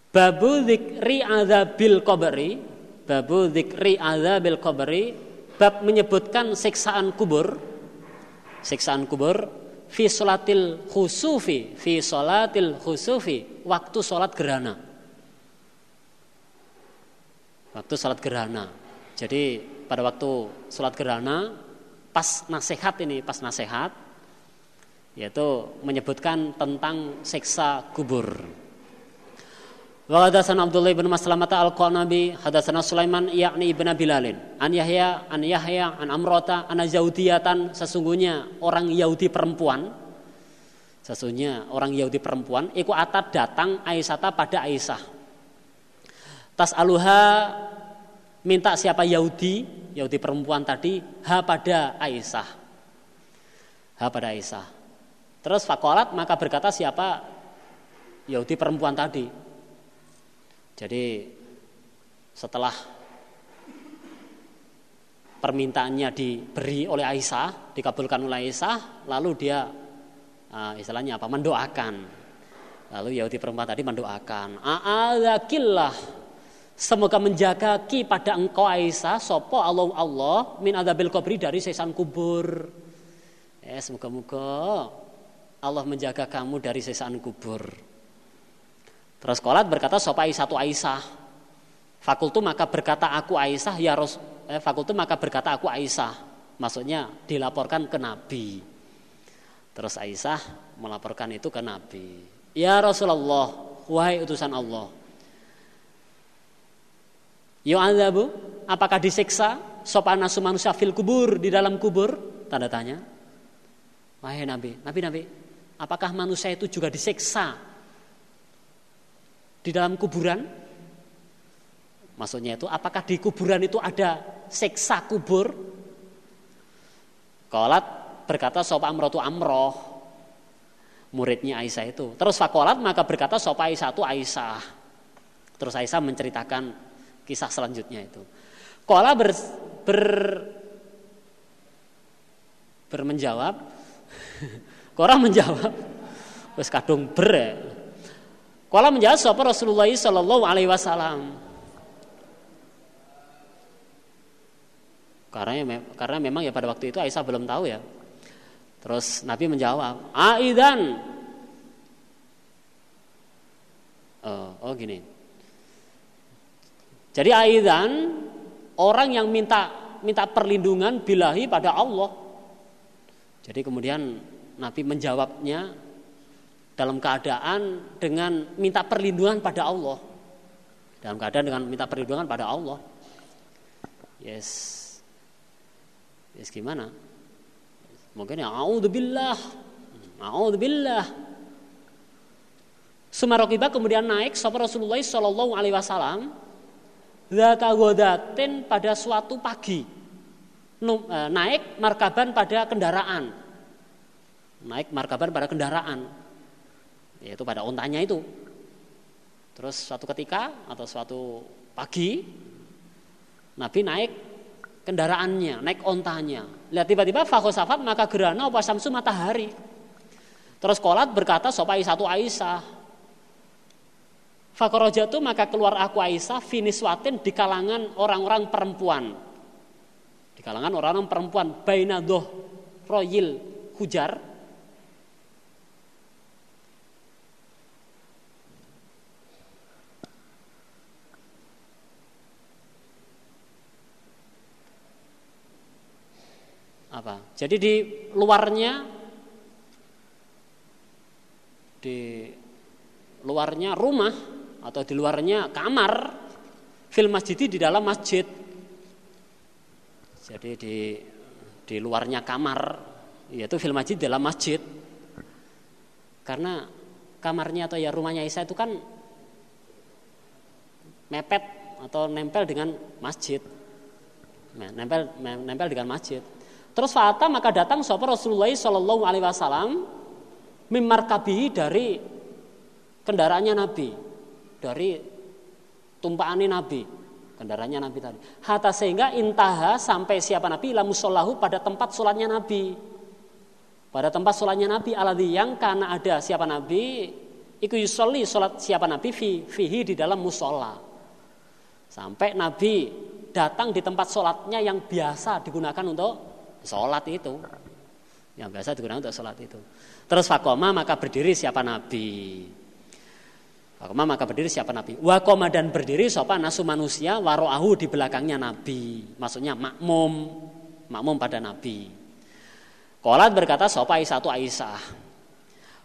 Babu dzikri azabil qabri, babu dzikri azabil qabri, bab menyebutkan siksaan kubur. Siksaan kubur fi solatil khusufi fi solatil khusufi waktu sholat gerhana waktu sholat gerhana jadi pada waktu sholat gerhana pas nasihat ini pas nasihat yaitu menyebutkan tentang siksa kubur Wa hadatsana Abdullah bin Maslamah al-Qanabi, hadatsana Sulaiman yakni ibn Bilalin. An Yahya, an Yahya, an Amrata, an Zaudiyatan sesungguhnya orang Yahudi perempuan. Sesungguhnya orang Yahudi perempuan iku atat datang Aisyata pada Aisyah. Tas aluha minta siapa Yahudi, Yahudi perempuan tadi, ha pada Aisyah. Ha pada Aisyah. Terus fakolat maka berkata siapa Yahudi perempuan tadi, jadi setelah permintaannya diberi oleh Aisyah, dikabulkan oleh Aisyah, lalu dia uh, istilahnya apa? mendoakan. Lalu Yahudi perempuan tadi mendoakan, "A'adzakillah Semoga menjaga ki pada engkau Aisyah sopo Allah Allah min adabil kubri dari sesan kubur. Eh, semoga-moga Allah menjaga kamu dari sesan kubur. Terus kolat berkata sopai satu Aisyah. Fakultu maka berkata aku Aisyah ya Ros eh, fakultu maka berkata aku Aisyah. Maksudnya dilaporkan ke Nabi. Terus Aisyah melaporkan itu ke Nabi. Ya Rasulullah, wahai utusan Allah. Yo azabu, apakah disiksa sopan nasu manusia fil kubur di dalam kubur? Tanda tanya. Wahai Nabi, Nabi, Nabi, apakah manusia itu juga disiksa di dalam kuburan Maksudnya itu apakah di kuburan itu ada seksa kubur? Kolat berkata sopa amroh amroh muridnya Aisyah itu. Terus fakolat maka berkata sopa Aisyah itu Aisyah. Terus Aisyah menceritakan kisah selanjutnya itu. Kola ber, ber bermenjawab. [LAUGHS] Kola menjawab. Wes kadung ber. Ya. Kola menjawab sopa Rasulullah Sallallahu Alaihi Wasallam. Karena karena memang ya pada waktu itu Aisyah belum tahu ya. Terus Nabi menjawab, "Aidan." Oh, oh gini. Jadi aidan orang yang minta minta perlindungan bilahi pada Allah. Jadi kemudian Nabi menjawabnya dalam keadaan dengan minta perlindungan pada Allah. Dalam keadaan dengan minta perlindungan pada Allah. Yes. Yes gimana? Mungkin ya billah. A'udzubillah. Sumarokiba kemudian naik sapa Rasulullah Shallallahu alaihi wasallam Zata pada suatu pagi e, naik markaban pada kendaraan naik markaban pada kendaraan yaitu pada ontanya itu terus suatu ketika atau suatu pagi Nabi naik kendaraannya, naik ontanya. Lihat tiba-tiba fakosafat maka gerana apa samsu matahari. Terus kolat berkata sopai satu Aisyah. Fakorojatu maka keluar aku Aisyah finiswatin di kalangan orang-orang perempuan. Di kalangan orang-orang perempuan. Bainadoh royil hujar apa? Jadi di luarnya di luarnya rumah atau di luarnya kamar fil masjid di dalam masjid. Jadi di di luarnya kamar yaitu fil masjid dalam masjid. Karena kamarnya atau ya rumahnya Isa itu kan mepet atau nempel dengan masjid. Nah, nempel nempel dengan masjid. Terus fata maka datang sapa Rasulullah Shallallahu Alaihi Wasallam mimarkabi dari kendaraannya Nabi, dari tumpaannya Nabi, kendaraannya Nabi tadi. Hatta sehingga intaha sampai siapa Nabi la musallahu pada tempat sholatnya Nabi. Pada tempat sholatnya Nabi aladhi yang karena ada siapa Nabi iku yusolli sholat siapa Nabi fi, fihi di dalam musola. Sampai Nabi datang di tempat sholatnya yang biasa digunakan untuk sholat itu yang biasa digunakan untuk sholat itu terus fakoma maka berdiri siapa nabi fakoma maka berdiri siapa nabi wakoma dan berdiri siapa nasu manusia waroahu di belakangnya nabi maksudnya makmum makmum pada nabi kolat berkata sopa satu Aisyah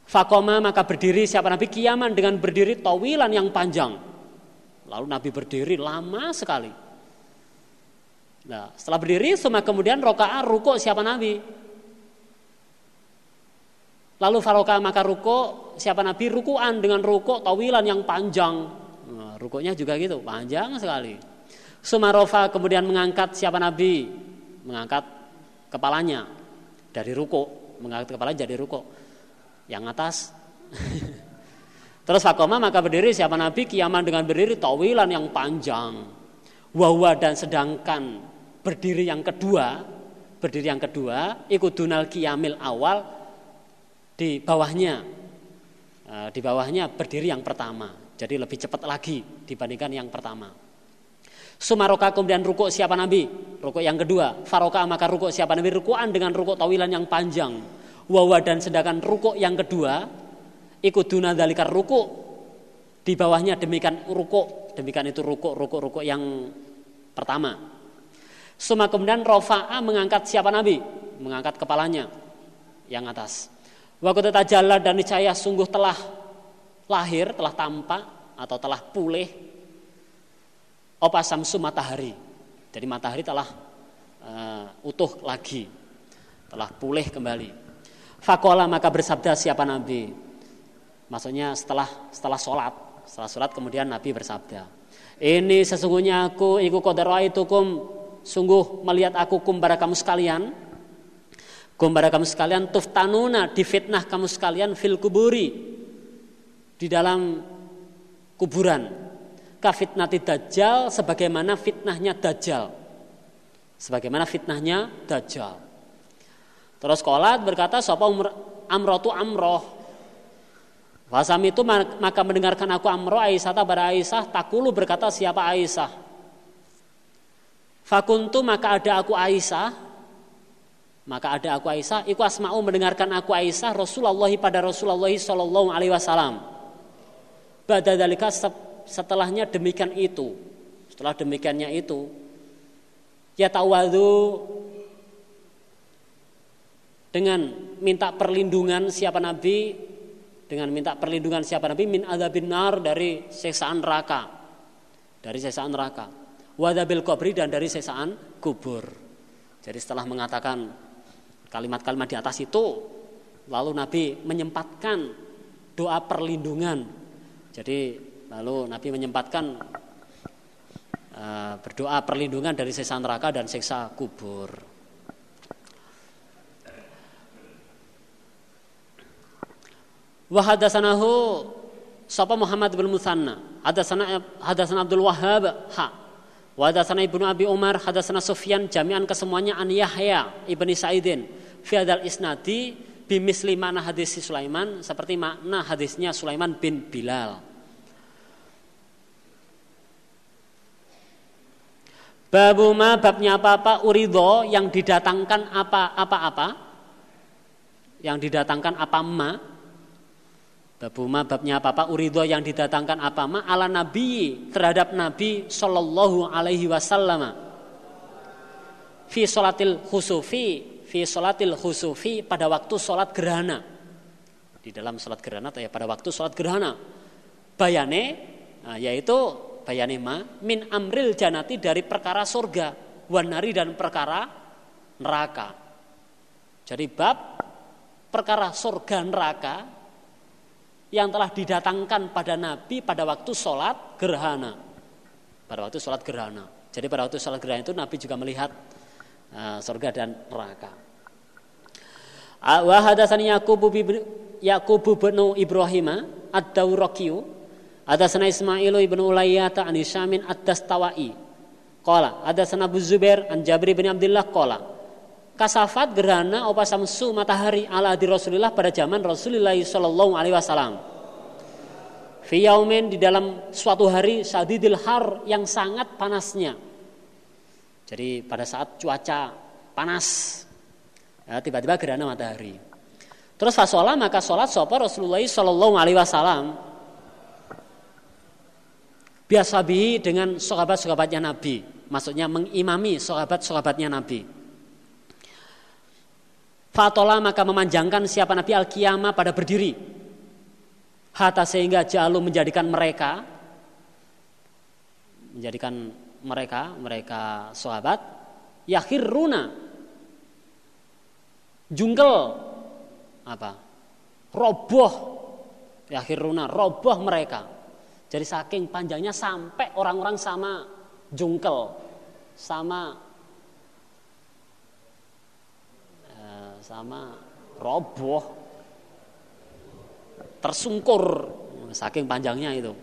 Fakoma maka berdiri siapa Nabi kiaman dengan berdiri tawilan yang panjang. Lalu Nabi berdiri lama sekali. Nah, setelah berdiri, semua kemudian rokaat ruko siapa Nabi? Lalu faroka maka ruko siapa Nabi? Rukuan dengan ruko tawilan yang panjang. Nah, rukonya juga gitu, panjang sekali. Sumarofa kemudian mengangkat siapa Nabi? Mengangkat kepalanya dari ruko, mengangkat kepala jadi ruko. Yang atas. [LAUGHS] Terus fakoma maka berdiri siapa Nabi? Kiaman dengan berdiri tawilan yang panjang. Wahwa dan sedangkan berdiri yang kedua, berdiri yang kedua, ikut dunal kiamil awal di bawahnya, e, di bawahnya berdiri yang pertama. Jadi lebih cepat lagi dibandingkan yang pertama. Sumaroka kemudian ruko siapa Nabi? Ruko yang kedua. Faroka maka ruko siapa Nabi? Rukuan dengan ruko tawilan yang panjang. Wawa dan sedangkan ruko yang kedua ikut dalikar ruko di bawahnya demikian ruko demikian itu ruko ruko ruko yang pertama Suma kemudian Rofa'a mengangkat siapa Nabi? Mengangkat kepalanya yang atas. Waktu tajalla dan niscaya sungguh telah lahir, telah tampak atau telah pulih opa samsu matahari. Jadi matahari telah uh, utuh lagi, telah pulih kembali. Fakola maka bersabda siapa Nabi? Maksudnya setelah setelah sholat, Setelah sholat kemudian Nabi bersabda, ini sesungguhnya aku iku kum sungguh melihat aku kumbara kamu sekalian kumbara kamu sekalian tuftanuna difitnah kamu sekalian fil kuburi di dalam kuburan. Kafitnati dajjal sebagaimana fitnahnya dajjal. Sebagaimana fitnahnya dajjal. Terus kolat berkata sapa amrotu amroh Fasam itu maka mendengarkan aku amro Aisyah pada Aisyah takulu berkata siapa Aisyah. Fakuntu maka ada aku Aisyah maka ada aku Aisyah iku asma'u mendengarkan aku Aisyah Rasulullah pada Rasulullah sallallahu alaihi wasallam. Pada dalika setelahnya demikian itu. Setelah demikiannya itu ya tawadu dengan minta perlindungan siapa Nabi dengan minta perlindungan siapa Nabi min adzabin nar dari siksaan neraka. Dari siksaan neraka. Wadabil kubri dan dari siksaan kubur. Jadi setelah mengatakan kalimat-kalimat di atas itu lalu Nabi menyempatkan doa perlindungan. Jadi lalu Nabi menyempatkan uh, berdoa perlindungan dari siksa neraka dan siksa kubur. Wa hadasanahu sapa Muhammad bin Musanna. Hadasana Abdul Wahhab ha. Wa hadasana Ibnu Abi Umar hadasana Sufyan jami'an kesemuanya an Yahya ibni Sa'idin. Fi hadzal isnadi bimisli mana hadis Sulaiman seperti makna hadisnya Sulaiman bin Bilal. Babu ma babnya apa-apa urido yang didatangkan apa-apa-apa yang didatangkan apa ma Babuma babnya apa apa urido yang didatangkan apa ma? Ala nabi terhadap nabi sallallahu alaihi wasallam. Fi solatil khusufi fi solatil khusufi pada waktu solat gerhana. Di dalam solat gerhana atau ya pada waktu solat gerhana. Bayane nah, yaitu bayane ma min amril janati dari perkara surga wanari dan perkara neraka. Jadi bab perkara surga neraka yang telah didatangkan pada Nabi pada waktu sholat gerhana. Pada waktu sholat gerhana. Jadi pada waktu sholat gerhana itu Nabi juga melihat uh, surga dan neraka. Wa hadatsani Yaqub bin Yaqub bin Ibrahim ad-Dawraqiyu Hadatsana Ismail bin Ulayyah an Hisyamin ad-Dastawai. Qala hadatsana Abu Zubair an Jabir bin Abdullah qala kasafat gerhana opa samsu matahari ala di Rasulullah pada zaman Rasulullah Shallallahu Alaihi Wasallam. Fiyaumin di dalam suatu hari sadidil har yang sangat panasnya. Jadi pada saat cuaca panas, ya, tiba-tiba gerhana matahari. Terus fasolah maka sholat sopa Rasulullah Shallallahu Alaihi Wasallam biasa bi dengan sahabat-sahabatnya Nabi, maksudnya mengimami sahabat-sahabatnya Nabi. Fatola maka memanjangkan siapa Nabi Al-Qiyamah pada berdiri. Hatta sehingga jalu menjadikan mereka menjadikan mereka mereka sahabat yakhiruna. Jungkel apa? Roboh. Yakhiruna roboh mereka. Jadi saking panjangnya sampai orang-orang sama jungkel sama sama roboh tersungkur saking panjangnya itu.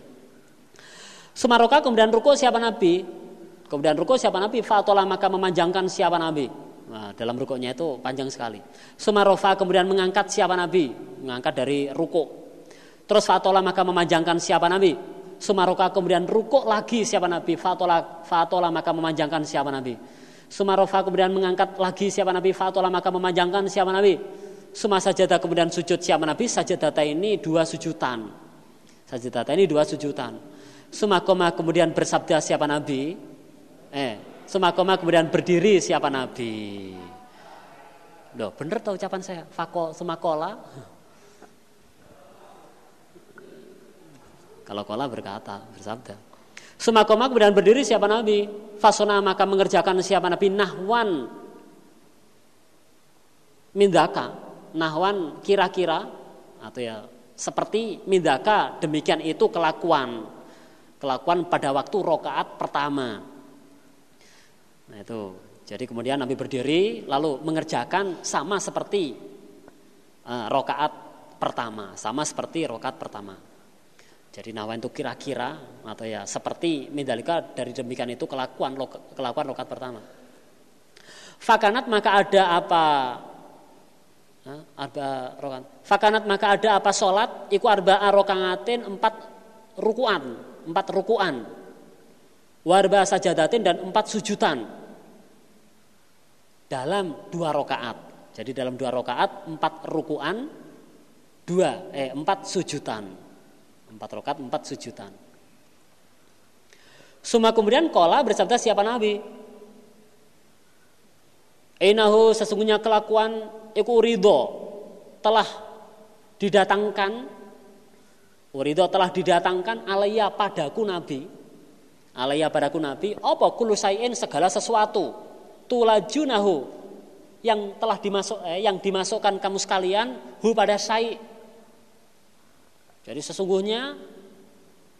Sumaroka kemudian ruko siapa Nabi? Kemudian ruko siapa Nabi? Fatola maka memanjangkan siapa Nabi. Nah, dalam rukonya itu panjang sekali. Sumarofa kemudian mengangkat siapa Nabi? Mengangkat dari ruko. Terus Fatola maka memanjangkan siapa Nabi? Sumaroka kemudian ruko lagi siapa Nabi? Fatola Fatola maka memanjangkan siapa Nabi Sumarofa kemudian mengangkat lagi siapa Nabi Fatola maka memanjangkan siapa Nabi. Suma sajadah kemudian sujud siapa Nabi. Sajadah ini dua sujudan. Sajadah ini dua sujudan. Sumakoma kemudian bersabda siapa Nabi. Eh, sumakoma kemudian berdiri siapa Nabi. Loh, bener tau ucapan saya? Fakol sumakola. Kalau kola berkata, bersabda. Sumakoma kemudian berdiri siapa Nabi? Fasona maka mengerjakan siapa Nabi? Nahwan. Mindaka. Nahwan kira-kira atau ya seperti mindaka. Demikian itu kelakuan. Kelakuan pada waktu rokaat pertama. Nah itu. Jadi kemudian Nabi berdiri lalu mengerjakan sama seperti uh, rokaat pertama. Sama seperti rokaat pertama jadi nawain itu kira-kira atau ya seperti mindalika dari demikian itu kelakuan kelakuan rokaat pertama Fakanat maka ada apa arba rokan. Fakanat maka ada apa sholat iku arba rokangatin empat rukuan, empat rukuan. Warba sajadatin dan empat sujudan dalam dua rokaat. Jadi dalam dua rokaat empat rukuan, dua eh empat sujudan, empat rokaat empat sujudan. Suma kemudian kola bersabda siapa Nabi? Inahu sesungguhnya kelakuan iku ridho telah didatangkan ridho telah didatangkan alaiya padaku nabi alaiya padaku nabi apa kulusain segala sesuatu tulajunahu yang telah dimasuk eh, yang dimasukkan kamu sekalian hu pada sai jadi sesungguhnya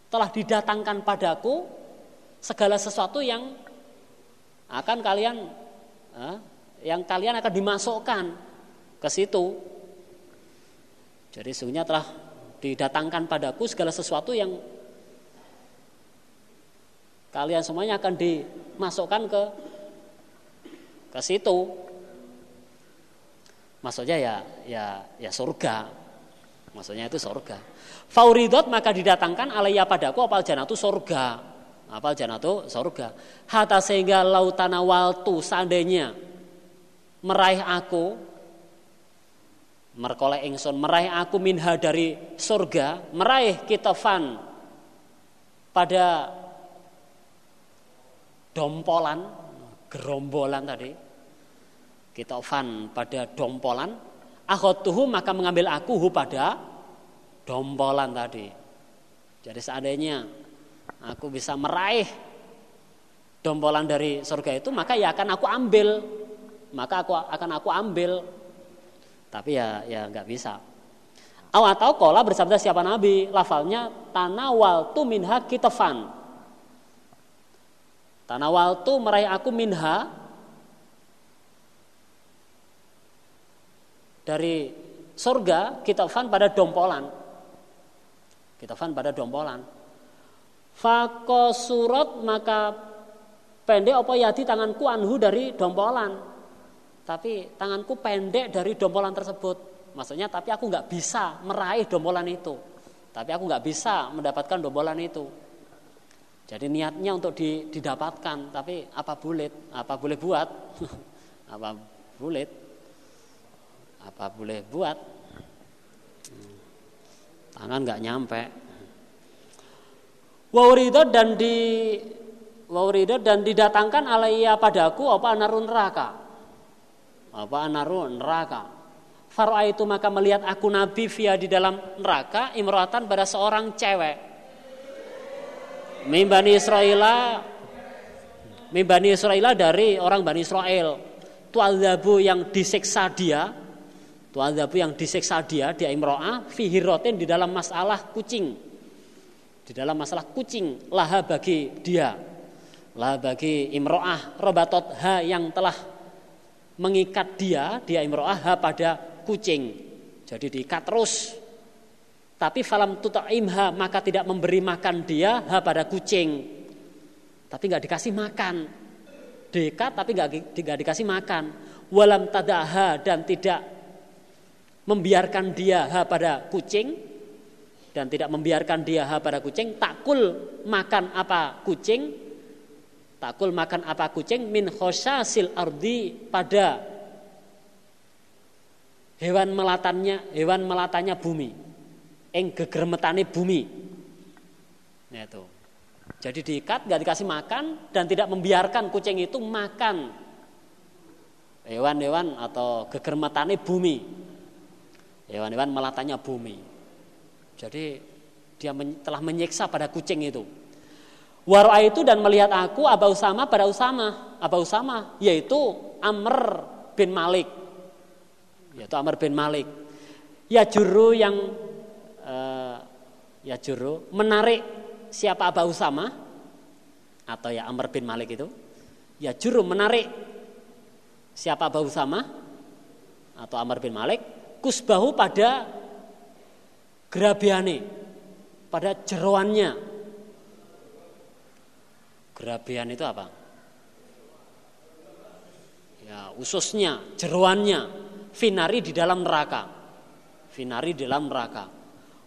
telah didatangkan padaku segala sesuatu yang akan kalian eh, yang kalian akan dimasukkan ke situ. Jadi sesungguhnya telah didatangkan padaku segala sesuatu yang kalian semuanya akan dimasukkan ke ke situ. Maksudnya ya ya ya surga. Maksudnya itu surga. Fauridot maka didatangkan alaiya padaku apal janatu surga. Apal janatu surga. Hatta sehingga lautana waltu seandainya meraih aku merkoleh ingsun meraih aku minha dari surga meraih kitafan pada dompolan gerombolan tadi kitafan pada dompolan akhotuhu maka mengambil aku hu pada dompolan tadi. Jadi seandainya aku bisa meraih dompolan dari surga itu maka ya akan aku ambil. Maka aku akan aku ambil. Tapi ya ya nggak bisa. Atau kola bersabda siapa Nabi? Lafalnya tanawal tu minha kitafan. Tanawal tu meraih aku minha dari surga kitafan pada dompolan kitafan pada dompolan Fako surat maka pendek apa yadi tanganku anhu dari dompolan tapi tanganku pendek dari dombolan tersebut. Maksudnya tapi aku nggak bisa meraih dombolan itu. Tapi aku nggak bisa mendapatkan dombolan itu. Jadi niatnya untuk didapatkan, tapi apa boleh, apa boleh buat, [LAUGHS] apa boleh, apa boleh buat, tangan nggak nyampe. Waurido dan di Waurido dan didatangkan alaiya padaku apa narun neraka apa naru neraka. Farwa itu maka melihat aku Nabi via di dalam neraka imroatan pada seorang cewek. Mimbani Israel Mimbani Israel dari orang Bani Israel. Tuadzabu yang disiksa dia, tuadzabu yang disiksa dia dia imro'ah fihirotin di dalam masalah kucing. Di dalam masalah kucing laha bagi dia. Laha bagi imro'ah robatot ha yang telah mengikat dia dia imro'ah pada kucing. Jadi diikat terus. Tapi falam tuta'imha maka tidak memberi makan dia ha pada kucing. Tapi nggak dikasih makan. Diikat tapi nggak dikasih makan. Walam tadaha dan tidak membiarkan dia ha pada kucing dan tidak membiarkan dia ha pada kucing takul makan apa kucing Takul makan apa kucing min khosasil ardi pada hewan melatannya hewan melatannya bumi eng gegermetane bumi. Ya itu. Jadi diikat nggak dikasih makan dan tidak membiarkan kucing itu makan hewan-hewan atau gegermetane bumi hewan-hewan melatannya bumi. Jadi dia telah menyiksa pada kucing itu. Wara itu dan melihat aku Aba Usama pada Usama, Aba Usama yaitu Amr bin Malik. Yaitu Amr bin Malik. Ya juru yang e, ya juru menarik siapa Abu Usama? Atau ya Amr bin Malik itu? Ya juru menarik siapa Abu Usama? Atau Amr bin Malik kusbahu pada gerabiane pada jeroannya. Gerabian itu apa? Ya ususnya jeroannya. Finari di dalam neraka. Finari di dalam neraka.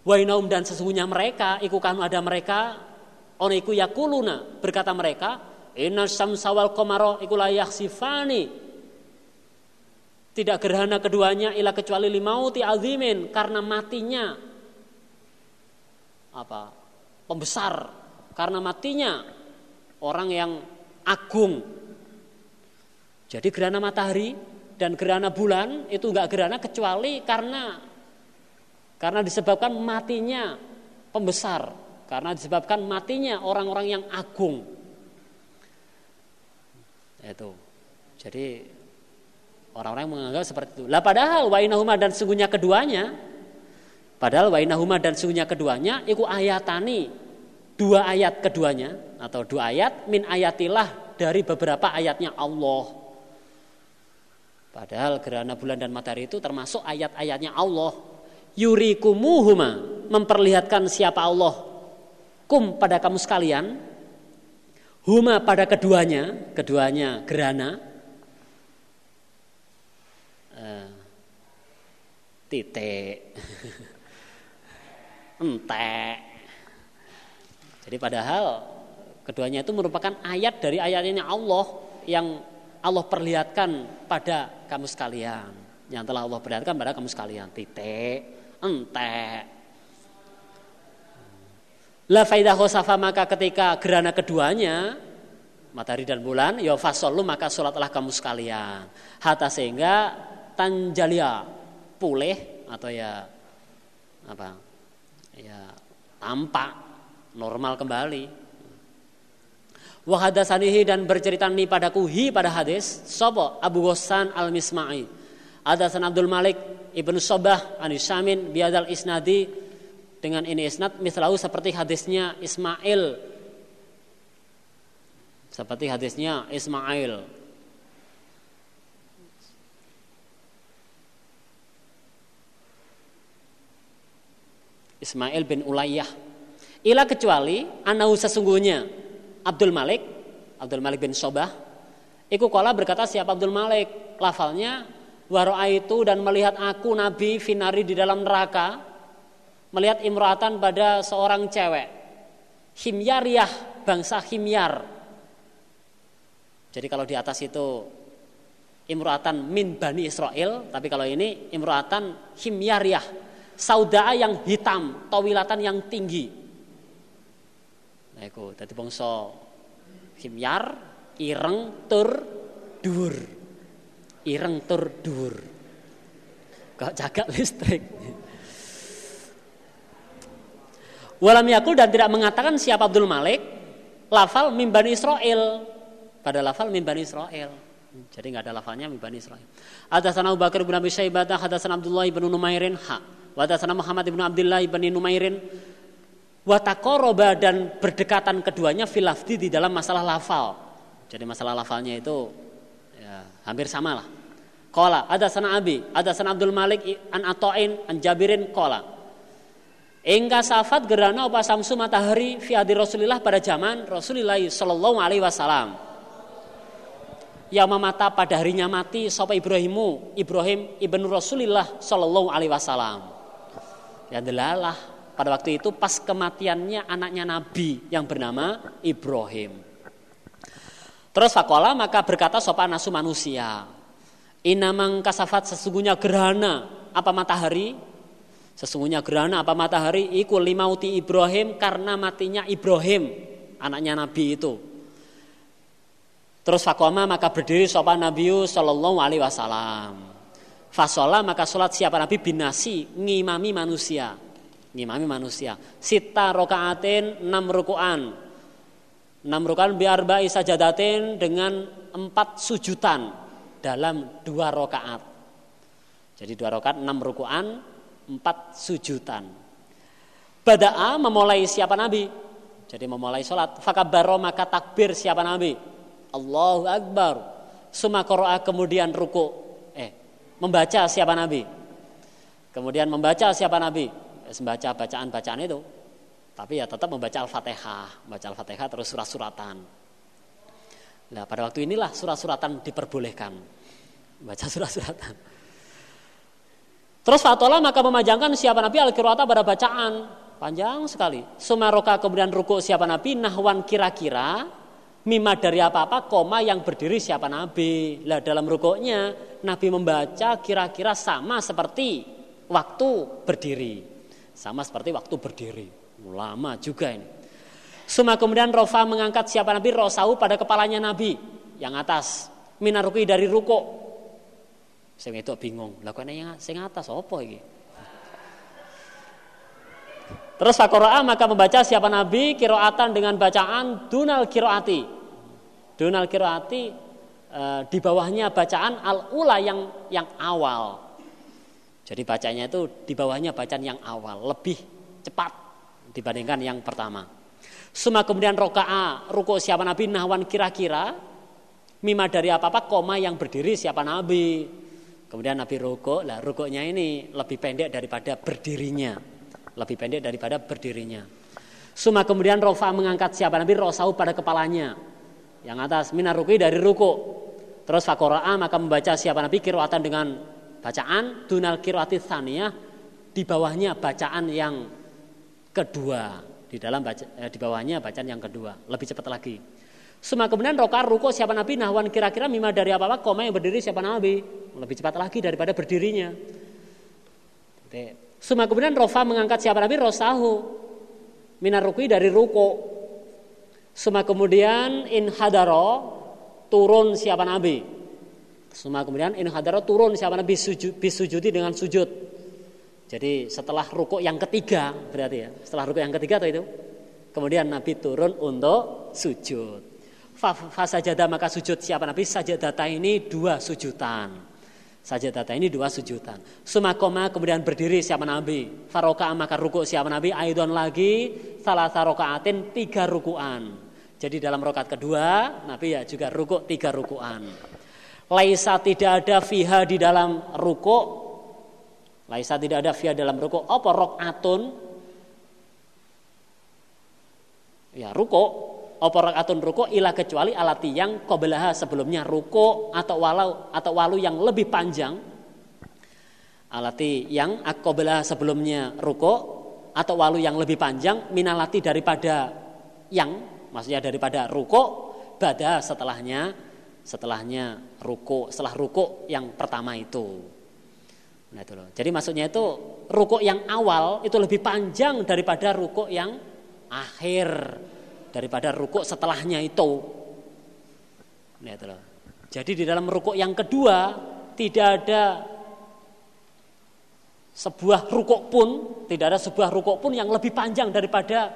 Wainaum dan sesungguhnya mereka iku kanu ada mereka ono iku yakuluna berkata mereka inna samsawal komaro iku layak sifani tidak gerhana keduanya ila kecuali limauti azimin karena matinya. Apa? Pembesar. Karena matinya orang yang agung. Jadi gerhana matahari dan gerhana bulan itu enggak gerhana kecuali karena karena disebabkan matinya pembesar, karena disebabkan matinya orang-orang yang agung. Itu. Jadi orang-orang menganggap seperti itu. Lah padahal wainahuma dan sungguhnya keduanya padahal wainahuma dan sungguhnya keduanya iku ayatani dua ayat keduanya atau dua ayat min ayatilah dari beberapa ayatnya Allah. Padahal gerhana bulan dan matahari itu termasuk ayat-ayatnya Allah yurikumuhuma memperlihatkan siapa Allah kum pada kamu sekalian huma pada keduanya keduanya gerana titik. Entek. Jadi padahal keduanya itu merupakan ayat dari ayatnya Allah yang Allah perlihatkan pada kamu sekalian. Yang telah Allah perlihatkan pada kamu sekalian. Titik. Entek. La faidah khosafa maka ketika gerana keduanya matahari dan bulan ya maka sholatlah kamu sekalian. Hatta sehingga tanjalia pulih atau ya apa ya tampak normal kembali. Wahadasanihi dan bercerita nih padaku hi pada hadis sopo Abu Ghassan al Misma'i ada San Abdul Malik Ibnu Sobah Anis Samin biadal isnadi. Dengan ini isnad mislahu seperti hadisnya Ismail. Seperti hadisnya Ismail Ismail bin Ulayyah ila kecuali anahu sesungguhnya Abdul Malik Abdul Malik bin Sobah Iku kola berkata siapa Abdul Malik lafalnya Waro'a itu dan melihat aku Nabi finari di dalam neraka melihat imroatan pada seorang cewek himyariyah bangsa himyar. Jadi kalau di atas itu imroatan min bani Israel tapi kalau ini imroatan himyariyah saudaa yang hitam tawilatan yang tinggi nah itu tadi bangsa himyar ireng tur dur ireng tur dur. Kok jaga listrik. Walam yakul dan tidak mengatakan siapa Abdul Malik lafal mimban Israel pada lafal mimban Israel. Jadi nggak ada lafalnya mimban Israel. Hadatsana Abu Bakar bin Abi Syaibah, hadatsana Abdullah bin Numairin ha. Wa Muhammad bin Abdullah bin Numairin wa taqarraba dan berdekatan keduanya filafdi di dalam masalah lafal. Jadi masalah lafalnya itu ya, hampir sama lah. Kola ada sana Abi, ada sana Abdul Malik an Atoin an Jabirin kola. Engka safat gerana apa samsu matahari fi adi Rasulillah pada zaman Rasulullah Shallallahu Alaihi Wasallam. Yang memata pada harinya mati sopa Ibrahimu Ibrahim ibnu Rasulillah Shallallahu Alaihi Wasallam. Ya delalah. Pada waktu itu pas kematiannya anaknya Nabi yang bernama Ibrahim. Terus fakola maka berkata sopa nasu manusia Inamang kasafat sesungguhnya gerhana apa matahari? Sesungguhnya gerhana apa matahari? Iku limauti Ibrahim karena matinya Ibrahim anaknya Nabi itu. Terus fakoma maka berdiri sopan Nabi Sallallahu Alaihi Wasallam fasola maka sholat siapa Nabi binasi ngimami manusia ngimami manusia sita rokaatin enam rukuan enam rukuan biar bayi sajadatin dengan empat sujutan dalam dua rakaat. Jadi dua rakaat enam rukuan, empat sujudan. Bada'a memulai siapa Nabi? Jadi memulai sholat. Fakabaro maka takbir siapa Nabi? Allahu Akbar. Sumakoro'a kemudian ruku. Eh, membaca siapa Nabi? Kemudian membaca siapa Nabi? Eh, membaca bacaan-bacaan itu. Tapi ya tetap membaca Al-Fatihah. Membaca Al-Fatihah terus surat-suratan. Nah pada waktu inilah surat-suratan diperbolehkan. Baca surat-suratan. Terus fatola maka memajangkan siapa Nabi al-qira'ata pada bacaan. Panjang sekali. Sumaroka kemudian ruku siapa Nabi nahwan kira-kira mima dari apa-apa koma yang berdiri siapa Nabi. Lah dalam rukuknya Nabi membaca kira-kira sama seperti waktu berdiri. Sama seperti waktu berdiri. Lama juga ini. Suma kemudian Rofa mengangkat siapa Nabi Rosau pada kepalanya Nabi yang atas. Minaruki dari ruko. Saya itu bingung. Lakukan yang saya atas apa ini? Terus fakoroa maka membaca siapa Nabi kiroatan dengan bacaan dunal kiroati. Dunal kiroati e, di bawahnya bacaan al ula yang yang awal. Jadi bacanya itu di bawahnya bacaan yang awal lebih cepat dibandingkan yang pertama. Suma kemudian roka'a ruko siapa Nabi nahwan kira-kira mima dari apa-apa koma yang berdiri siapa Nabi. Kemudian Nabi ruko, lah rukonya ini lebih pendek daripada berdirinya lebih pendek daripada berdirinya. Suma kemudian Rofa mengangkat siapa Nabi Rosau pada kepalanya. Yang atas minaruki dari ruku. Terus fakora'a maka membaca siapa Nabi kiroatan dengan bacaan dunal kiroati thaniyah di bawahnya bacaan yang kedua di dalam baca, eh, di bawahnya bacaan yang kedua lebih cepat lagi. Suma kemudian roka ruko siapa Nabi nahwan kira-kira mima dari apa apa koma yang berdiri siapa Nabi lebih cepat lagi daripada berdirinya. Suma kemudian Rofa mengangkat siapa Nabi Rosahu minar rukui dari ruko. Suma kemudian in hadaro turun siapa Nabi. Suma kemudian in hadaro turun siapa Nabi sujud, bisujudi dengan sujud. Jadi setelah ruko yang ketiga berarti ya. Setelah ruko yang ketiga atau itu. Kemudian Nabi turun untuk sujud. Fasajada maka sujud siapa Nabi sajadata ini dua sujudan. Saja data ini dua sujudan. Sumakoma kemudian berdiri siapa Nabi. Faroka maka ruku siapa Nabi. Aidon lagi salah rokaatin tiga rukuan. Jadi dalam rokat kedua Nabi ya juga ruku tiga rukuan. Laisa tidak ada fiha di dalam ruku. Laisa tidak ada fiha dalam ruku. Apa rokaatun? Ya ruku apa rakaatun ruko ila kecuali alati yang qablaha sebelumnya ruko atau walau atau walu yang lebih panjang. Alati yang akoblah sebelumnya ruko atau walu yang lebih panjang minalati daripada yang maksudnya daripada ruko bada setelahnya setelahnya ruko setelah ruko yang pertama itu. Nah itu loh. Jadi maksudnya itu ruko yang awal itu lebih panjang daripada ruko yang akhir daripada rukuk setelahnya itu. Jadi di dalam rukuk yang kedua tidak ada sebuah rukuk pun, tidak ada sebuah rukuk pun yang lebih panjang daripada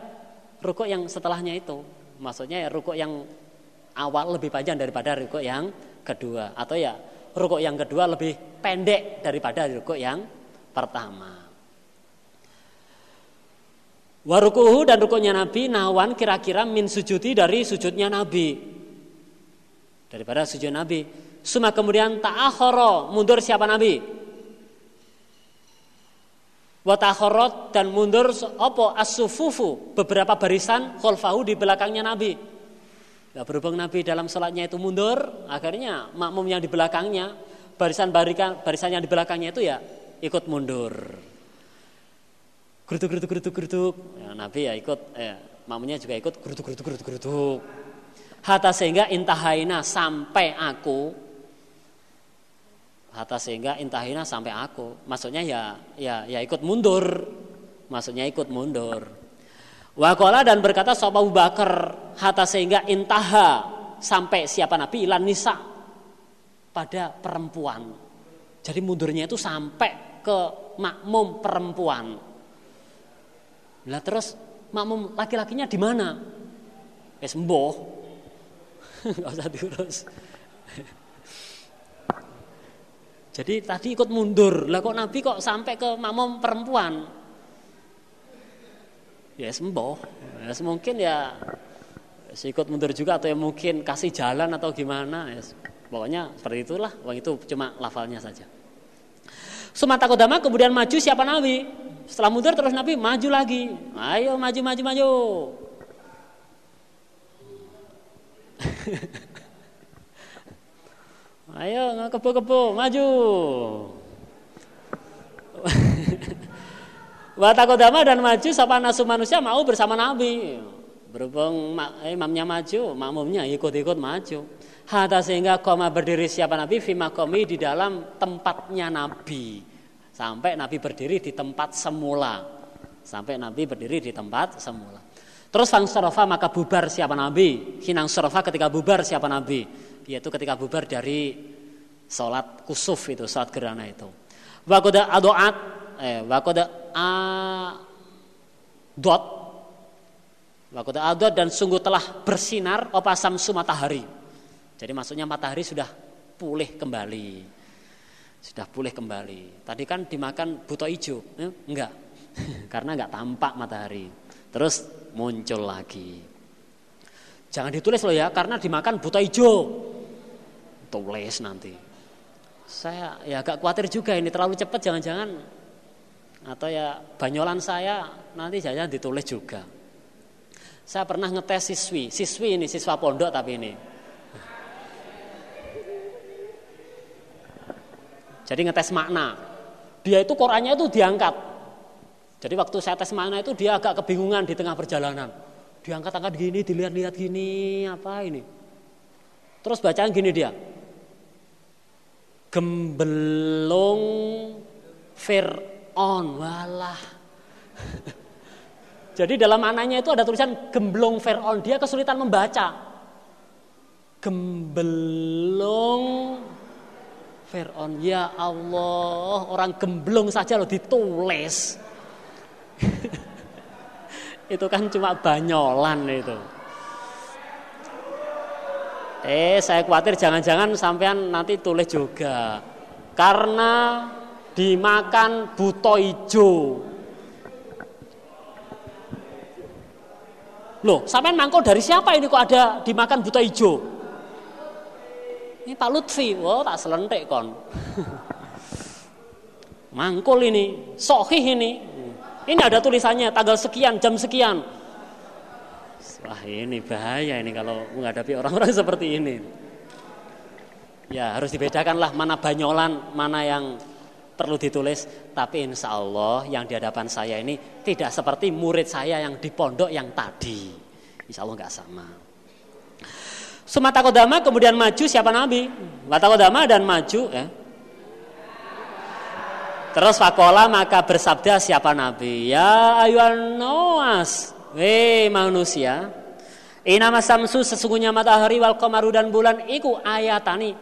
rukuk yang setelahnya itu. Maksudnya ya rukuk yang awal lebih panjang daripada rukuk yang kedua atau ya rukuk yang kedua lebih pendek daripada rukuk yang pertama. Warukuhu dan rukuknya Nabi nawan kira-kira min sujudi dari sujudnya Nabi. Daripada sujud Nabi. Suma kemudian ta'akhoro mundur siapa Nabi? Watakhorot dan mundur opo asufufu beberapa barisan kholfahu di belakangnya Nabi. Ya, berhubung Nabi dalam sholatnya itu mundur, akhirnya makmum yang di belakangnya barisan barisan barisan yang di belakangnya itu ya ikut mundur geruduk geruduk geruduk geruduk ya, Nabi ya ikut eh, mamunya juga ikut geruduk geruduk geruduk geruduk hatta sehingga intahaina sampai aku. Hatta sehingga intahaina sampai aku. Maksudnya ya ya ya ikut mundur. Maksudnya ikut mundur. Wakola dan berkata sopa Bakar hatta sehingga intaha sampai siapa Nabi? Ilan nisa. Pada perempuan. Jadi mundurnya itu sampai ke makmum perempuan lah terus makmum laki-lakinya di mana? Eh sembuh. [LAUGHS] Enggak usah diurus. [LAUGHS] Jadi tadi ikut mundur. Lah kok Nabi kok sampai ke makmum perempuan? ya sembuh ya mungkin ya ikut mundur juga atau ya mungkin kasih jalan atau gimana ya, pokoknya seperti itulah Wah itu cuma lafalnya saja Sumata Kodama kemudian maju siapa Nabi setelah mundur terus Nabi maju lagi ayo maju maju maju [LAUGHS] ayo kebo-kebo maju [LAUGHS] Watakodama dan maju siapa nasu manusia mau bersama Nabi Berhubung eh, imamnya maju, makmumnya ikut-ikut maju. Hatta sehingga koma berdiri siapa Nabi fima komi di dalam tempatnya Nabi. Sampai Nabi berdiri di tempat semula. Sampai Nabi berdiri di tempat semula. Terus fang sorofa maka bubar siapa Nabi. Hinang sorofa ketika bubar siapa Nabi. Yaitu ketika bubar dari sholat kusuf itu, sholat gerhana itu. Wakoda adoat, eh, wakoda a Wakuta adot dan sungguh telah bersinar opasam matahari. Jadi maksudnya matahari sudah pulih kembali. Sudah pulih kembali. Tadi kan dimakan buto hijau. Eh, enggak. [LAUGHS] Karena enggak tampak matahari. Terus muncul lagi. Jangan ditulis loh ya, karena dimakan buto hijau. Tulis nanti. Saya ya agak khawatir juga ini terlalu cepat jangan-jangan atau ya banyolan saya nanti jangan ditulis juga. Saya pernah ngetes siswi, siswi ini siswa pondok tapi ini. Jadi ngetes makna. Dia itu Qurannya itu diangkat. Jadi waktu saya tes makna itu dia agak kebingungan di tengah perjalanan. Diangkat-angkat gini, dilihat-lihat gini, apa ini? Terus bacaan gini dia. Gembelong Fir'on, walah. [LAUGHS] Jadi dalam anaknya itu ada tulisan gemblong Fir'aun. Dia kesulitan membaca. Gemblong Fir'aun. Ya Allah, orang gemblong saja loh ditulis. [LAUGHS] itu kan cuma banyolan itu. Eh, saya khawatir jangan-jangan sampean nanti tulis juga. Karena dimakan buto hijau Loh, sampean mangkul dari siapa ini kok ada dimakan buta hijau? Ini Pak Lutfi, wah tak selentik kon. mangkul ini, sohih ini. Ini ada tulisannya tanggal sekian, jam sekian. Wah ini bahaya ini kalau menghadapi orang-orang [LAUGHS] seperti ini. Ya harus dibedakanlah mana banyolan, mana yang perlu ditulis. Tapi insya Allah yang di hadapan saya ini tidak seperti murid saya yang di pondok yang tadi. Insya Allah nggak sama. Sumatakodama kemudian maju siapa Nabi? Watakodama dan maju ya. Terus fakola maka bersabda siapa Nabi? Ya ayuan noas. Hei manusia. Inama samsu sesungguhnya matahari wal komaru dan bulan iku ayatani.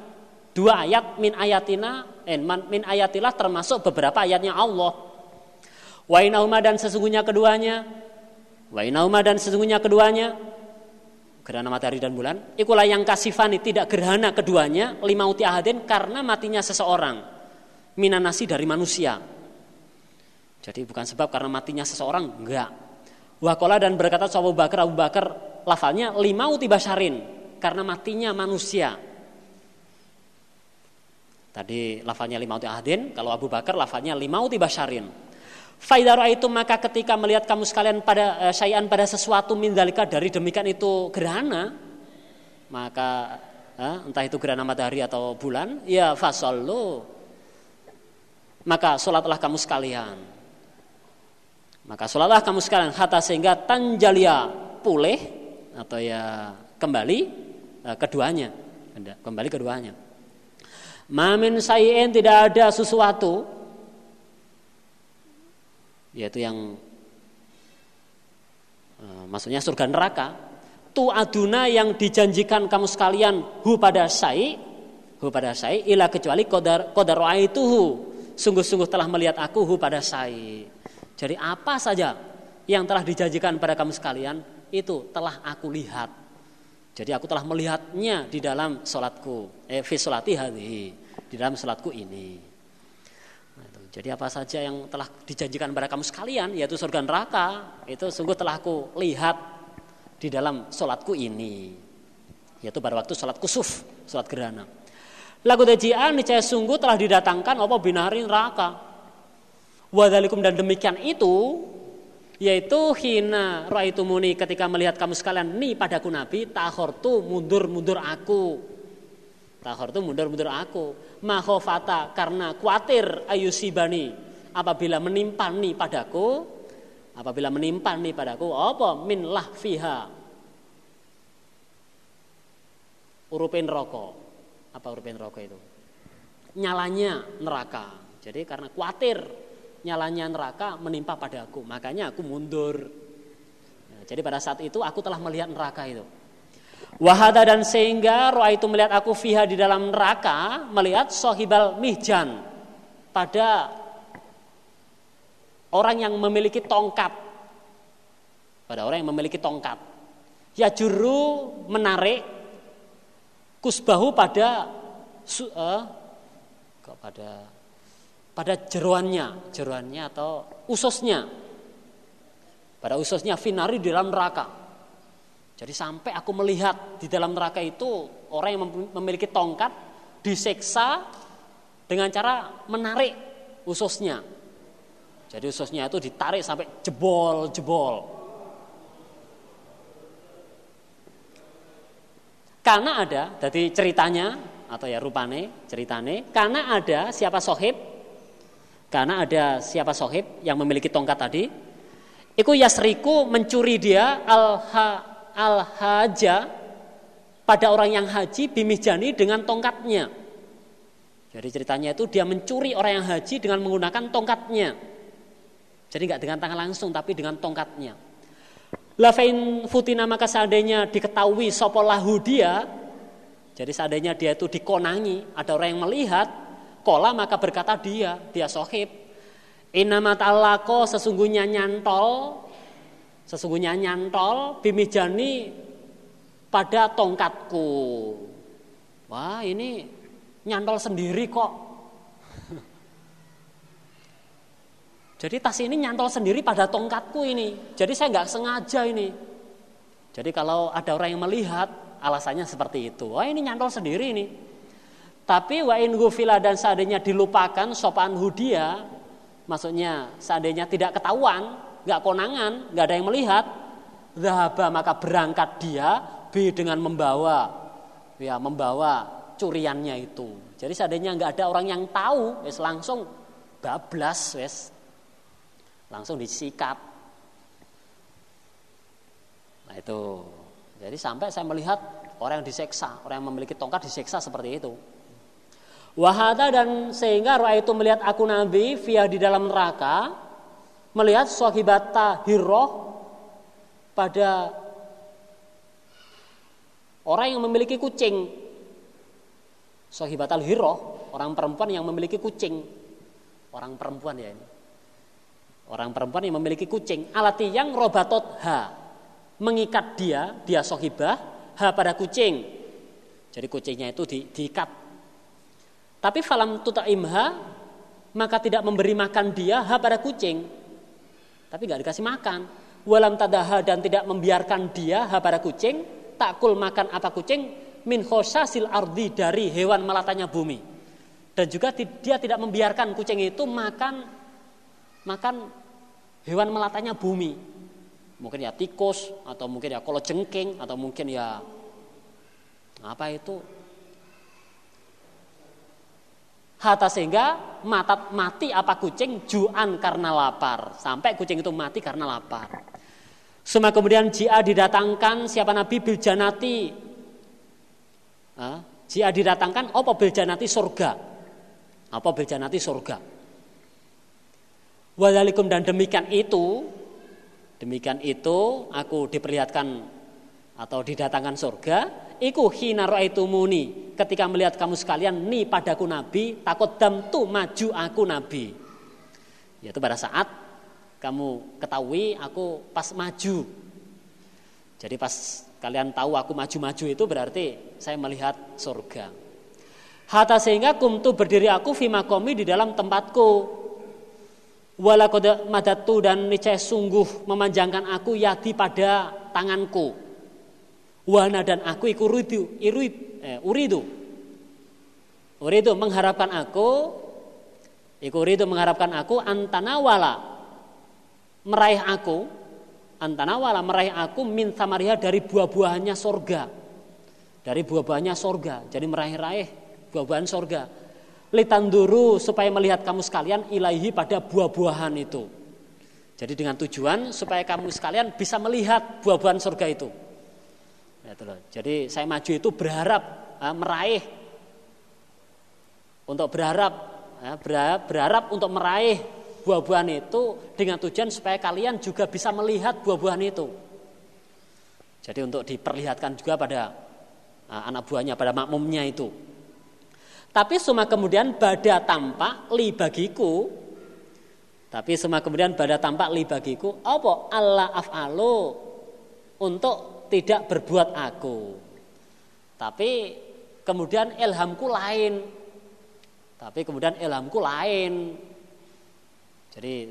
Dua ayat min ayatina eh, min ayatilah termasuk beberapa ayatnya Allah. Wa dan sesungguhnya keduanya. Wa dan sesungguhnya keduanya. Gerhana matahari dan bulan. Ikulah yang kasifani tidak gerhana keduanya. Lima uti ahadin karena matinya seseorang. Minanasi dari manusia. Jadi bukan sebab karena matinya seseorang. Enggak. Wakola dan berkata Abu Bakar, Abu Bakar lafalnya lima uti basharin. Karena matinya manusia. Tadi lafalnya limauti ahdin, kalau Abu Bakar lafalnya limauti basharin. Faidara itu maka ketika melihat kamu sekalian pada eh, pada sesuatu mindalika dari demikian itu gerhana, maka eh, entah itu gerhana matahari atau bulan, ya fasallu. Maka sholatlah kamu sekalian. Maka sholatlah kamu sekalian hatta sehingga tanjalia pulih atau ya kembali eh, keduanya, kembali keduanya. Mamin sayin tidak ada sesuatu yaitu yang uh, maksudnya surga neraka. Tu aduna yang dijanjikan kamu sekalian hu pada sai hu pada sai ila kecuali kodar kodar hu sungguh-sungguh telah melihat aku hu pada sai. Jadi apa saja yang telah dijanjikan pada kamu sekalian itu telah aku lihat. Jadi aku telah melihatnya di dalam sholatku eh fi sholati di dalam salatku ini. Jadi apa saja yang telah dijanjikan kepada kamu sekalian yaitu surga neraka itu sungguh telah aku lihat di dalam sholatku ini yaitu pada waktu sholat kusuf, sholat gerhana. Lagu dajian niscaya sungguh telah didatangkan apa binari neraka. Wadalikum dan demikian itu yaitu hina muni ketika melihat kamu sekalian ni padaku nabi tahortu mundur mundur aku tahortu mundur mundur aku. Mahofata karena khawatir ayusibani apabila menimpa nih padaku apabila menimpa nih padaku apa? Min fiha urupin rokok. Apa urupin rokok itu? Nyalanya neraka. Jadi karena khawatir nyalanya neraka menimpa padaku. Makanya aku mundur. Nah, jadi pada saat itu aku telah melihat neraka itu Wahada dan sehingga roa itu melihat aku fiha di dalam neraka melihat sohibal mihjan. Pada orang yang memiliki tongkat. Pada orang yang memiliki tongkat. Ya juru menarik kusbahu pada uh, pada pada jeruannya jeruannya atau ususnya. Pada ususnya finari di dalam neraka jadi sampai aku melihat di dalam neraka itu orang yang memiliki tongkat diseksa dengan cara menarik ususnya. Jadi ususnya itu ditarik sampai jebol-jebol. Karena ada, jadi ceritanya atau ya rupane ceritane, karena ada siapa sohib, karena ada siapa sohib yang memiliki tongkat tadi, Iku yasriku mencuri dia al al-haja pada orang yang haji bimihjani dengan tongkatnya. Jadi ceritanya itu dia mencuri orang yang haji dengan menggunakan tongkatnya. Jadi nggak dengan tangan langsung tapi dengan tongkatnya. Lafain futina maka seandainya diketahui sopolahu dia, jadi seandainya dia itu dikonangi, ada orang yang melihat, kola maka berkata dia, dia sohib. Inama ta'alako sesungguhnya nyantol Sesungguhnya nyantol bimijani pada tongkatku. Wah ini nyantol sendiri kok. [LAUGHS] Jadi tas ini nyantol sendiri pada tongkatku ini. Jadi saya nggak sengaja ini. Jadi kalau ada orang yang melihat alasannya seperti itu. Wah ini nyantol sendiri ini. Tapi wa in gufila dan seandainya dilupakan sopan hudia, maksudnya seandainya tidak ketahuan, nggak konangan, nggak ada yang melihat, zahaba maka berangkat dia b dengan membawa ya membawa curiannya itu. Jadi seandainya nggak ada orang yang tahu, wes langsung bablas wes langsung disikat. Nah itu. Jadi sampai saya melihat orang yang diseksa, orang yang memiliki tongkat diseksa seperti itu. Wahada dan sehingga roh itu melihat aku Nabi via di dalam neraka melihat sahibata hiroh pada orang yang memiliki kucing. Sahibatal hiroh, orang perempuan yang memiliki kucing. Orang perempuan ya ini. Orang perempuan yang memiliki kucing. Alati yang robatot ha. Mengikat dia, dia sohibah, ha pada kucing. Jadi kucingnya itu di, diikat. Tapi falam tuta imha, maka tidak memberi makan dia ha pada kucing tapi nggak dikasih makan. Walam tadaha dan tidak membiarkan dia ha pada kucing, takul makan apa kucing min khosasil ardi dari hewan melatanya bumi. Dan juga dia tidak membiarkan kucing itu makan makan hewan melatanya bumi. Mungkin ya tikus atau mungkin ya kalau jengking atau mungkin ya apa itu Hatta sehingga matat mati apa kucing juan karena lapar. Sampai kucing itu mati karena lapar. Semua kemudian jia didatangkan siapa Nabi biljanati. Jia didatangkan apa biljanati surga. Apa biljanati surga. Walalikum dan demikian itu demikian itu aku diperlihatkan atau didatangkan surga iku hina muni. Ketika melihat kamu sekalian ni padaku nabi takut dam tu maju aku nabi. Yaitu pada saat kamu ketahui aku pas maju. Jadi pas kalian tahu aku maju-maju itu berarti saya melihat surga. Hatta sehingga kumtu berdiri aku fima komi di dalam tempatku. Walakode madatu dan niscaya sungguh memanjangkan aku yadi pada tanganku. Wana dan aku iku uridu, irid, eh, uridu. Uridu mengharapkan aku, iku uridu mengharapkan aku antanawala meraih aku, antanawala meraih aku min samariha dari buah-buahannya sorga. Dari buah-buahannya sorga. Jadi meraih-raih buah-buahan sorga. Litanduru supaya melihat kamu sekalian ilahi pada buah-buahan itu. Jadi dengan tujuan supaya kamu sekalian bisa melihat buah-buahan surga itu. Ya, Jadi saya maju itu berharap uh, meraih untuk berharap ya, berharap, berharap untuk meraih buah-buahan itu dengan tujuan supaya kalian juga bisa melihat buah-buahan itu. Jadi untuk diperlihatkan juga pada uh, anak buahnya, pada makmumnya itu. Tapi semua kemudian bada tampak li bagiku. Tapi semua kemudian bada tampak li bagiku. Apa Allah af'alu untuk tidak berbuat aku. Tapi kemudian ilhamku lain. Tapi kemudian ilhamku lain. Jadi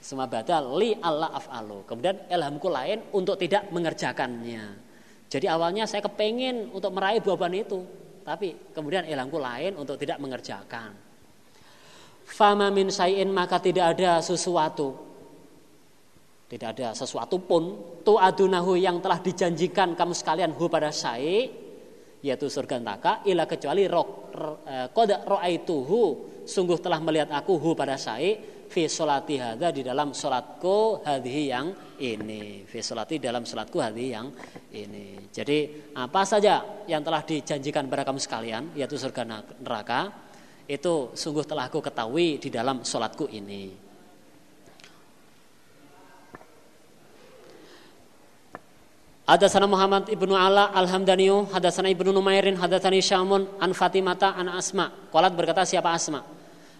semua badal li Allah af'alu. Kemudian ilhamku lain untuk tidak mengerjakannya. Jadi awalnya saya kepengen untuk meraih buah-buahan itu. Tapi kemudian ilhamku lain untuk tidak mengerjakan. Fama min sayin maka tidak ada sesuatu tidak ada sesuatu pun. Tu adunahu yang telah dijanjikan kamu sekalian hu pada saya yaitu surga neraka ila kecuali rok koda roaituhu sungguh telah melihat aku hu pada saya fi solati hadha di dalam solatku hadhi yang ini. Fi solati dalam solatku hadhi yang ini. Jadi apa saja yang telah dijanjikan pada kamu sekalian yaitu surga neraka itu sungguh telah aku ketahui di dalam solatku ini Hadasana Muhammad ibnu Ala Alhamdaniyu Hadasana ibnu Numairin Hadasani Syamun An Fatimata An Asma Kolat berkata siapa Asma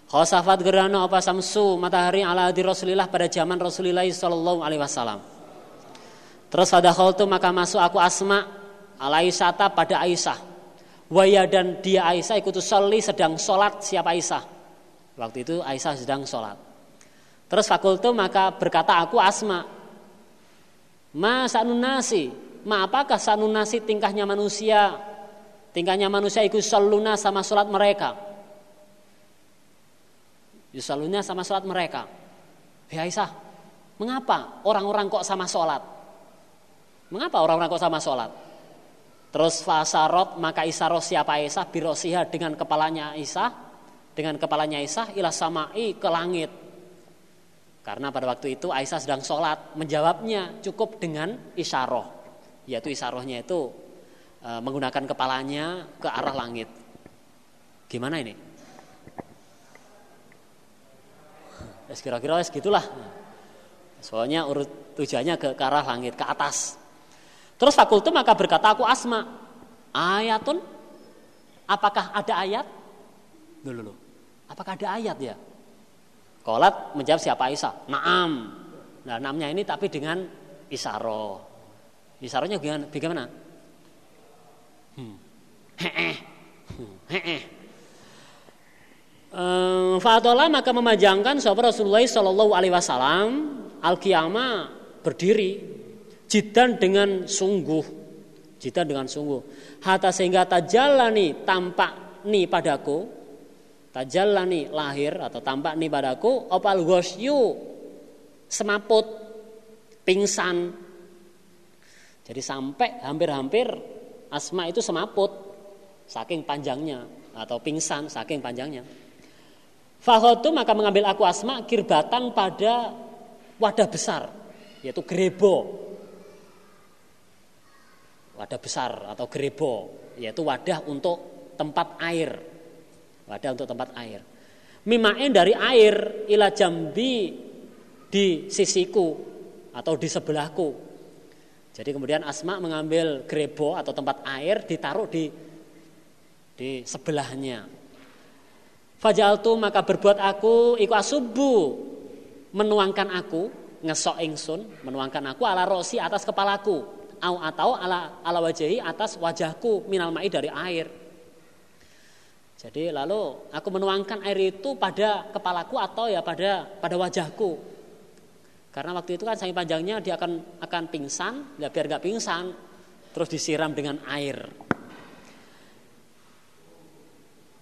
Khosafat gerhana apa samsu matahari ala di Rasulillah pada zaman Rasulullah Sallallahu Alaihi Wasallam. Terus pada itu maka masuk aku Asma ala Aisyata pada Aisyah. Waya dan dia Aisyah ikut soli sedang sholat siapa Aisyah. Waktu itu Aisyah sedang sholat. Terus fakultu maka berkata aku Asma. Ma sanunasi. Ma apakah sanunasi tingkahnya manusia? Tingkahnya manusia ikut saluna sama sholat mereka. Yusalunya sama sholat mereka. Ya Aisyah, mengapa orang-orang kok sama sholat? Mengapa orang-orang kok sama sholat? Terus fasarot maka isaroh siapa Aisyah birosiha dengan kepalanya Aisyah dengan kepalanya Aisyah ilah samai ke langit. Karena pada waktu itu Aisyah sedang sholat menjawabnya cukup dengan isaroh yaitu isarohnya itu e, menggunakan kepalanya ke arah langit. Gimana ini? Kira-kira segitulah. Soalnya urut tujuannya ke, ke arah langit, ke atas. Terus fakultum maka berkata aku asma. Ayatun? Apakah ada ayat? Dulu, dulu. Apakah ada ayat ya? Kolat menjawab siapa Aisyah? Naam. Nah, namanya ini tapi dengan isaro. Isaronya bagaimana? bagaimana? Hmm. Heeh. Heeh. Eh, Fatola maka memajangkan sahabat Rasulullah Shallallahu Alaihi Wasallam al kiamah berdiri jidan dengan sungguh jidan dengan sungguh hatta sehingga tajalani tampak nih padaku tajalani lahir atau tampak nih padaku opal gosyu semaput pingsan jadi sampai hampir-hampir asma itu semaput saking panjangnya atau pingsan saking panjangnya Fahotu maka mengambil aku asma kirbatan pada wadah besar yaitu grebo. Wadah besar atau grebo yaitu wadah untuk tempat air. Wadah untuk tempat air. Mimain dari air ila jambi di sisiku atau di sebelahku. Jadi kemudian Asma mengambil grebo atau tempat air ditaruh di di sebelahnya. Fajaltu maka berbuat aku iku asubu menuangkan aku ngesok ingsun menuangkan aku ala rosi atas kepalaku au atau ala ala wajahi atas wajahku minal mai dari air. Jadi lalu aku menuangkan air itu pada kepalaku atau ya pada pada wajahku. Karena waktu itu kan saking panjangnya dia akan akan pingsan, ya biar nggak pingsan, terus disiram dengan air.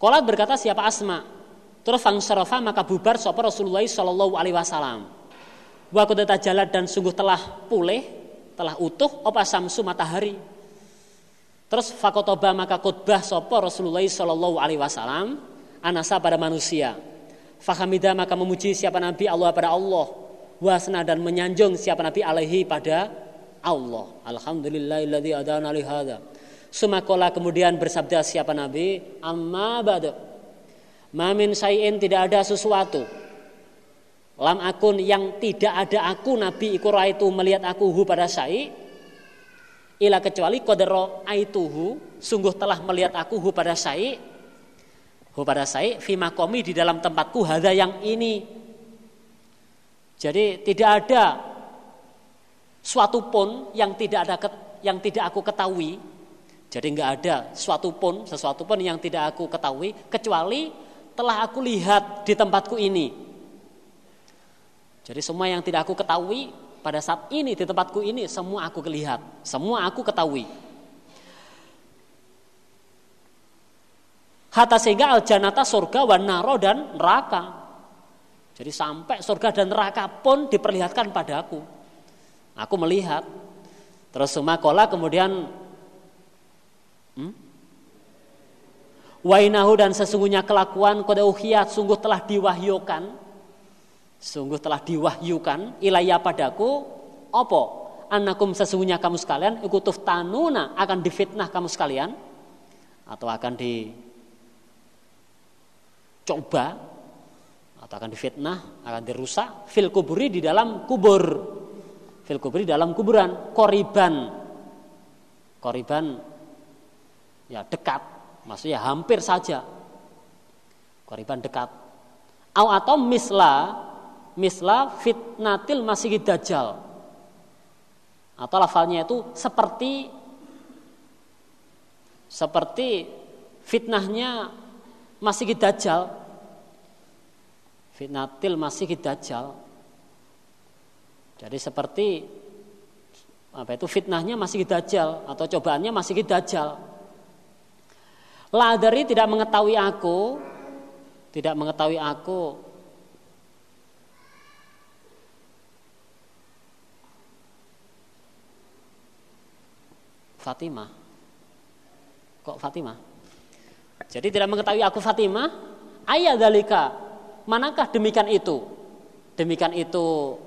Kolat berkata siapa Asma? Terus fangsarafa maka bubar sapa Rasulullah Shallallahu Alaihi Wasallam. Wa jalan dan sungguh telah pulih, telah utuh opa samsu matahari Terus fakotoba maka khutbah sopo Rasulullah Shallallahu Alaihi Wasallam anasa pada manusia. Fahamida maka memuji siapa Nabi Allah pada Allah. Wasna dan menyanjung siapa Nabi alaihi pada Allah. Alhamdulillahilladzi adana li hadza. Sumakola kemudian bersabda siapa Nabi, amma ba'du. Mamin sayin tidak ada sesuatu. Lam akun yang tidak ada aku Nabi iku itu melihat aku hu pada syai ila kecuali kodero aituhu sungguh telah melihat aku hu pada sai hu pada sai fima komi di dalam tempatku hada yang ini. Jadi tidak ada suatu pun yang tidak ada yang tidak aku ketahui. Jadi nggak ada suatu pun sesuatu pun yang tidak aku ketahui kecuali telah aku lihat di tempatku ini. Jadi semua yang tidak aku ketahui pada saat ini di tempatku ini semua aku kelihat, semua aku ketahui. Hatta sehingga al janata surga wanaro dan neraka. Jadi sampai surga dan neraka pun diperlihatkan padaku. Aku melihat. Terus sumakola kemudian hmm? Wainahu dan sesungguhnya kelakuan kode uhiyat sungguh telah diwahyukan Sungguh telah diwahyukan. Ilayah padaku opo anakum sesungguhnya kamu sekalian ikutuf tanuna akan difitnah kamu sekalian. Atau akan dicoba atau akan difitnah akan dirusak fil kuburi di dalam kubur. Fil kuburi dalam kuburan. Koriban. Koriban ya dekat. Maksudnya hampir saja. Koriban dekat. Atau misla misla fitnatil masih dajjal. Atau lafalnya itu seperti seperti fitnahnya masih dajjal. Fitnatil masih dajjal. Jadi seperti apa itu fitnahnya masih dajjal atau cobaannya masih dajjal. Ladari tidak mengetahui aku tidak mengetahui aku Fatimah. Kok Fatimah? Jadi tidak mengetahui aku Fatimah, ayat dalika. Manakah demikian itu? Demikian itu.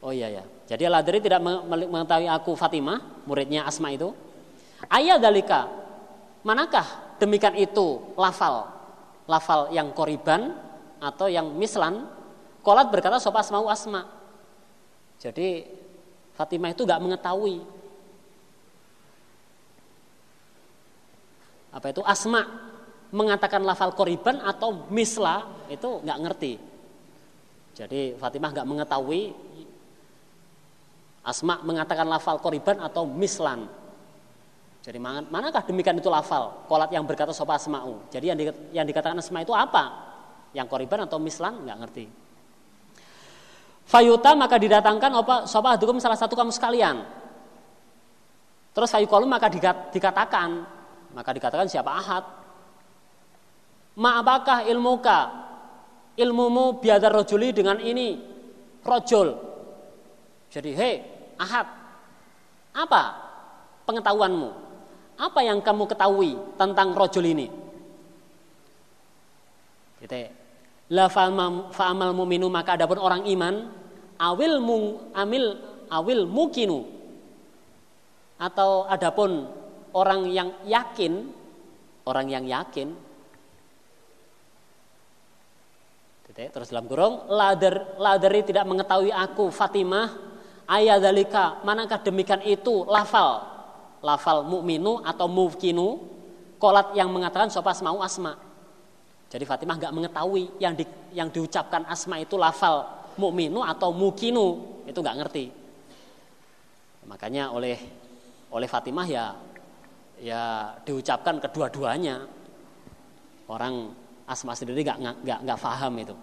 Oh iya ya. Jadi Ladri tidak mengetahui aku Fatimah, muridnya Asma itu. Ayat dalika. Manakah demikian itu lafal? Lafal yang koriban atau yang mislan? Kolat berkata sopa asma'u asma. Jadi Fatimah itu gak mengetahui apa itu asma mengatakan lafal koriban atau misla itu nggak ngerti. Jadi Fatimah nggak mengetahui asma mengatakan lafal koriban atau mislan. Jadi manakah demikian itu lafal kolat yang berkata sopa asma'u. Jadi yang, di, yang dikatakan asma itu apa? Yang koriban atau mislan nggak ngerti. Fayuta maka didatangkan apa sopa salah satu kamu sekalian. Terus fayukalu maka dikatakan maka dikatakan siapa ahad? Ma apakah ilmuka? Ilmumu biadar rojuli dengan ini rojul. Jadi hei ahad, apa pengetahuanmu? Apa yang kamu ketahui tentang rojul ini? Gitu. La fa'amal muminu maka ada pun orang iman awil mu, amil awil mukinu atau adapun orang yang yakin, orang yang yakin, terus dalam kurung, lader, laderi tidak mengetahui aku Fatimah, ayat dalika, manakah demikian itu lafal, lafal mukminu atau mukinu, kolat yang mengatakan sopas mau asma. Jadi Fatimah nggak mengetahui yang di, yang diucapkan asma itu lafal mukminu atau mukinu itu nggak ngerti. Makanya oleh oleh Fatimah ya ya diucapkan kedua-duanya. Orang asma sendiri nggak nggak nggak paham itu.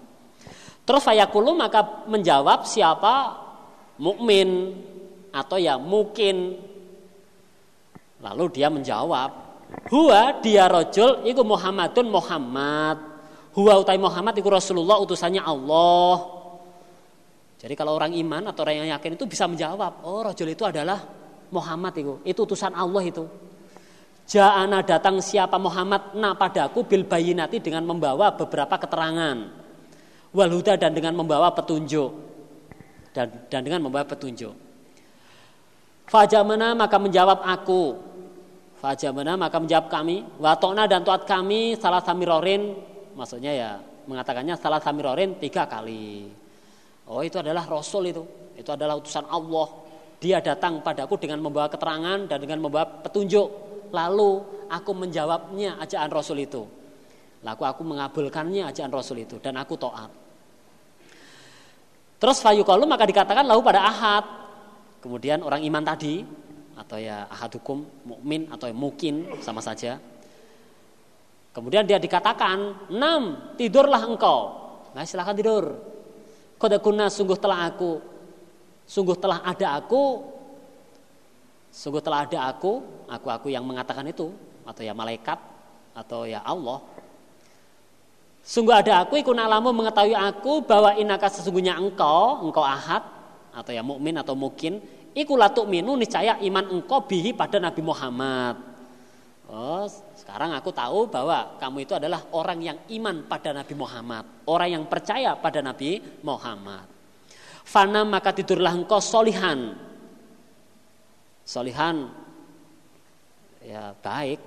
Terus fayakulu maka menjawab siapa mukmin atau ya mungkin. Lalu dia menjawab, huwa dia rojul iku Muhammadun Muhammad. Huwa utai Muhammad iku Rasulullah utusannya Allah. Jadi kalau orang iman atau orang yang yakin itu bisa menjawab, oh rojul itu adalah Muhammad itu, itu utusan Allah itu. Ja'ana datang siapa Muhammad na padaku bil bayinati dengan membawa beberapa keterangan. Wal huda dan dengan membawa petunjuk. Dan, dan dengan membawa petunjuk. Fajamana maka menjawab aku. Fajamana maka menjawab kami. Watokna dan tuat kami salah samirorin. Maksudnya ya mengatakannya salah samirorin tiga kali. Oh itu adalah Rasul itu. Itu adalah utusan Allah. Dia datang padaku dengan membawa keterangan dan dengan membawa petunjuk lalu aku menjawabnya ajaan Rasul itu. Lalu aku mengabulkannya ajaan Rasul itu dan aku taat. Terus fayukalu maka dikatakan lalu pada ahad. Kemudian orang iman tadi atau ya ahad hukum mukmin atau mungkin sama saja. Kemudian dia dikatakan, enam tidurlah engkau. Nah silahkan tidur. Kode kuna sungguh telah aku, sungguh telah ada aku Sungguh telah ada aku, aku-aku yang mengatakan itu, atau ya malaikat, atau ya Allah. Sungguh ada aku, ikun alamu mengetahui aku bahwa inaka sesungguhnya engkau, engkau ahad, atau ya mukmin atau mungkin, ikulatuk minu niscaya iman engkau bihi pada Nabi Muhammad. Oh, sekarang aku tahu bahwa kamu itu adalah orang yang iman pada Nabi Muhammad, orang yang percaya pada Nabi Muhammad. Fana maka tidurlah engkau solihan Solihan ya baik.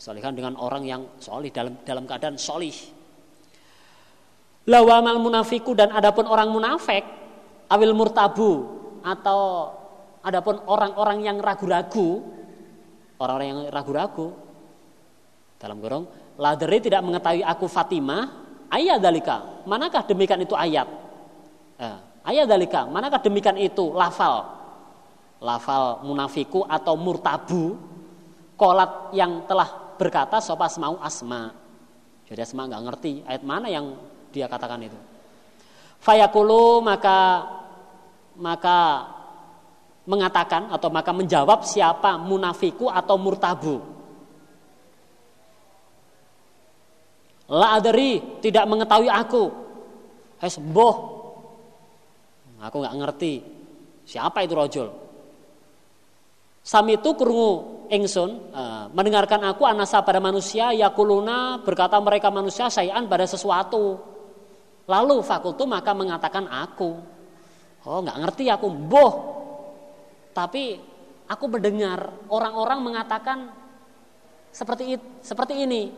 Solihan dengan orang yang solih dalam dalam keadaan solih. Lawamal munafiku dan adapun orang munafik awil murtabu atau adapun orang-orang yang ragu-ragu orang-orang yang ragu-ragu dalam gorong laderi tidak mengetahui aku Fatimah ayat dalika manakah demikian itu ayat eh, ayat dalika manakah demikian itu lafal lafal munafiku atau murtabu kolat yang telah berkata sopas mau asma. Jadi asma nggak ngerti ayat mana yang dia katakan itu. Fayakulu maka maka mengatakan atau maka menjawab siapa munafiku atau murtabu. La adri tidak mengetahui aku. Hesboh aku nggak ngerti siapa itu rojul Sami itu kurungu ingsun uh, mendengarkan aku anasa pada manusia yakuluna berkata mereka manusia sayan pada sesuatu. Lalu fakultu maka mengatakan aku. Oh nggak ngerti aku boh. Tapi aku mendengar orang-orang mengatakan seperti it, seperti ini.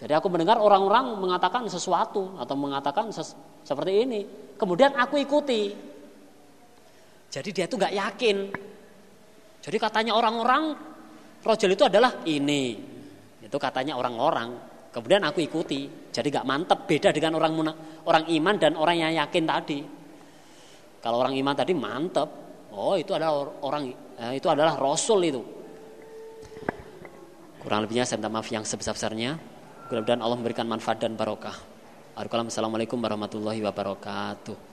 Jadi aku mendengar orang-orang mengatakan sesuatu atau mengatakan ses, seperti ini. Kemudian aku ikuti. Jadi dia tuh nggak yakin jadi katanya orang-orang rojul itu adalah ini. Itu katanya orang-orang. Kemudian aku ikuti. Jadi gak mantep beda dengan orang orang iman dan orang yang yakin tadi. Kalau orang iman tadi mantep. Oh itu adalah orang eh, itu adalah rasul itu. Kurang lebihnya saya minta maaf yang sebesar-besarnya. Mudah-mudahan Allah memberikan manfaat dan barokah. Assalamualaikum warahmatullahi wabarakatuh.